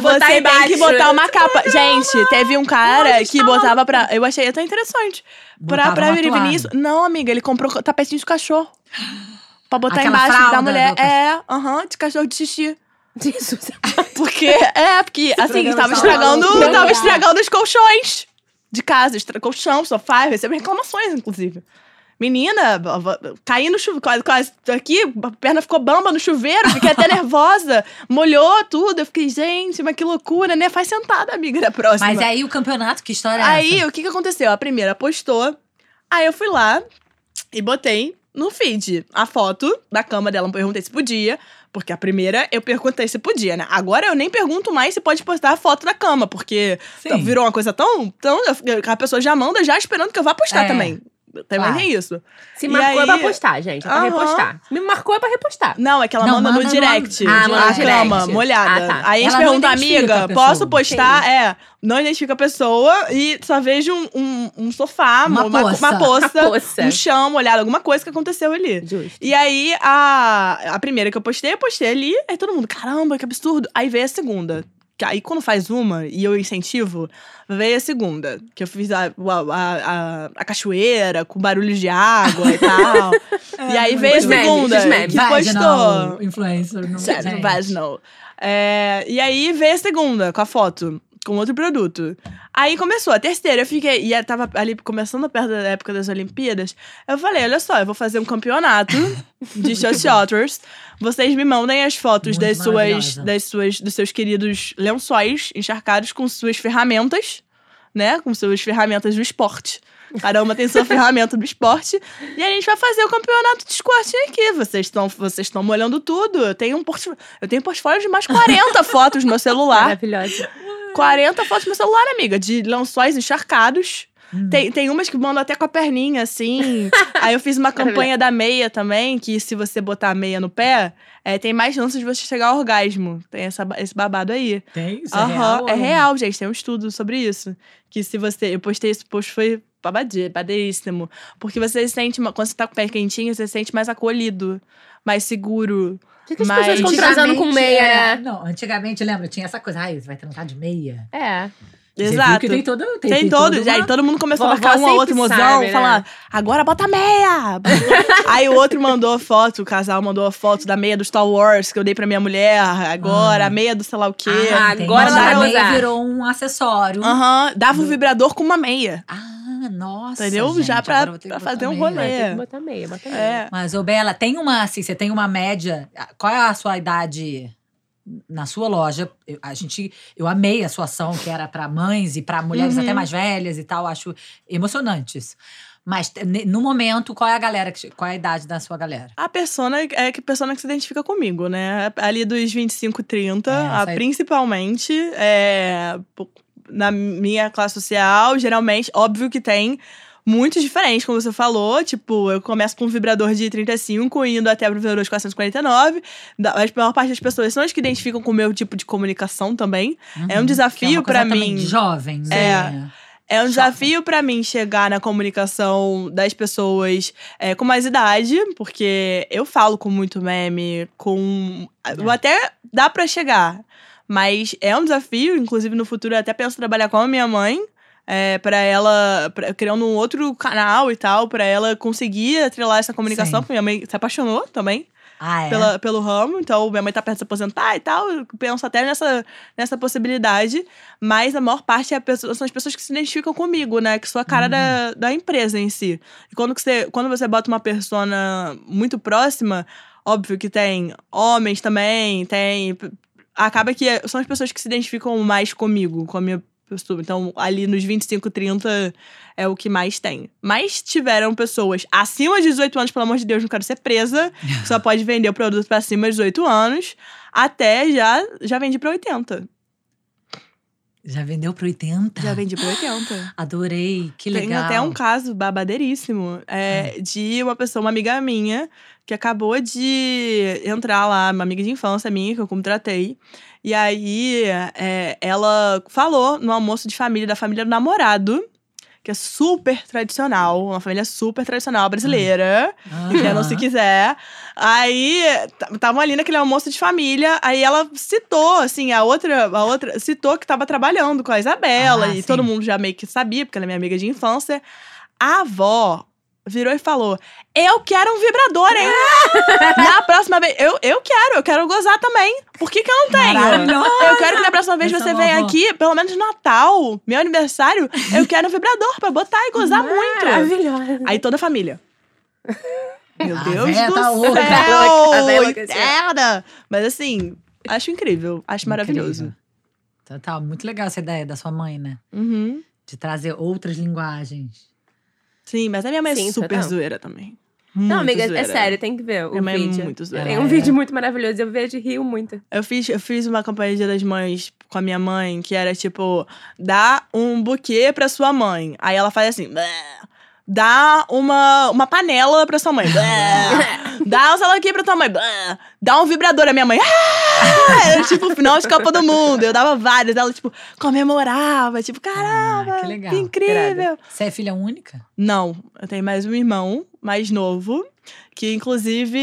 Speaker 5: Você tem
Speaker 4: embaixo.
Speaker 5: que botar uma capa. Gente, teve um cara
Speaker 1: Onde
Speaker 5: que
Speaker 1: está
Speaker 5: botava pra. Eu achei até interessante. Pra,
Speaker 1: Botava
Speaker 5: pra
Speaker 1: uma
Speaker 5: vir nisso. Não, amiga, ele comprou tapetinho de cachorro. Pra botar
Speaker 1: Aquela
Speaker 5: embaixo
Speaker 1: fralda
Speaker 5: da mulher. É, aham, de cachorro de xixi.
Speaker 4: Jesus.
Speaker 5: Porque, é, porque, assim, tava estragando, tava estragando os colchões de casa. Estra colchão, sofá, recebo reclamações, inclusive. Menina, caí no chuveiro, quase, quase aqui, a perna ficou bamba no chuveiro, fiquei até nervosa, molhou tudo. Eu fiquei, gente, mas que loucura, né? Faz sentada, amiga, da próxima.
Speaker 1: Mas aí o campeonato, que história é
Speaker 5: Aí,
Speaker 1: essa?
Speaker 5: o que que aconteceu? A primeira postou, aí eu fui lá e botei no feed a foto da cama dela. Eu perguntei se podia, porque a primeira eu perguntei se podia, né? Agora eu nem pergunto mais se pode postar a foto da cama, porque
Speaker 1: Sim.
Speaker 5: virou uma coisa tão, tão. A pessoa já manda já esperando que eu vá postar
Speaker 1: É.
Speaker 5: também. Também
Speaker 1: Claro.
Speaker 5: tem isso.
Speaker 4: Se
Speaker 5: E
Speaker 4: marcou é
Speaker 5: aí-
Speaker 4: pra postar, gente. É pra
Speaker 5: Aham.
Speaker 4: repostar. Me marcou é pra repostar.
Speaker 5: Não, é que ela
Speaker 1: Não,
Speaker 5: manda,
Speaker 1: manda
Speaker 5: no direct.
Speaker 4: Ah, manda no
Speaker 5: a cama
Speaker 4: direct.
Speaker 5: molhada.
Speaker 4: Ah, tá.
Speaker 5: Aí a gente
Speaker 1: Ela
Speaker 5: pergunta, amiga, posso postar? É, não identifica a pessoa e só vejo um, um, um sofá,
Speaker 1: Uma
Speaker 5: uma,
Speaker 1: poça.
Speaker 5: uma poça,
Speaker 4: poça.
Speaker 5: um chão molhado, alguma coisa que aconteceu ali.
Speaker 4: Justo.
Speaker 5: E aí, a, a primeira que eu postei, eu postei ali, aí todo mundo, caramba, que absurdo. Aí veio a segunda. Que aí, quando faz uma e eu incentivo, veio a segunda. Que eu fiz a, a, a, a cachoeira com barulho de água e tal. e aí veio a segunda,
Speaker 4: memes.
Speaker 5: que postou.
Speaker 1: influencer. Não,
Speaker 5: Sério,
Speaker 1: gente.
Speaker 5: vaginal. É, e aí veio a segunda com a foto, com outro produto. Aí começou a terceira, eu fiquei. E eu tava ali começando perto da época das Olimpíadas. Eu falei: olha só, eu vou fazer um campeonato de shotshotters. Vocês me mandem as fotos
Speaker 1: Muito
Speaker 5: das suas, das suas, dos seus queridos lençóis encharcados com suas ferramentas, né? Com suas ferramentas do esporte. Cada uma tem sua ferramenta do esporte. E a gente vai fazer o campeonato de squash aqui. Vocês estão vocês molhando tudo. Eu tenho um portfólio, eu tenho um portfólio de mais 40 fotos no meu celular.
Speaker 4: Maravilhosa.
Speaker 5: 40 fotos no meu celular, amiga, de lençóis encharcados.
Speaker 1: Hum.
Speaker 5: Tem, tem umas que mandam até com a perninha, assim. Aí eu fiz uma campanha da meia também, que se você botar a meia no pé, é, tem mais chances de você chegar ao orgasmo. Tem essa, esse babado aí.
Speaker 1: Tem isso,
Speaker 5: Aham,
Speaker 1: é real.
Speaker 5: é real, gente. Tem um estudo sobre isso. Que se você. Eu postei esse post, foi babadê, badeiríssimo. Porque você se sente. Quando você tá com o pé quentinho, você se sente mais acolhido, mais seguro.
Speaker 4: Por que as pessoas ficam transando com
Speaker 1: Antigamente,
Speaker 4: meia,
Speaker 1: é? Não, antigamente, lembra, tinha essa coisa. Ai, você vai transar de meia?
Speaker 4: É.
Speaker 5: Exato.
Speaker 1: que tem todo. Tem,
Speaker 5: Tem,
Speaker 1: toda
Speaker 5: Aí
Speaker 1: uma-
Speaker 5: todo mundo começou a
Speaker 4: Vovó
Speaker 5: marcar um ao outro, mozão,
Speaker 4: sabe, né?
Speaker 5: falar, agora bota meia! Aí o outro mandou foto, o casal mandou a foto da meia do Star Wars que eu dei pra minha mulher, agora,
Speaker 1: Ah.
Speaker 5: a meia do sei lá o quê.
Speaker 4: Ah, agora
Speaker 1: a meia
Speaker 4: usar.
Speaker 1: virou um acessório.
Speaker 5: Aham, dava um vibrador com uma meia.
Speaker 1: Ah, nossa.
Speaker 5: Entendeu?
Speaker 1: gente,
Speaker 5: Já pra- pra fazer um
Speaker 1: meia.
Speaker 5: rolê.
Speaker 4: Vai ter que botar meia, bota meia.
Speaker 5: É.
Speaker 1: Mas, ô Bela, tem uma, assim, você tem uma média. Qual é a sua idade na sua loja? Eu, a gente, eu amei a sua ação, que era para mães e para mulheres
Speaker 5: Uhum.
Speaker 1: até mais velhas e tal. Acho emocionante isso. Mas no momento, qual é a galera? Qual é a idade da sua galera?
Speaker 5: A persona é que persona que se identifica comigo, né? Ali dos 25, 30,
Speaker 1: É,
Speaker 5: a-
Speaker 1: aí-
Speaker 5: principalmente. é, na minha classe social, geralmente, óbvio que tem muitos diferentes, como você falou. Tipo, eu começo com um vibrador de 35, indo até o vibrador de 449. Da- A maior parte das pessoas são as que identificam com o meu tipo de comunicação também. É um
Speaker 1: Uhum.
Speaker 5: desafio
Speaker 1: é também
Speaker 5: mim.
Speaker 1: de jovem, né?
Speaker 5: É um desafio pra mim chegar na comunicação das pessoas é, com mais idade, porque eu falo com muito meme, com. eu Até dá pra chegar, mas é um desafio. Inclusive, no futuro, eu até penso trabalhar com a minha mãe. É, para ela, pra- criando um outro canal e tal, pra ela conseguir atrelar essa comunicação,
Speaker 1: Sim.
Speaker 5: porque minha mãe se apaixonou também
Speaker 1: Ah, é?
Speaker 5: pela, pelo ramo, então minha mãe tá perto de se aposentar e tal. Eu penso até nessa, nessa possibilidade. Mas a maior parte é a pessoa- são as pessoas que se identificam comigo, né? Que sou a cara da, da empresa em si. E quando, você, quando você bota uma persona muito próxima, óbvio que tem homens também, tem. Acaba que são as pessoas que se identificam mais comigo, com a minha Então, ali nos 25, 30 é o que mais tem. Mas tiveram pessoas acima de 18 anos, pelo amor de Deus, não quero ser presa, só pode vender o produto pra acima de 18 anos, até já, já vendi pra 80.
Speaker 1: Já vendeu pro 80?
Speaker 5: Já vendi pra 80.
Speaker 1: Adorei, que
Speaker 5: Tem
Speaker 1: legal.
Speaker 5: até um caso babadeiríssimo é, de uma pessoa, uma amiga minha, que acabou de entrar lá, uma amiga de infância minha, que eu contratei. E aí, é, ela falou no almoço de família, da família do namorado, que é super tradicional, uma família super tradicional brasileira. Entendam se
Speaker 1: Aham.
Speaker 5: quiser. Aí, estavam ali naquele almoço de família, aí ela citou, assim, a outra, a outra citou que tava trabalhando com a Isabela,
Speaker 1: Ah,
Speaker 5: e
Speaker 1: sim.
Speaker 5: todo mundo já meio que sabia, porque ela é minha amiga de infância. A avó virou e falou: Eu quero um vibrador, hein? na próxima vez, eu, eu quero, eu quero gozar também. Por que, que eu não tenho? Eu quero que na próxima vez
Speaker 1: Essa
Speaker 5: você venha
Speaker 1: vovó.
Speaker 5: aqui, pelo menos no Natal, meu aniversário, eu quero um vibrador pra botar e gozar muito.
Speaker 4: Maravilhosa.
Speaker 5: Aí toda a família. Meu
Speaker 1: A
Speaker 5: Deus
Speaker 1: véia
Speaker 5: do
Speaker 1: tá louca.
Speaker 4: A
Speaker 5: céu! Entenda! Mas assim, acho incrível. Acho maravilhoso.
Speaker 1: Incrível. Então, tá muito legal essa ideia da sua mãe, né?
Speaker 5: Uhum.
Speaker 1: De trazer outras linguagens.
Speaker 5: Sim, mas a minha mãe é
Speaker 4: Sim,
Speaker 5: super
Speaker 4: total.
Speaker 5: zoeira também.
Speaker 4: Não,
Speaker 5: Muito
Speaker 4: amiga, é
Speaker 5: zoeira.
Speaker 4: sério, tem que ver o
Speaker 5: Minha mãe é
Speaker 4: vídeo.
Speaker 5: muito zoeira.
Speaker 4: Tem um
Speaker 1: é.
Speaker 4: vídeo muito maravilhoso, eu vejo e rio muito.
Speaker 5: Eu fiz, eu fiz uma campanha de das Mães com a minha mãe, que era tipo, dá um buquê pra sua mãe. Aí ela faz assim. Dá uma, uma panela pra sua mãe. Dá um o que pra tua mãe. Dá um vibrador à minha mãe. "Ah!" Era tipo o final de Copa do Mundo. Eu dava várias. Ela, tipo, comemorava. Tipo, caramba,
Speaker 1: Ah, que legal.
Speaker 5: que incrível.
Speaker 1: Você é filha única?
Speaker 5: Não, eu tenho mais um irmão, mais novo. Que, inclusive,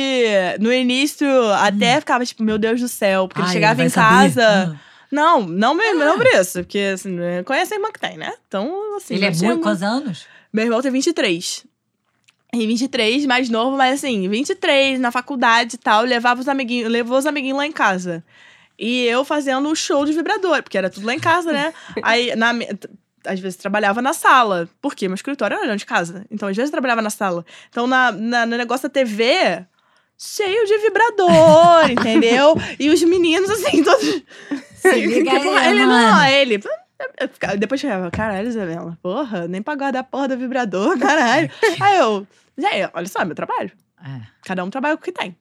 Speaker 5: no início, até ficava tipo, meu Deus do céu. Porque
Speaker 1: Hum. Ai,
Speaker 5: ele chegava
Speaker 1: vai
Speaker 5: em casa.
Speaker 1: Ah.
Speaker 5: Não, não, me- não por isso. Porque, assim, conhece a irmã que tem, né? Então, assim.
Speaker 1: Ele é muito. Quantos anos?
Speaker 5: Meu irmão tem 23. E 23, mais novo, mas assim, 23, na faculdade e tal, levava os amiguinhos, levou os amiguinhos lá em casa. E eu fazendo o show de vibrador, porque era tudo lá em casa, né? Aí, na, às vezes trabalhava na sala. Por quê? Meu escritório era de casa. Então, às vezes trabalhava na sala. Então, na, na- no negócio da TV, cheio de vibrador, entendeu? E os meninos, assim, todos.
Speaker 1: Se liga
Speaker 5: Tipo,
Speaker 1: aí,
Speaker 5: ele
Speaker 1: mano.
Speaker 5: não, ele. Eu Depois eu ficava, caralho, Isabela, porra, nem pra guardar a porra do vibrador, caralho. aí eu, gente, olha só, é meu trabalho.
Speaker 1: É.
Speaker 5: Cada um trabalha com o que tem.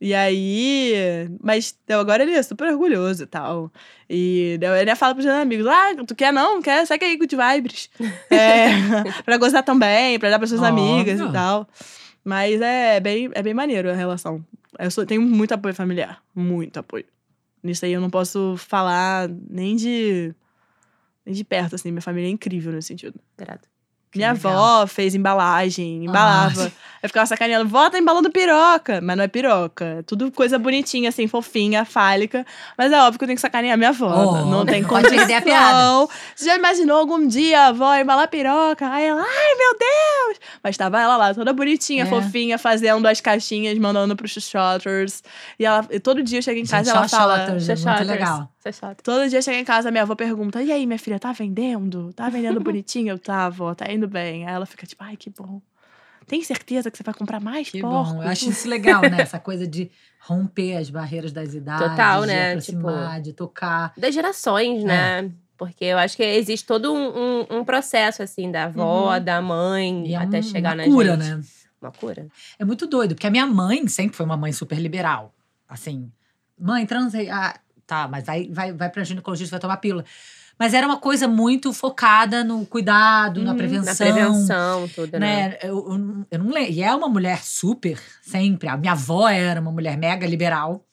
Speaker 5: E aí. Mas então, agora ele é super orgulhoso e tal. E daí ele fala pros meus amigos: ah, tu quer não? Quer? Segue aí Good Vibes. É, pra gostar também, pra dar pras suas amigas e tal. Mas é bem, é bem maneiro a relação. Eu sou- tenho muito apoio familiar. Muito apoio. Nisso aí eu não posso falar nem de. De perto, assim. Minha família é incrível nesse sentido.
Speaker 4: Irado.
Speaker 5: Minha
Speaker 1: legal.
Speaker 5: avó fez embalagem, embalava. Eu ficava sacaneando, vó tá embalando piroca. Mas não é piroca. É tudo coisa bonitinha, assim, fofinha, fálica. Mas é óbvio que eu tenho que sacanear minha avó.
Speaker 1: Oh,
Speaker 5: não tem
Speaker 1: não pode perder a piada.
Speaker 5: Você já imaginou algum dia a avó embalar piroca? Aí ela, ai meu Deus! Mas tava ela lá, toda bonitinha,
Speaker 1: É.
Speaker 5: fofinha, fazendo as caixinhas, mandando pros shotters. E, ela, e todo dia eu chego em
Speaker 1: Gente,
Speaker 5: casa e ela fala.
Speaker 1: shotters.
Speaker 4: É
Speaker 1: Muito legal.
Speaker 4: Isso é chato.
Speaker 5: Todo dia chega em casa, minha avó pergunta: E aí, minha filha, tá vendendo? Tá vendendo bonitinho? Eu tá, avó, tá indo bem. Aí ela fica tipo: Ai, que bom. Tem certeza que você vai comprar mais
Speaker 1: Que
Speaker 5: porcos?
Speaker 1: bom. Eu acho isso legal, né? Essa coisa de romper as barreiras das idades.
Speaker 4: Total,
Speaker 1: de
Speaker 4: né?
Speaker 1: aproximar, de tocar.
Speaker 4: Das gerações, né? Porque eu acho que existe todo um, um- um processo, assim, da avó, da mãe,
Speaker 1: é
Speaker 4: até
Speaker 1: um-
Speaker 4: chegar na
Speaker 1: cura,
Speaker 4: gente.
Speaker 1: né?
Speaker 4: Uma cura.
Speaker 1: É muito doido, porque a minha mãe sempre foi uma mãe super liberal. Assim, mãe, transei. Ah, tá, mas vai, vai, vai pra ginecologista, vai tomar pílula. Mas era uma coisa muito focada no cuidado, na
Speaker 5: Uhum, na
Speaker 1: prevenção.
Speaker 4: Na prevenção, tudo, né?
Speaker 1: Né? Eu, eu, eu não lembro. E é uma mulher super, sempre. A minha avó era uma mulher mega liberal.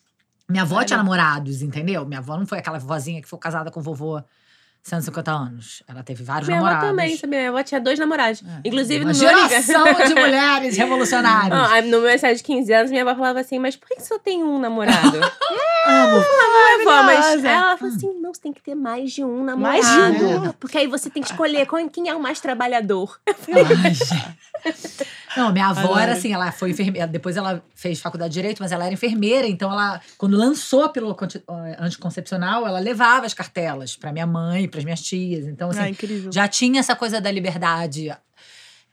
Speaker 1: Minha avó
Speaker 5: Olha.
Speaker 1: tinha namorados, entendeu? Minha avó não foi aquela vozinha que foi casada com vovô 150 anos. Ela teve vários
Speaker 4: Minha avó
Speaker 1: namorados.
Speaker 4: também, sabia? Minha avó tinha dois namorados.
Speaker 1: É.
Speaker 4: Inclusive,
Speaker 1: uma
Speaker 4: no meu
Speaker 1: geração de mulheres revolucionárias.
Speaker 4: Ah, no meu aniversário de 15 anos, minha avó falava assim, mas por que só tem um namorado?
Speaker 1: Amo.
Speaker 4: Ai, vó, mas ela falou assim, não, você tem que ter mais de um namorado.
Speaker 5: Mais
Speaker 1: de um?
Speaker 4: Porque aí você tem que escolher quem é o mais trabalhador.
Speaker 1: Ai, gente. Não, minha avó era assim, ela foi enfermeira. Depois ela fez faculdade de direito, mas ela era enfermeira. Então, ela, quando lançou a pílula anticoncepcional, ela levava as cartelas pra minha mãe, pras minhas tias. Então, assim,
Speaker 5: Ah,
Speaker 1: já tinha essa coisa da liberdade.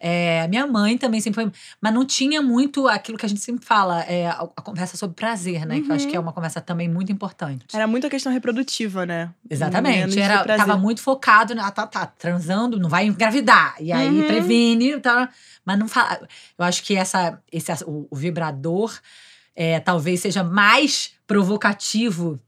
Speaker 1: É, a minha mãe também sempre foi. Mas não tinha muito aquilo que a gente sempre fala, é, a, a conversa sobre prazer, né? Que eu acho que é uma conversa também muito importante.
Speaker 5: Era muito a questão reprodutiva, né?
Speaker 1: Exatamente. Era, tava muito focado? Ah, tá, tá, transando, não vai engravidar. E aí
Speaker 5: Uhum.
Speaker 1: previne, tá? mas não fala. Eu acho que essa, esse, o, o vibrador é, talvez seja mais provocativo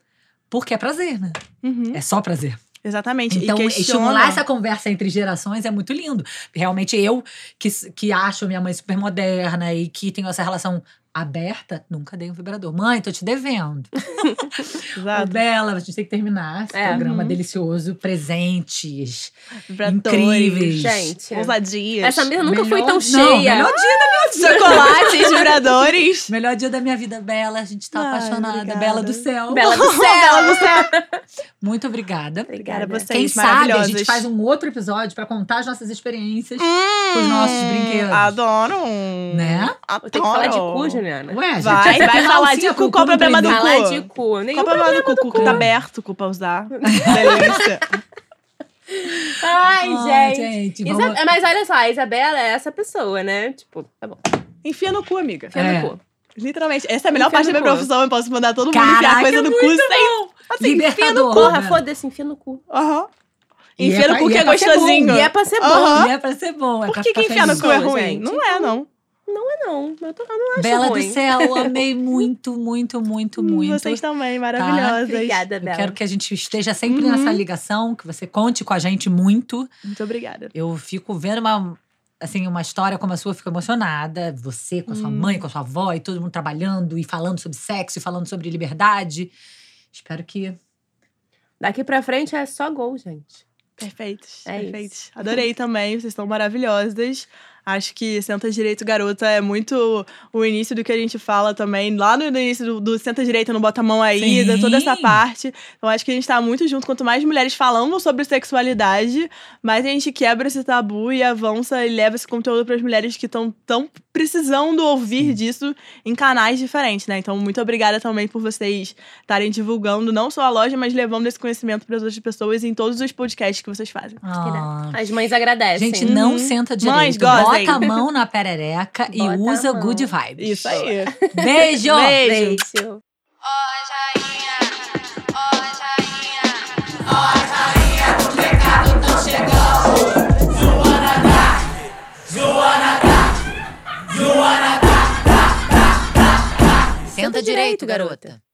Speaker 1: porque é prazer, né?
Speaker 5: Uhum,
Speaker 1: É só prazer.
Speaker 5: Exatamente.
Speaker 1: Então,
Speaker 5: questiona...
Speaker 1: estimular essa conversa entre gerações é muito lindo. Realmente, eu que, que acho minha mãe super moderna e que tenho essa relação aberta, nunca dei um vibrador. Mãe, tô te devendo.
Speaker 5: Exato.
Speaker 1: Bela, a gente tem que terminar esse
Speaker 4: É.
Speaker 1: programa
Speaker 5: Uhum.
Speaker 1: delicioso, presentes.
Speaker 5: Vibradores,
Speaker 1: incríveis.
Speaker 4: Gente,
Speaker 5: Ousadias.
Speaker 4: essa mesa nunca foi
Speaker 1: Melhor-
Speaker 4: tão
Speaker 1: Não,
Speaker 4: cheia.
Speaker 1: melhor
Speaker 5: Chocolates, vibradores.
Speaker 1: Melhor dia da minha vida, Bela. A gente tá
Speaker 5: Ai,
Speaker 1: apaixonada.
Speaker 5: obrigada.
Speaker 1: Bela do céu.
Speaker 4: Bela do céu.
Speaker 5: Bela do céu.
Speaker 1: Muito obrigada.
Speaker 5: Obrigada a vocês,
Speaker 1: Quem sabe a gente faz um outro episódio pra contar as nossas experiências com os nossos brinquedos.
Speaker 5: Adoro.
Speaker 1: Né?
Speaker 4: Vou ter que falar de cu,
Speaker 5: Adoro.
Speaker 4: Juliana.
Speaker 1: Ué, gente,
Speaker 5: Vai,
Speaker 1: você
Speaker 5: vai
Speaker 1: tem
Speaker 5: falar
Speaker 1: alcinha
Speaker 5: de cu, qual o
Speaker 1: no
Speaker 5: problema do cu?
Speaker 4: Falar de cu. Nenhum
Speaker 5: Qual o problema do cu? Tá aberto, cu pra usar. Delícia.
Speaker 4: Ai,
Speaker 1: Ai,
Speaker 4: gente.
Speaker 1: gente, vamos-
Speaker 4: Mas olha só, a Isabela é essa pessoa, né? Tipo, tá bom.
Speaker 5: Enfia no cu, amiga.
Speaker 4: Enfia
Speaker 1: É.
Speaker 4: no cu.
Speaker 5: Literalmente. Essa é a melhor
Speaker 4: Enfia
Speaker 5: parte da
Speaker 4: no
Speaker 5: minha
Speaker 4: cu.
Speaker 5: profissão. Eu posso mandar todo mundo enfiar coisa no cu sem. Assim,
Speaker 1: Libertador.
Speaker 4: Porra,
Speaker 1: né?
Speaker 4: foda-se, enfia no cu.
Speaker 5: Aham. Enfia
Speaker 1: é
Speaker 5: no cu que
Speaker 1: é
Speaker 5: é gostosinho.
Speaker 4: E é pra ser bom.
Speaker 1: E é pra ser bom. É
Speaker 5: Por que, que enfiar no cu é ruim?
Speaker 4: gente.
Speaker 5: Não é, não.
Speaker 4: Não é não. Eu, tô, eu não acho
Speaker 1: Bela
Speaker 4: ruim.
Speaker 1: do céu, amei muito, muito, muito, muito.
Speaker 5: Hum, Vocês também, maravilhosas.
Speaker 4: Obrigada,
Speaker 1: Eu
Speaker 4: Bela.
Speaker 1: quero que a gente esteja sempre
Speaker 5: Uhum.
Speaker 1: nessa ligação, que você conte com a gente muito.
Speaker 5: Muito obrigada.
Speaker 1: Eu fico vendo uma, assim, uma história como a sua, eu fico emocionada. Você com a sua
Speaker 5: Hum.
Speaker 1: mãe, com a sua avó, e todo mundo trabalhando e falando sobre sexo, e falando sobre liberdade. Espero que.
Speaker 4: Daqui pra frente é só gol, gente.
Speaker 5: Perfeitos,
Speaker 4: É
Speaker 5: perfeitos. Adorei também, vocês estão maravilhosas. Acho que Senta Direito Garota é muito o início do que a gente fala também. Lá no, início do, do Senta Direito, não bota a mão aí,
Speaker 1: Sim.
Speaker 5: de toda essa parte. Então acho que a gente tá muito junto. Quanto mais mulheres falamos sobre sexualidade, mais a gente quebra esse tabu e avança e leva esse conteúdo para as mulheres que estão tão precisando ouvir disso em canais diferentes, né? Então, muito obrigada também por vocês estarem divulgando não só a loja, mas levando esse conhecimento para as outras pessoas em todos os podcasts que vocês fazem.
Speaker 1: Ah.
Speaker 4: As mães agradecem.
Speaker 1: Gente, não
Speaker 5: Uhum.
Speaker 1: senta direito.
Speaker 5: Mães, gozem.
Speaker 1: Bota a mão na perereca e
Speaker 4: Bota
Speaker 1: usa good vibes.
Speaker 5: Isso aí.
Speaker 1: Beijo!
Speaker 5: Beijo.
Speaker 4: Beijo.
Speaker 1: Senta direito, garota.